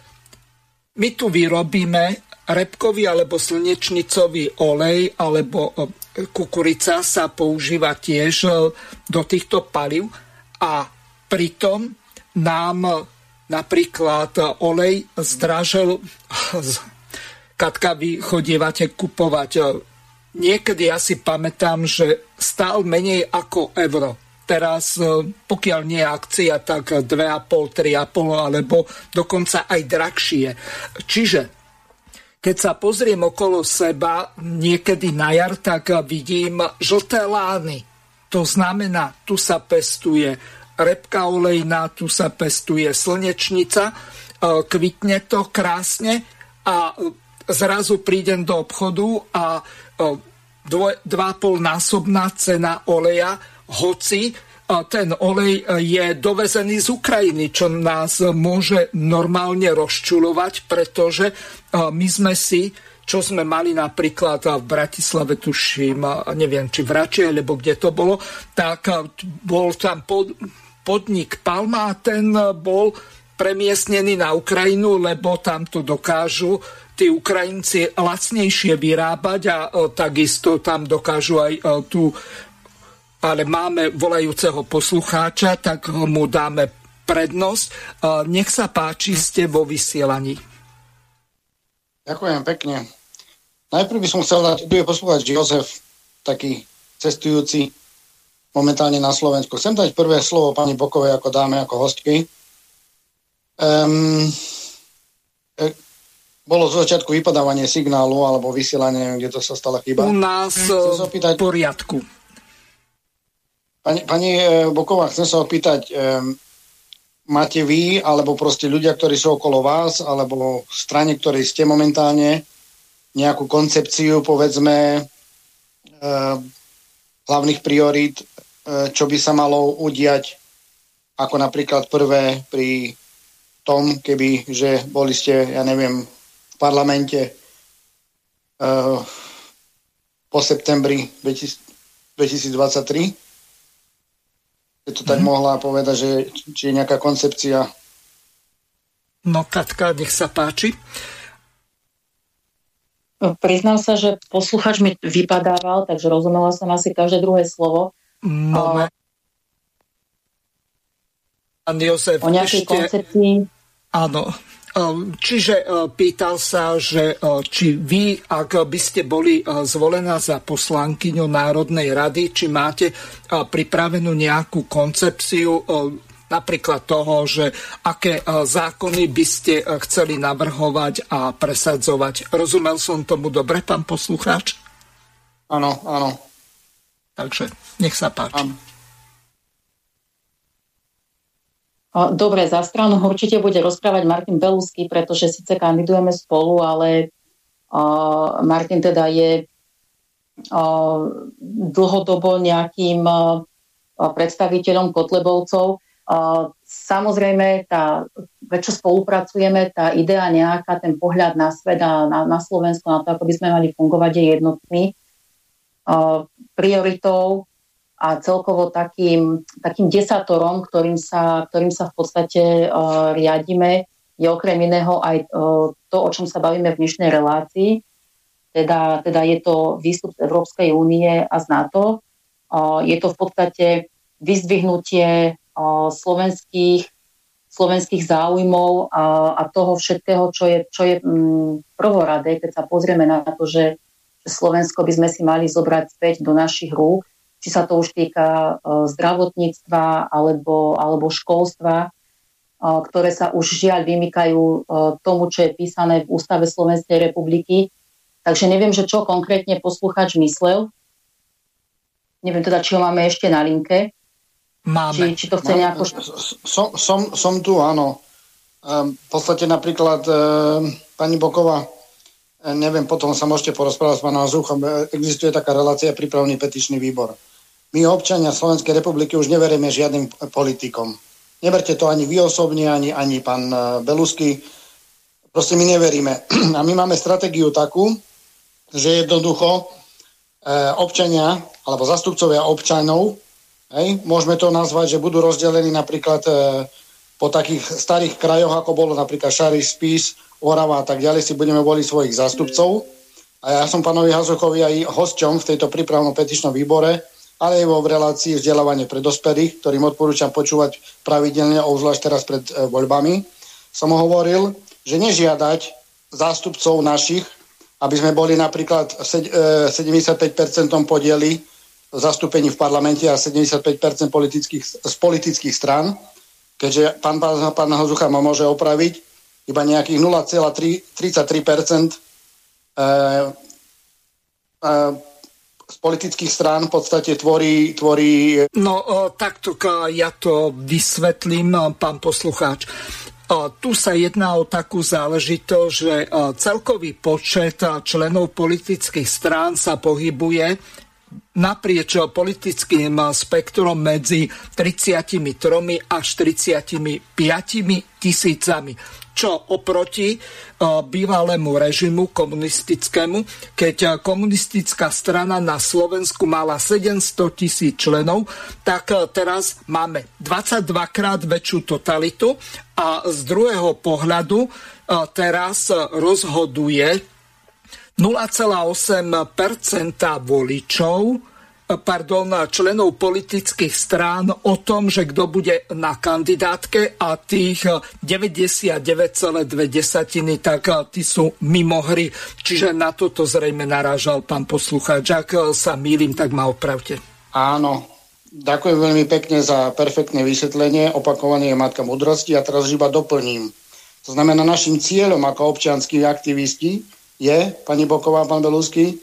S1: my tu vyrobíme repkový alebo slnečnicový olej alebo kukurica sa používa tiež do týchto palív a pritom nám napríklad olej zdražel Katka, vy chodievate kupovať. Niekedy ja si pamätám, že stál menej ako euro. Teraz, pokiaľ nie je akcia, tak 2,5, 3,5 alebo dokonca aj drahšie. Čiže keď sa pozriem okolo seba niekedy na jar, tak vidím žlté lány. To znamená, tu sa pestuje repka olejná, tu sa pestuje slnečnica, kvitne to krásne a zrazu prídem do obchodu a dva pol násobná cena oleja, hoci ten olej je dovezený z Ukrajiny, čo nás môže normálne rozčulovať, pretože my sme si čo sme mali napríklad v Bratislave, tuším, neviem, či v Rači, alebo kde to bolo, tak bol tam pod, podnik Palma a ten bol premiestnený na Ukrajinu, lebo tam to dokážu tí Ukrajinci lacnejšie vyrábať a takisto tam dokážu aj tú ale máme volajúceho poslucháča, tak mu dáme prednosť. Nech sa páči, ste vo vysielaní.
S10: Ďakujem pekne. Najprv by som chcel dať, tu je poslúchať Jozef, taký cestujúci momentálne na Slovensku. Chcem dať prvé slovo pani Bokovej ako dáme, ako hostky. Um, bolo z začiatku vypadávanie signálu alebo vysielanie, kde to sa stala chyba.
S1: U nás v poriadku.
S10: Pani, pani e, Boková, chcem sa opýtať, um, máte vy, alebo proste ľudia, ktorí sú okolo vás, alebo v strane, ktorej ste momentálne, nejakú koncepciu, povedzme, uh, hlavných priorít, uh, čo by sa malo udiať, ako napríklad prvé pri tom, keby, že boli ste, ja neviem, parlamente uh, po septembri 2023. Je to tak mm. mohla povedať, že či je nejaká koncepcia.
S1: No Katka, nech sa páči.
S2: Priznal sa, že posluchač mi vypadával, takže rozumela som asi každé druhé slovo.
S1: Moment. Pán Jozef,
S2: o nejakej ešte... koncepcii.
S1: Áno, čiže ehm, pýtal sa, že ehm, či vy, ak by ste boli zvolená za poslankyňu Národnej rady, či máte pripravenú nejakú koncepciu napríklad toho, že aké zákony by ste chceli navrhovať a presadzovať. Rozumel som tomu dobre, pán poslucháč?
S10: Áno, áno.
S1: Takže nech sa páči. Áno.
S2: Dobre, za stranu určite bude rozprávať Martin Belusky, pretože síce kandidujeme spolu, ale Martin teda je dlhodobo nejakým predstaviteľom Kotlebovcov. Samozrejme, tá, prečo spolupracujeme, tá idea nejaká, ten pohľad na svet a na, na Slovensko, na to, ako by sme mali fungovať, je jednotný. Prioritou a celkovo takým, takým desatorom, ktorým sa, ktorým sa v podstate uh, riadime, je okrem iného aj uh, to, o čom sa bavíme v dnešnej relácii. Teda, teda je to výstup z Európskej únie a z NATO. Uh, je to v podstate vyzdvihnutie uh, slovenských, slovenských záujmov a, a toho všetkého, čo je, čo je um, prvoradé, keď sa pozrieme na to, že Slovensko by sme si mali zobrať späť do našich rúk či sa to už týka e, zdravotníctva alebo, alebo školstva, e, ktoré sa už žiaľ vymykajú e, tomu, čo je písané v Ústave Slovenskej republiky. Takže neviem, že čo konkrétne posluchač myslel. Neviem teda, či ho máme ešte na linke.
S1: Máme.
S2: Či, či to chce nejako...
S10: Som, som, som tu, áno. v podstate napríklad pani Boková neviem, potom sa môžete porozprávať s pánom Zuchom, existuje taká relácia prípravný petičný výbor my občania Slovenskej republiky už neveríme žiadnym politikom. Neberte to ani vy osobne, ani, ani pán e, Belusky. Proste my neveríme. A my máme stratégiu takú, že jednoducho e, občania alebo zastupcovia občanov Hej? Môžeme to nazvať, že budú rozdelení napríklad e, po takých starých krajoch, ako bolo napríklad Šary, Spís, Orava a tak ďalej, si budeme voliť svojich zástupcov. A ja som pánovi Hazuchovi aj hosťom v tejto prípravnom petičnom výbore, ale aj vo v relácii vzdelávanie pre dospelých, ktorým odporúčam počúvať pravidelne, obzvlášť teraz pred e, voľbami, som hovoril, že nežiadať zástupcov našich, aby sme boli napríklad 75% e, podieli zastúpení v parlamente a 75% politických, z politických strán, keďže pán, pán, pán Hazucha ma môže opraviť, iba nejakých 0,33% e, e, z politických strán v podstate tvorí... tvorí...
S1: No takto ja to vysvetlím, pán poslucháč. Tu sa jedná o takú záležitosť, že celkový počet členov politických strán sa pohybuje naprieč politickým spektrom medzi 33 až 35 tisícami. Čo oproti e, bývalému režimu komunistickému, keď e, komunistická strana na Slovensku mala 700 tisíc členov, tak e, teraz máme 22 krát väčšiu totalitu a z druhého pohľadu teraz rozhoduje 0,8 voličov pardon, členov politických strán o tom, že kto bude na kandidátke a tých 99,2 tak tí sú mimo hry. Čiže na toto zrejme narážal pán poslucháč. Ak sa mýlim, tak ma opravte.
S10: Áno, ďakujem veľmi pekne za perfektné vysvetlenie. Opakovanie je matka mudrosti a teraz iba doplním. To znamená, našim cieľom ako občianskí aktivisti je, pani Boková, pán Belusky,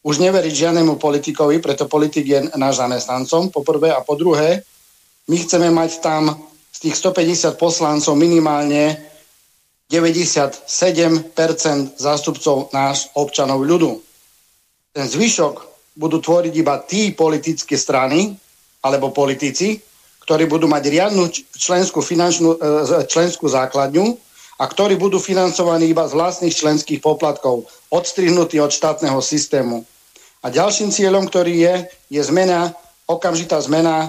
S10: už neveriť žiadnemu politikovi, preto politik je náš zamestnancom, po prvé. A po druhé, my chceme mať tam z tých 150 poslancov minimálne 97% zástupcov náš občanov ľudu. Ten zvyšok budú tvoriť iba tí politické strany alebo politici, ktorí budú mať riadnu členskú, finančnú, e, členskú základňu a ktorí budú financovaní iba z vlastných členských poplatkov, odstrihnutí od štátneho systému. A ďalším cieľom, ktorý je, je zmena, okamžitá zmena e,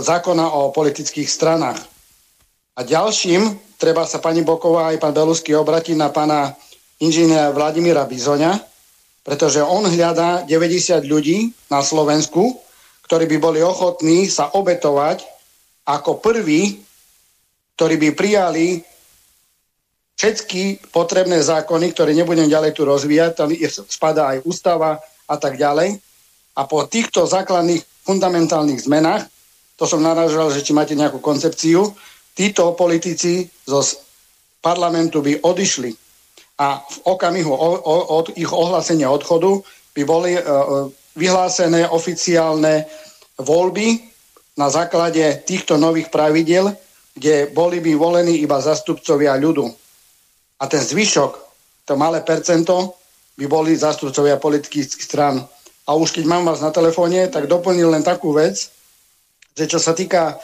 S10: zákona o politických stranách. A ďalším, treba sa pani Boková aj pán Belusky obratiť na pána inžiniera Vladimíra Bizoňa, pretože on hľadá 90 ľudí na Slovensku, ktorí by boli ochotní sa obetovať ako prví, ktorí by prijali všetky potrebné zákony, ktoré nebudem ďalej tu rozvíjať, tam spadá aj ústava a tak ďalej. A po týchto základných fundamentálnych zmenách, to som narážal, že či máte nejakú koncepciu, títo politici zo parlamentu by odišli a v okamihu od ich ohlásenia odchodu by boli e, e, vyhlásené oficiálne voľby na základe týchto nových pravidel, kde boli by volení iba zastupcovia ľudu a ten zvyšok, to malé percento, by boli zástupcovia politických stran. A už keď mám vás na telefóne, tak doplnil len takú vec, že čo sa týka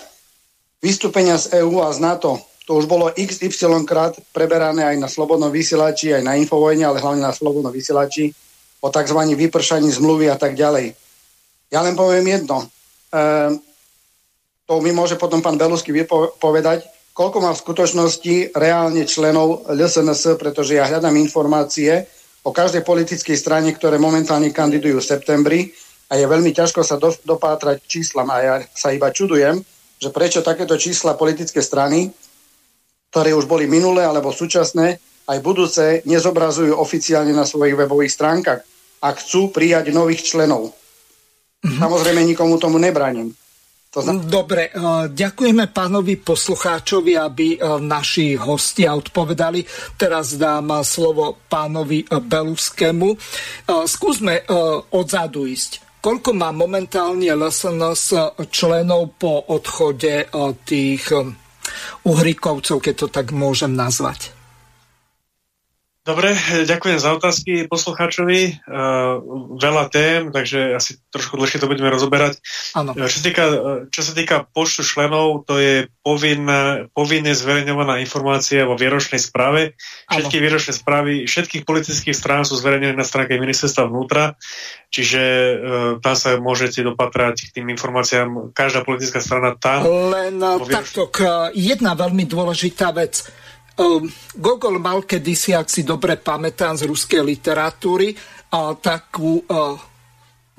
S10: vystúpenia z EÚ a z NATO, to už bolo XY krát preberané aj na Slobodnom vysielači, aj na Infovojne, ale hlavne na Slobodnom vysielači, o tzv. vypršaní zmluvy a tak ďalej. Ja len poviem jedno. Ehm, to mi môže potom pán Belusky povedať, koľko má v skutočnosti reálne členov LSNS, pretože ja hľadám informácie o každej politickej strane, ktoré momentálne kandidujú v septembri a je veľmi ťažko sa do, dopátrať číslam a ja sa iba čudujem, že prečo takéto čísla politické strany, ktoré už boli minulé alebo súčasné, aj budúce nezobrazujú oficiálne na svojich webových stránkach a chcú prijať nových členov. Mm-hmm. Samozrejme nikomu tomu nebraním.
S1: To znam... Dobre, e, ďakujeme pánovi poslucháčovi, aby e, naši hostia odpovedali. Teraz dám slovo pánovi e, Beluskému. Skúsme odzadu ísť. Koľko má momentálne LSNS členov po odchode tých uhrikovcov, keď to tak môžem nazvať?
S3: Dobre, ďakujem za otázky poslucháčovi. Uh, veľa tém, takže asi trošku dlhšie to budeme rozoberať.
S1: Ano.
S3: Čo, sa týka, čo sa týka počtu členov, to je povinná, povinne zverejňovaná informácia vo výročnej správe. Všetky výročné správy všetkých politických strán sú zverejnené na stránke ministerstva vnútra, čiže uh, tam sa môžete dopatrať k tým informáciám. Každá politická strana tam.
S1: Len takto, jedna veľmi dôležitá vec Gogol mal kedysi, ak si dobre pamätám z ruskej literatúry, uh, takú, uh,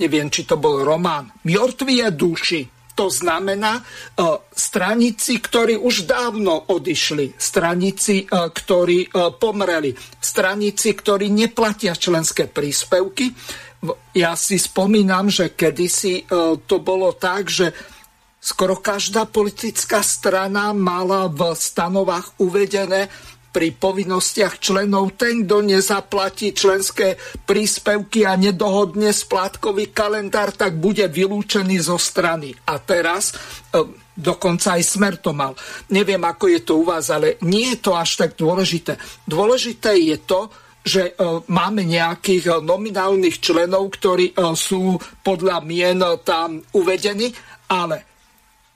S1: neviem, či to bol román, Mŕtvie duši. To znamená uh, stranici, ktorí už dávno odišli, stranici, uh, ktorí pomreli, stranici, ktorí neplatia členské príspevky. Ja si spomínam, že kedysi to bolo tak, že Skoro každá politická strana mala v stanovách uvedené pri povinnostiach členov ten, kto nezaplatí členské príspevky a nedohodne splátkový kalendár, tak bude vylúčený zo strany. A teraz e, dokonca aj smer to mal. Neviem, ako je to u vás, ale nie je to až tak dôležité. Dôležité je to, že e, máme nejakých nominálnych členov, ktorí e, sú podľa mien tam uvedení, ale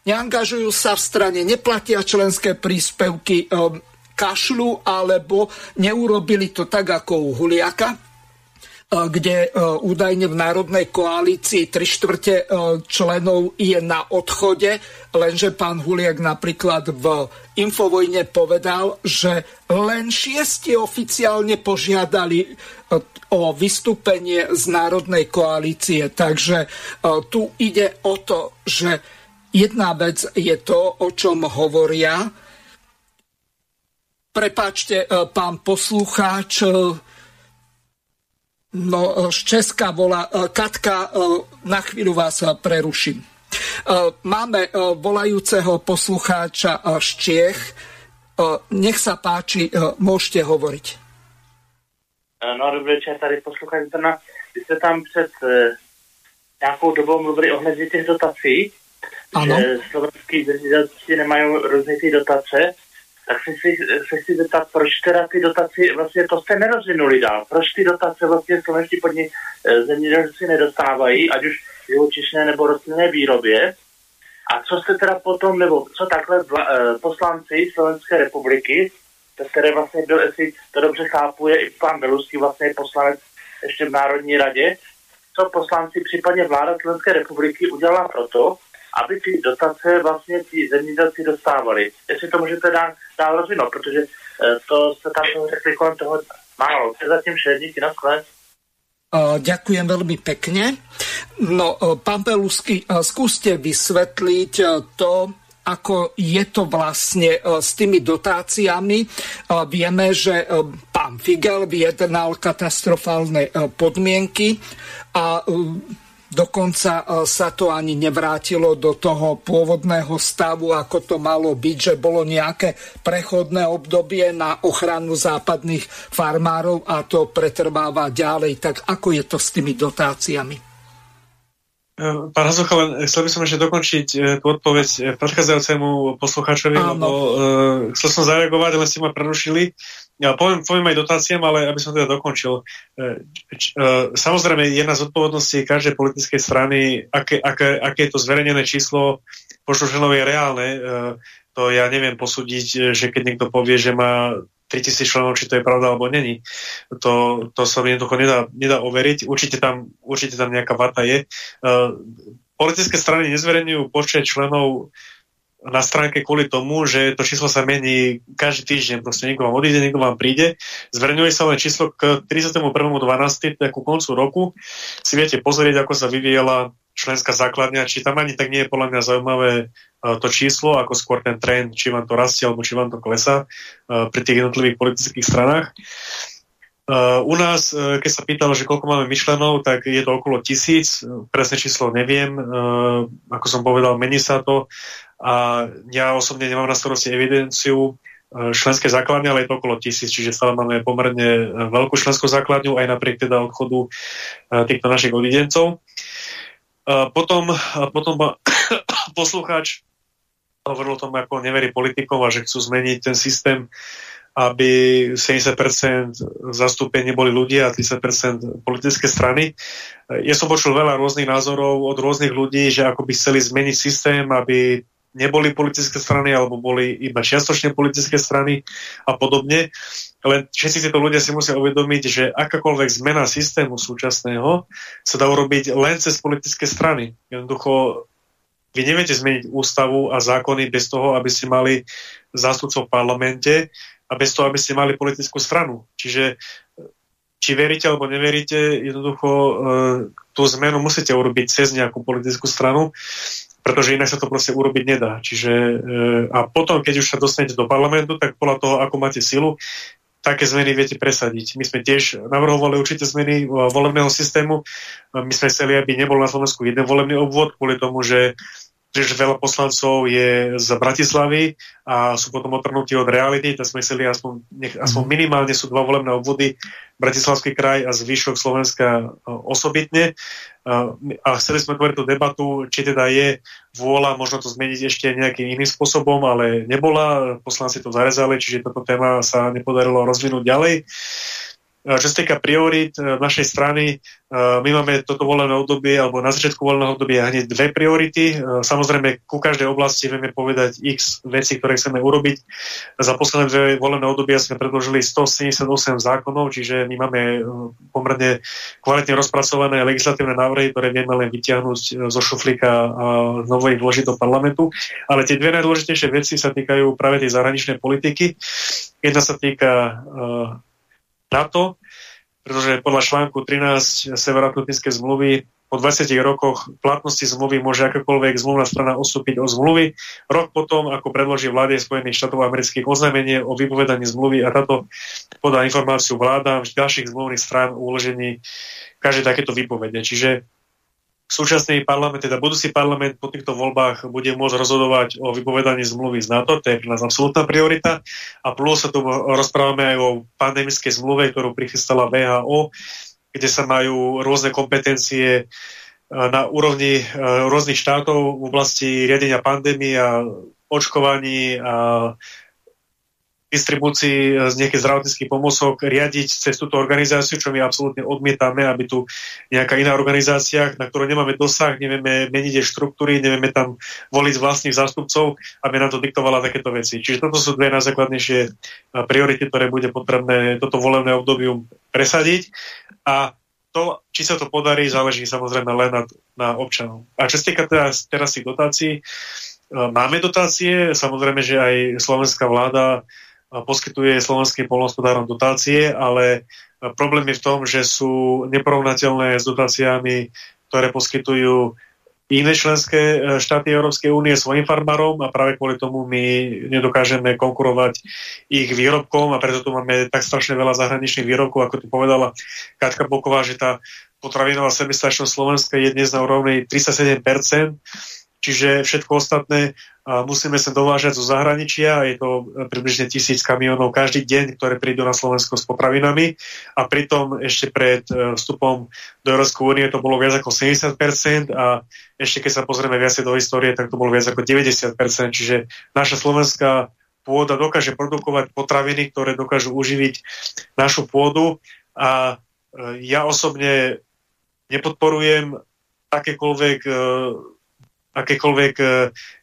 S1: neangažujú sa v strane, neplatia členské príspevky, um, kašľu alebo neurobili to tak ako u Huliaka, uh, kde uh, údajne v Národnej koalícii tri štvrte uh, členov je na odchode, lenže pán Huliak napríklad v Infovojne povedal, že len šiesti oficiálne požiadali o vystúpenie z Národnej koalície. Takže tu ide o to, že Jedna vec je to, o čom hovoria. Prepáčte, e, pán poslucháč, e, no, e, z Česka volá Katka, na chvíľu vás preruším. Máme volajúceho poslucháča z Čiech. Nech sa páči, môžete hovoriť.
S11: No, dobrý večer, tady posluchač Vy jste tam před nějakou dobou mluvili ohledně těch dotací ano. že slovenský zemědělci nemají různé ty dotace, tak se si, se si zeptat, proč teda ty dotace, vlastně to jste nerozvinuli dál, proč ty dotace vlastně slovenští podnik eh, zemědělci nedostávají, ať už živočišné nebo rostlinné výrobě. A co jste teda potom, nebo co takhle vla, eh, poslanci Slovenské republiky, které vlastně byl, jestli to dobře chápu, je i pan Beluský vlastně poslanec ještě v Národní radě, co poslanci, případně vláda Slovenské republiky udělala proto, aby ty dotace vlastně ti zemědělci dostávali. Jestli to můžete dál, dál rozvinout, protože eh, to se tam řekli kolem toho málo. To je zatím vše, díky na skle.
S1: Ďakujem veľmi pekne. No, pán Pelusky, skúste vysvetliť to, ako je to vlastne s tými dotáciami. Vieme, že pán Figel vyjednal katastrofálne podmienky a Dokonca e, sa to ani nevrátilo do toho pôvodného stavu, ako to malo byť, že bolo nejaké prechodné obdobie na ochranu západných farmárov a to pretrváva ďalej. Tak ako je to s tými dotáciami?
S3: E, pán Hazucha, len chcel by som ešte dokončiť e, tú odpoveď predchádzajúcemu poslucháčovi, lebo chcel som zareagovať, ale ste ma prerušili. Ja poviem, poviem aj dotáciám, ale aby som teda dokončil. E, e, samozrejme, jedna z odpovedností každej politickej strany, aké, aké, aké je to zverejnené číslo počtu členov je reálne. E, to ja neviem posúdiť, že keď niekto povie, že má 3000 členov, či to je pravda alebo není. To, to sa jednoducho nedá, nedá overiť. Určite tam, určite tam nejaká vata je. Politické strany nezverejňujú počet členov na stránke kvôli tomu, že to číslo sa mení každý týždeň. Proste niekto vám odíde, niekto vám príde. Zverejňuje sa len číslo k 31.12. ku koncu roku. Si viete pozrieť, ako sa vyvíjala členská základňa, či tam ani tak nie je podľa mňa zaujímavé e, to číslo, ako skôr ten trend, či vám to rastie, alebo či vám to klesa e, pri tých jednotlivých politických stranách. Uh, u nás, keď sa pýtalo, že koľko máme myšlenov, tak je to okolo tisíc, presné číslo neviem, ako som povedal, mení sa to a ja osobne nemám na starosti evidenciu e, členské základne, ale je to okolo tisíc, čiže stále máme pomerne e, veľkú členskú základňu aj napriek teda odchodu e, týchto našich odidencov. Potom, potom poslucháč hovoril o tom, ako neverí politikov a že chcú zmeniť ten systém, aby 70% zastúpení boli ľudia a 30% politické strany. Ja som počul veľa rôznych názorov od rôznych ľudí, že ako by chceli zmeniť systém, aby neboli politické strany alebo boli iba čiastočne politické strany a podobne. Len všetci títo ľudia si musia uvedomiť, že akákoľvek zmena systému súčasného sa dá urobiť len cez politické strany. Jednoducho vy neviete zmeniť ústavu a zákony bez toho, aby ste mali zástupcov v parlamente a bez toho, aby ste mali politickú stranu. Čiže či veríte alebo neveríte, jednoducho e, tú zmenu musíte urobiť cez nejakú politickú stranu pretože inak sa to proste urobiť nedá. Čiže, e, a potom, keď už sa dostanete do parlamentu, tak podľa toho, ako máte silu, také zmeny viete presadiť. My sme tiež navrhovali určité zmeny volebného systému. My sme chceli, aby nebol na Slovensku jeden volebný obvod, kvôli tomu, že že veľa poslancov je z Bratislavy a sú potom otrhnutí od reality, tak sme chceli aspoň, nech, aspoň mhm. minimálne sú dva volebné obvody, Bratislavský kraj a zvyšok Slovenska e, osobitne. E, a chceli sme tvoriť tú debatu, či teda je vôľa možno to zmeniť ešte nejakým iným spôsobom, ale nebola, poslanci to zarezali, čiže toto téma sa nepodarilo rozvinúť ďalej. Čo sa týka priorit e, našej strany, e, my máme toto volené obdobie, alebo na začiatku voleného obdobia hneď dve priority. E, samozrejme, ku každej oblasti vieme povedať x veci, ktoré chceme urobiť. Za posledné dve volené obdobia sme predložili 178 zákonov, čiže my máme pomerne kvalitne rozpracované legislatívne návrhy, ktoré vieme len vytiahnuť zo šuflíka a znovu vložiť do parlamentu. Ale tie dve najdôležitejšie veci sa týkajú práve tej zahraničnej politiky. Jedna sa týka NATO, pretože podľa článku 13 Severoatlantickej zmluvy po 20 rokoch platnosti zmluvy môže akákoľvek zmluvná strana ostúpiť od zmluvy. Rok potom, ako predloží vláde Spojených štátov amerických oznámenie o vypovedaní zmluvy a táto podá informáciu vládám ďalších zmluvných strán uložení každej takéto vypovede. Čiže súčasný parlament, teda budúci parlament po týchto voľbách bude môcť rozhodovať o vypovedaní zmluvy z NATO, to je pre nás absolútna priorita. A plus sa tu rozprávame aj o pandemickej zmluve, ktorú prichystala VHO, kde sa majú rôzne kompetencie e, na úrovni e, rôznych štátov v oblasti riadenia pandémie a očkovaní a distribúcii z nejakých zdravotníckých pomôcok riadiť cez túto organizáciu, čo my absolútne odmietame, aby tu nejaká iná organizácia, na ktorú nemáme dosah, nevieme meniť jej štruktúry, nevieme tam voliť vlastných zástupcov, aby nám to diktovala takéto veci. Čiže toto sú dve najzákladnejšie priority, ktoré bude potrebné toto volebné obdobium presadiť. A to, či sa to podarí, záleží samozrejme len na, na občanov. A čo sa týka teraz, teraz tých dotácií, máme dotácie, samozrejme, že aj slovenská vláda poskytuje slovenským polnohospodárom dotácie, ale problém je v tom, že sú neporovnateľné s dotáciami, ktoré poskytujú iné členské e, štáty Európskej únie svojim farmárom a práve kvôli tomu my nedokážeme konkurovať ich výrobkom a preto tu máme tak strašne veľa zahraničných výrobkov, ako tu povedala Katka Boková, že tá potravinová sebestačnosť Slovenska je dnes na úrovni 37%, čiže všetko ostatné musíme sa dovážať zo zahraničia, je to e, približne tisíc kamionov každý deň, ktoré prídu na Slovensko s potravinami. A pritom ešte pred e, vstupom do Európskej únie to bolo viac ako 70% a ešte keď sa pozrieme viacej do histórie, tak to bolo viac ako 90%, čiže naša slovenská pôda dokáže produkovať potraviny, ktoré dokážu uživiť našu pôdu. A e, ja osobne nepodporujem akékoľvek akékoľvek e,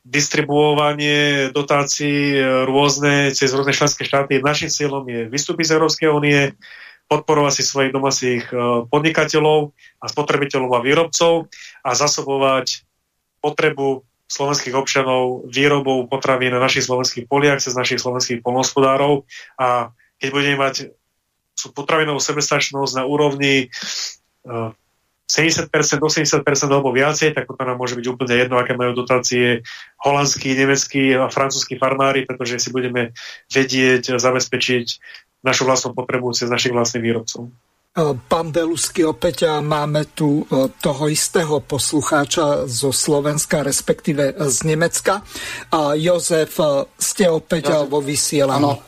S3: distribuovanie dotácií e, rôzne cez rôzne členské štáty. Našim cieľom je vystúpiť z Európskej únie, podporovať si svojich domácich e, podnikateľov a spotrebiteľov a výrobcov a zasobovať potrebu slovenských občanov výrobou potravín na našich slovenských poliach cez našich slovenských polnospodárov a keď budeme mať potravinovú sebestačnosť na úrovni 70%, 80% alebo viacej, tak to nám môže byť úplne jedno, aké majú dotácie holandskí, nemeckí a francúzskí farmári, pretože si budeme vedieť zabezpečiť našu vlastnú potrebu cez našich vlastných výrobcov.
S1: Pán Belusky, opäť máme tu toho istého poslucháča zo Slovenska, respektíve z Nemecka. A Jozef, ste opäť Jozef. vo vysielaní.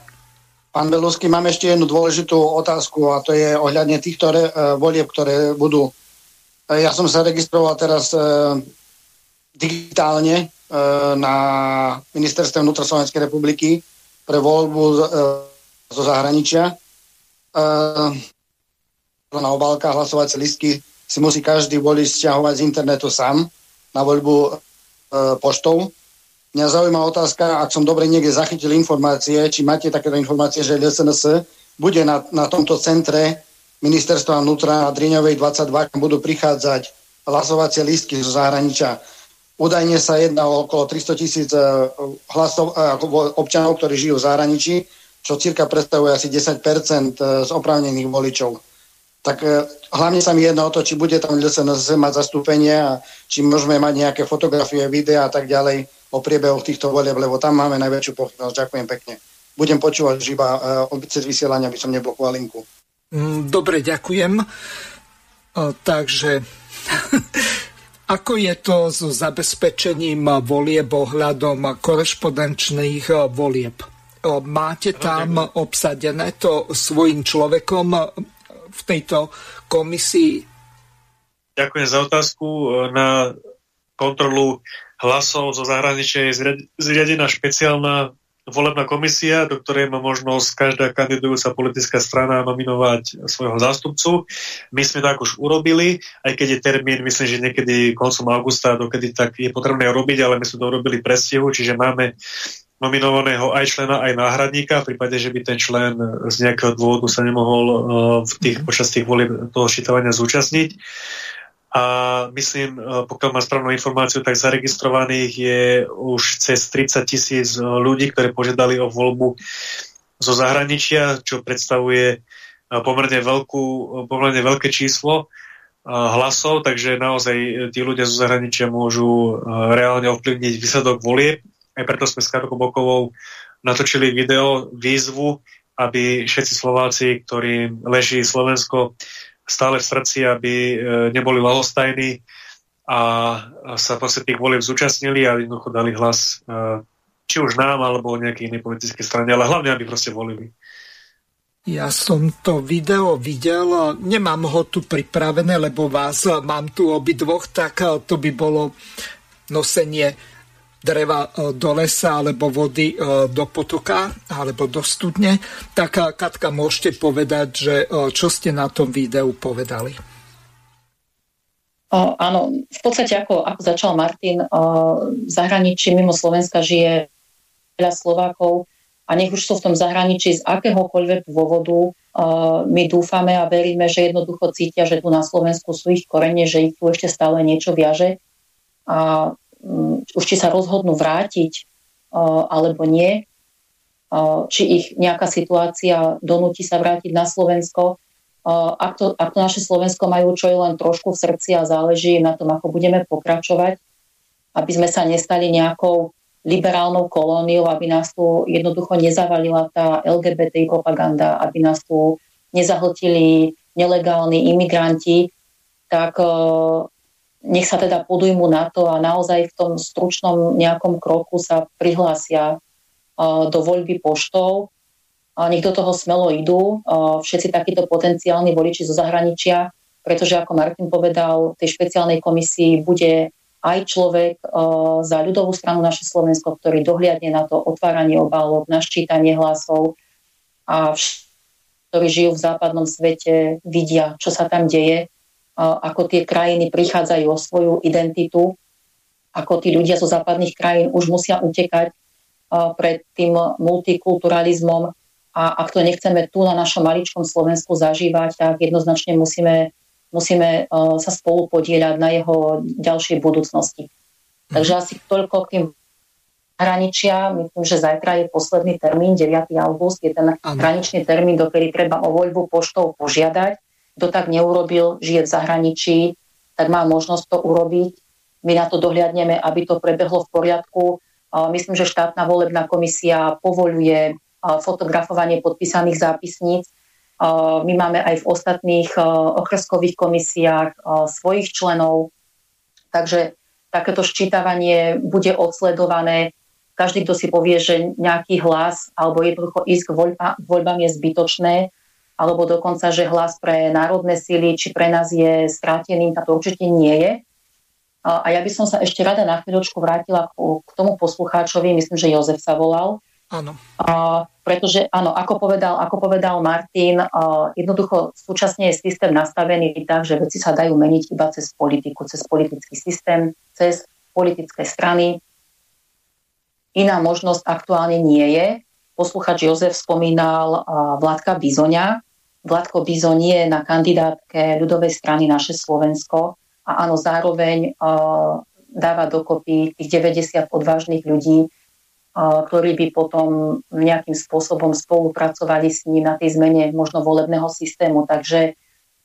S10: Pán Belusky, mám ešte jednu dôležitú otázku a to je ohľadne týchto re, volieb, ktoré budú ja som sa registroval teraz e, digitálne na ministerstve vnútra Slovenskej republiky pre voľbu zo zahraničia. Na obálkach hlasovacie listky si musí každý volič stiahovať z internetu sám na voľbu poštou. Mňa zaujíma otázka, ak som dobre niekde zachytil informácie, či máte takéto informácie, že LSNS bude na, na tomto centre ministerstva vnútra na Driňovej 22, kam budú prichádzať hlasovacie lístky zo zahraničia. Údajne sa jedná o okolo 300 tisíc e, hlasov, e, občanov, ktorí žijú v zahraničí, čo cirka predstavuje asi 10 e, z oprávnených voličov. Tak hlavne sa mi jedná o to, či bude tam LSNS mať zastúpenie a či môžeme mať nejaké fotografie, videá a tak ďalej o priebehoch týchto volieb, lebo tam máme najväčšiu pochybnosť. Ďakujem pekne. Budem počúvať iba uh, cez vysielania, aby som neblokoval linku.
S1: Mm, dobre, ďakujem. Takže ako je to so zabezpečením volieb ohľadom korešpondenčných volieb? Máte tam obsadené to svojim človekom v tejto komisii?
S3: Ďakujem za otázku. Na kontrolu hlasov zo zahraničia je zriadená špeciálna volebná komisia, do ktorej má možnosť každá kandidujúca politická strana nominovať svojho zástupcu. My sme tak už urobili, aj keď je termín, myslím, že niekedy koncom augusta, dokedy tak je potrebné robiť, ale my sme to urobili prestihu, čiže máme nominovaného aj člena, aj náhradníka, v prípade, že by ten člen z nejakého dôvodu sa nemohol uh, v tých, počas tých volieb toho šítovania zúčastniť a myslím, e, pokiaľ mám správnu informáciu, tak zaregistrovaných je už cez 30 tisíc e, ľudí, ktorí požiadali o voľbu zo zahraničia, čo predstavuje e, pomerne, veľkú, pomerne veľké číslo hlasov, takže naozaj tí ľudia zo zahraničia môžu reálne ovplyvniť výsledok volieb. Aj preto sme s Karkou Bokovou natočili video, výzvu, aby všetci Slováci, ktorým leží Slovensko stále v srdci, aby e, neboli lahostajní a sa proste tých volieb zúčastnili a jednoducho dali hlas e, či už nám, alebo nejakej inej politickej strane, ale hlavne, aby proste volili.
S1: Ja som to video videl, nemám ho tu pripravené, lebo vás mám tu obidvoch, tak to by bolo nosenie dreva e, do lesa alebo vody e, do potoka alebo do studne, tak e, Katka, môžete povedať, že čo ste na tom videu povedali?
S2: O, áno, v podstate ako, ako začal Martin, o, v zahraničí mimo Slovenska žije veľa Slovákov a nech už sú v tom zahraničí z akéhokoľvek dôvodu, o, my dúfame a veríme, že jednoducho cítia, že tu na Slovensku sú ich korene, že ich tu ešte stále niečo viaže. A už či sa rozhodnú vrátiť alebo nie, či ich nejaká situácia donúti sa vrátiť na Slovensko. Ak to, ak to naše Slovensko majú čo je len trošku v srdci a záleží na tom, ako budeme pokračovať, aby sme sa nestali nejakou liberálnou kolóniou, aby nás tu jednoducho nezavalila tá LGBT propaganda, aby nás tu nezahltili nelegálni imigranti, tak nech sa teda podujmu na to a naozaj v tom stručnom nejakom kroku sa prihlásia do voľby poštov. A nech do toho smelo idú všetci takíto potenciálni voliči zo zahraničia, pretože ako Martin povedal, tej špeciálnej komisii bude aj človek za ľudovú stranu naše Slovensko, ktorý dohliadne na to otváranie obálok, naščítanie hlasov a ktorí žijú v západnom svete, vidia, čo sa tam deje ako tie krajiny prichádzajú o svoju identitu, ako tí ľudia zo západných krajín už musia utekať pred tým multikulturalizmom a ak to nechceme tu na našom maličkom Slovensku zažívať, tak jednoznačne musíme, musíme sa spolu podieľať na jeho ďalšej budúcnosti. Takže asi toľko k tým hraničia. Myslím, že zajtra je posledný termín, 9. august, je ten hraničný termín, do ktorý treba o voľbu poštou požiadať. Kto tak neurobil, žije v zahraničí, tak má možnosť to urobiť. My na to dohliadneme, aby to prebehlo v poriadku. Myslím, že štátna volebná komisia povoluje fotografovanie podpísaných zápisníc. My máme aj v ostatných okreskových komisiách svojich členov, takže takéto ščítavanie bude odsledované. Každý, kto si povie, že nejaký hlas alebo jednoducho ísť k voľbám je zbytočné, alebo dokonca, že hlas pre národné síly či pre nás je strátený, to určite nie je. A ja by som sa ešte rada na chvíľočku vrátila k tomu poslucháčovi, myslím, že Jozef sa volal.
S1: Áno.
S2: A, pretože, áno, ako povedal, ako povedal Martin, a, jednoducho súčasne je systém nastavený tak, že veci sa dajú meniť iba cez politiku, cez politický systém, cez politické strany. Iná možnosť aktuálne nie je. Posluchač Jozef spomínal Vládka Bizonia. Vládko Bizon je na kandidátke ľudovej strany naše Slovensko a áno, zároveň dáva dokopy tých 90 odvážnych ľudí, ktorí by potom nejakým spôsobom spolupracovali s ním na tej zmene možno volebného systému. Takže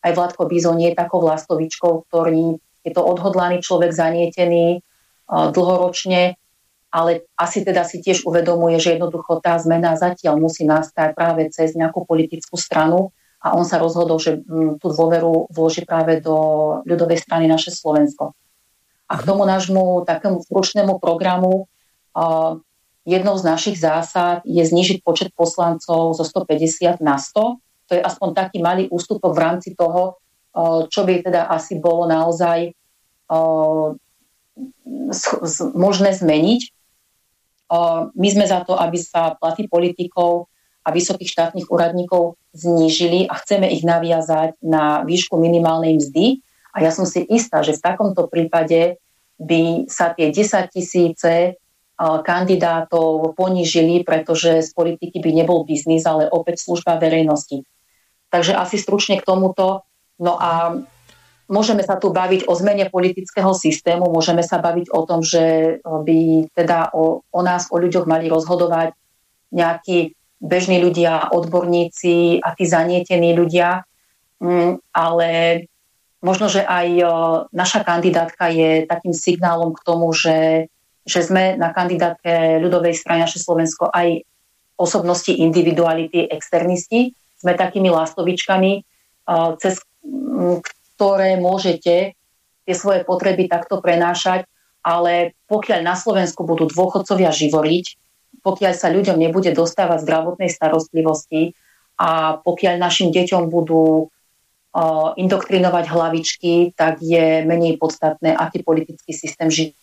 S2: aj Vládko Bizon je takou vlastovičkou, ktorý je to odhodlaný človek zanietený dlhoročne, ale asi teda si tiež uvedomuje, že jednoducho tá zmena zatiaľ musí nastať práve cez nejakú politickú stranu a on sa rozhodol, že mm, tú dôveru vloží práve do ľudovej strany naše Slovensko. A k tomu nášmu takému stručnému programu jednou z našich zásad je znižiť počet poslancov zo 150 na 100. To je aspoň taký malý ústupok v rámci toho, čo by teda asi bolo naozaj možné zmeniť. My sme za to, aby sa platy politikov a vysokých štátnych úradníkov znížili a chceme ich naviazať na výšku minimálnej mzdy. A ja som si istá, že v takomto prípade by sa tie 10 tisíce kandidátov ponížili, pretože z politiky by nebol biznis, ale opäť služba verejnosti. Takže asi stručne k tomuto. No a môžeme sa tu baviť o zmene politického systému, môžeme sa baviť o tom, že by teda o, o nás, o ľuďoch mali rozhodovať nejakí bežní ľudia, odborníci a tí zanietení ľudia, mm, ale možno, že aj naša kandidátka je takým signálom k tomu, že, že sme na kandidátke ľudovej strany naše Slovensko aj osobnosti individuality, externisti. Sme takými lastovičkami, cez ktoré môžete tie svoje potreby takto prenášať, ale pokiaľ na Slovensku budú dôchodcovia živoriť, pokiaľ sa ľuďom nebude dostávať zdravotnej starostlivosti a pokiaľ našim deťom budú uh, indoktrinovať hlavičky, tak je menej podstatné, aký politický systém žije.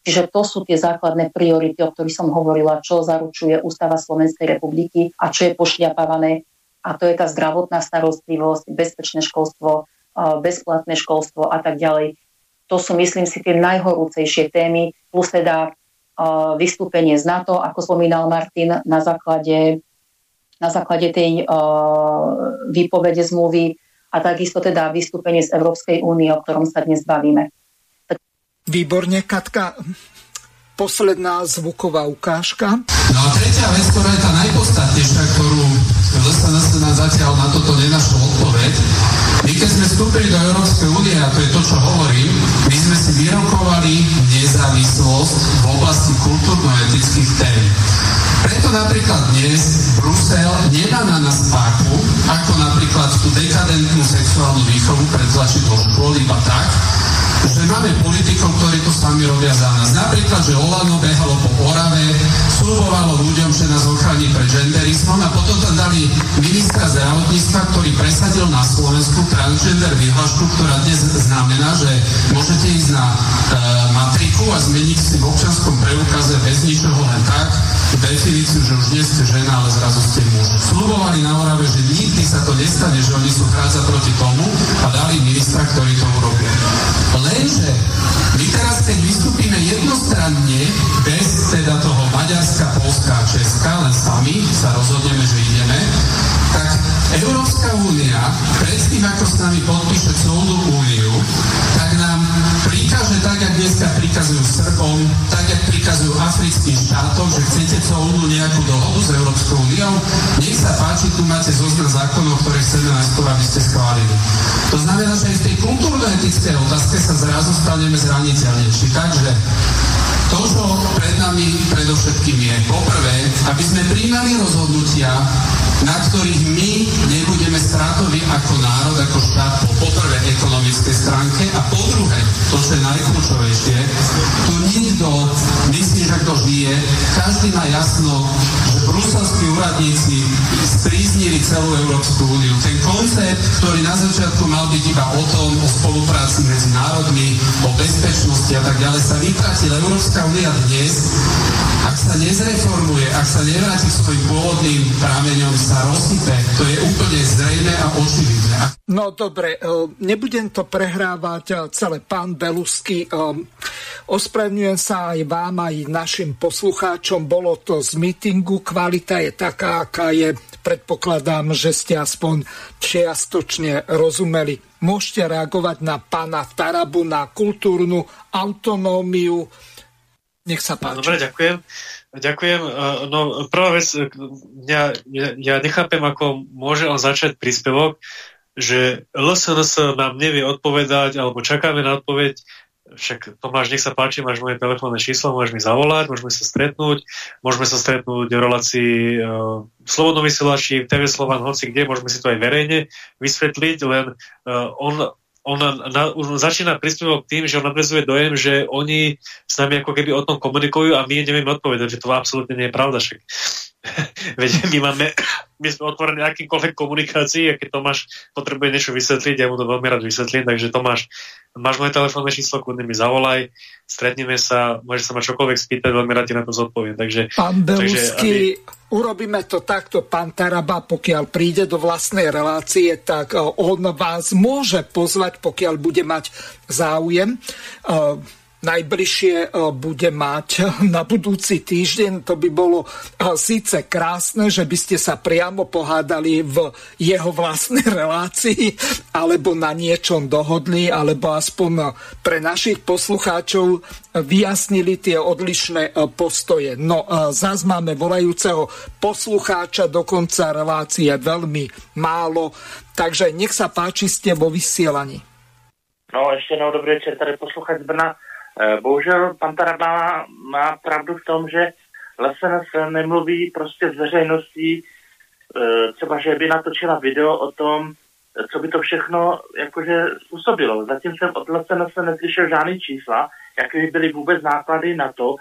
S2: Čiže to sú tie základné priority, o ktorých som hovorila, čo zaručuje Ústava Slovenskej republiky a čo je pošliapávané. A to je tá zdravotná starostlivosť, bezpečné školstvo, bezplatné školstvo a tak ďalej. To sú, myslím si, tie najhorúcejšie témy, plus teda vystúpenie z NATO, ako spomínal Martin, na základe, na základe tej výpovede zmluvy a takisto teda vystúpenie z Európskej únie, o ktorom sa dnes bavíme.
S1: Výborne, Katka. Posledná zvuková ukážka.
S7: No a tretia vec, ktorá je tá najpodstatnejšia, ktorú LSNS nám zatiaľ na toto nenašlo vstúpili do Európskej únie, a to je to, čo hovorím, my sme si vyrokovali nezávislosť v oblasti kultúrno-etických tém. Preto napríklad dnes Brusel nemá na nás páku, ako napríklad tú dekadentnú sexuálnu výchovu pretlačiť do škôl iba tak, že máme politikov, ktorí to sami robia za nás. Napríklad, že Olano behalo po Orave, slubovalo ľuďom, že nás ochrání pred genderizmom a potom tam dali ministra zdravotníctva, ktorý presadil na Slovensku transgender vyhlášku, ktorá dnes znamená, že môžete ísť na e, matriku a zmeniť si v občanskom preukaze bez ničoho len tak definíciu, že už nie ste žena, ale zrazu ste muž. Slubovali na Orave, že nikdy sa to nestane, že oni sú chrádza proti tomu a dali ministra, ktorý to urobil. Lenže my teraz, keď vystúpime jednostranne, bez teda toho Maďarska, Polska a Česka, len sami sa rozhodneme, že ideme, tak Európska únia, predtým ako s nami podpíše celú úniu, tak nám prikáže tak, ako dneska prikazujú Srbom, tak, ako prikazujú africkým štátom, že chcete celú nejakú dohodu s Európskou úniou, nech sa páči, tu máte zoznam zákonov, ktoré chceme najskôr, aby ste schválili. To znamená, že aj v tej kultúrno-etickej otázke sa zrazu staneme zraniteľnejší. Takže to, čo pred nami predovšetkým je, poprvé, aby sme príjmali rozhodnutia, na ktorých my nebudeme stratoví ako národ, ako štát po poprvé ekonomickej stránke a po druhé, to, čo je najkľúčovejšie, tu nikto, myslím, že kto žije, každý má jasno, bruselskí úradníci spríznili celú Európsku úniu. Ten koncept, ktorý na začiatku mal byť iba o tom, o spolupráci medzi národmi, o bezpečnosti a tak ďalej, sa vytratil. Európska únia dnes, ak sa nezreformuje, ak sa nevráti k svojim pôvodným prámeňom, sa rozsype. To je úplne zrejme a očividné.
S1: No dobre, e, nebudem to prehrávať e, celé pán Belusky. E, ospravňujem sa aj vám, aj našim poslucháčom. Bolo to z mítingu, kvalita je taká, aká je. Predpokladám, že ste aspoň čiastočne rozumeli. Môžete reagovať na pána Tarabu, na kultúrnu autonómiu. Nech sa páči.
S3: Dobre, ďakujem. Ďakujem. No, prvá vec, ja, ja, ja nechápem, ako môže on začať príspevok, že LSNS nám nevie odpovedať, alebo čakáme na odpoveď, však Tomáš, nech sa páči, máš moje telefónne číslo, môžeš mi zavolať, môžeme sa stretnúť, môžeme sa stretnúť v relácii uh, Slobodnom vysielači, TV Slovan, hoci kde, môžeme si to aj verejne vysvetliť, len uh, on, on na, už začína príspevok tým, že on nadvezuje dojem, že oni s nami ako keby o tom komunikujú a my nevieme odpovedať, že to absolútne nie je pravda. Však Veď my máme, my sme otvorení akýmkoľvek komunikácii a keď Tomáš potrebuje niečo vysvetliť, ja mu to veľmi rád vysvetlím, takže Tomáš, máš moje telefónne číslo, kľudne mi zavolaj, stretneme sa, môže sa ma čokoľvek spýtať, veľmi rád ti na to zodpoviem. Takže,
S1: pán Belusky, aby... urobíme to takto, pán Taraba, pokiaľ príde do vlastnej relácie, tak eh, on vás môže pozvať, pokiaľ bude mať záujem. Uh, najbližšie e, bude mať na budúci týždeň. To by bolo e, síce krásne, že by ste sa priamo pohádali v jeho vlastnej relácii alebo na niečom dohodli, alebo aspoň pre našich poslucháčov vyjasnili tie odlišné postoje. No, zás máme volajúceho poslucháča, dokonca relácie veľmi málo, takže nech sa páči, ste vo vysielaní.
S11: No, ještě jednou dobrý večer, tady posluchač Brna. Eh, bohužel pan Taraba má pravdu v tom, že SNS nemluví prostě s veřejností, eh, třeba, že by natočila video o tom, co by to všechno jakože způsobilo. Zatím jsem od SNS neslyšel žádný čísla, jaké by byly vůbec náklady na to,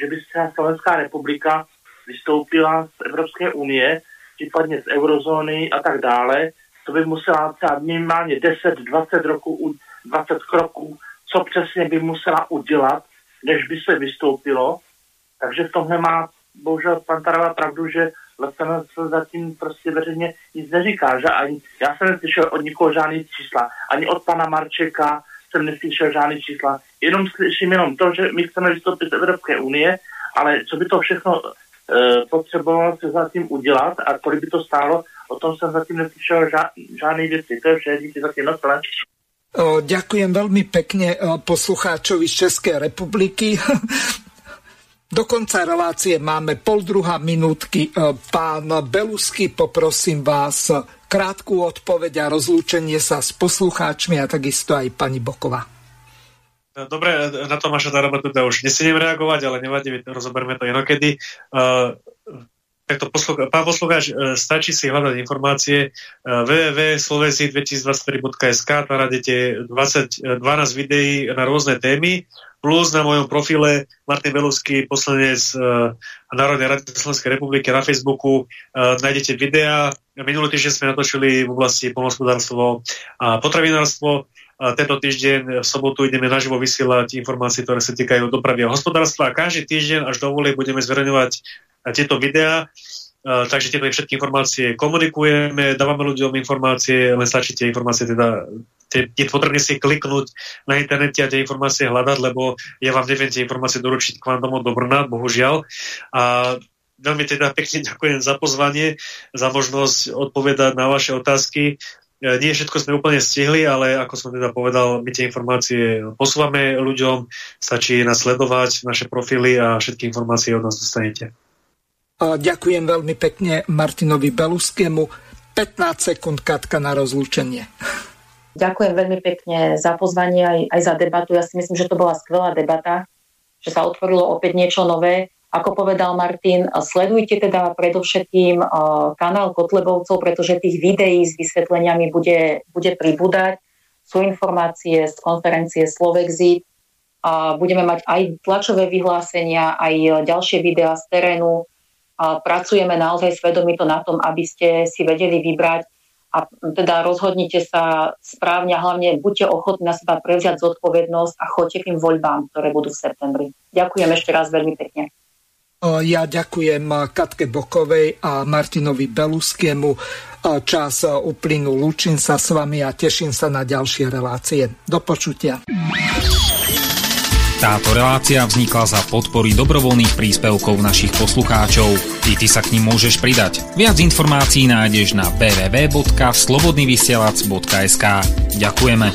S11: že by se Slovenská republika vystoupila z Evropské unie, případně z eurozóny a tak dále. To by musela třeba minimálně 10-20 roků, 20 kroků co přesně by musela udělat, než by se vystoupilo. Takže v tomhle má bohužel pan Tarava pravdu, že se zatím prostě veřejně nic neříká. Že ani, já jsem neslyšel od nikoho žádný čísla, ani od pana Marčeka jsem neslyšel žádný čísla. Jenom slyším jenom to, že my chceme vystoupit z Evropské unie, ale co by to všechno e, potřebovalo se zatím udělat a kolik by to stálo, o tom jsem zatím neslyšel ža, žádný věci. To je vše, díky zatím na
S1: Ďakujem veľmi pekne poslucháčovi z Českej republiky. Do konca relácie máme pol druhá minútky. Pán Belusky, poprosím vás krátku odpoveď a rozlúčenie sa s poslucháčmi a takisto aj pani Boková.
S3: Dobre, na Tomáša Daraba teda už nesidem reagovať, ale nevadí, rozoberme to inokedy. Takto poslucha- pán poslucháč, e, stačí si hľadať informácie e, www.slovesi2023.sk tam nájdete 20, 12 videí na rôzne témy plus na mojom profile Martin Belovský, poslanec uh, Národnej rady Slovenskej republiky na Facebooku uh, nájdete videá. Minulý týždeň sme natočili v oblasti polnospodárstvo a potravinárstvo. A tento týždeň v sobotu ideme naživo vysielať informácie, ktoré sa týkajú dopravy a hospodárstva. A každý týždeň až do budeme zverejňovať tieto videá. Takže tieto všetky informácie komunikujeme, dávame ľuďom informácie, len stačí tie informácie teda, je potrebné si kliknúť na internete a tie informácie hľadať, lebo ja vám neviem tie informácie doručiť k vám domov do Brna, bohužiaľ. A veľmi teda pekne ďakujem za pozvanie, za možnosť odpovedať na vaše otázky. Uh, nie všetko sme úplne stihli, ale ako som teda povedal, my tie informácie posúvame ľuďom, stačí nasledovať naše profily a všetky informácie od nás dostanete.
S1: Ďakujem veľmi pekne Martinovi Beluskému. 15 sekúnd Katka na rozlúčenie.
S2: Ďakujem veľmi pekne za pozvanie aj, aj za debatu. Ja si myslím, že to bola skvelá debata, že sa otvorilo opäť niečo nové. Ako povedal Martin, sledujte teda predovšetkým kanál Kotlebovcov, pretože tých videí s vysvetleniami bude, bude pribúdať. Sú informácie z konferencie Slovexit, a budeme mať aj tlačové vyhlásenia, aj ďalšie videá z terénu, pracujeme naozaj svedomito na tom, aby ste si vedeli vybrať a teda rozhodnite sa správne a hlavne buďte ochotní na seba prevziať zodpovednosť a choďte k tým voľbám, ktoré budú v septembri. Ďakujem ešte raz veľmi pekne.
S1: Ja ďakujem Katke Bokovej a Martinovi Beluskému. Čas uplynul, lúčim sa s vami a teším sa na ďalšie relácie. Do počutia.
S12: Táto relácia vznikla za podpory dobrovoľných príspevkov našich poslucháčov. Ty, ty sa k ním môžeš pridať. Viac informácií nájdeš na www.slobodnyvysielac.sk Ďakujeme.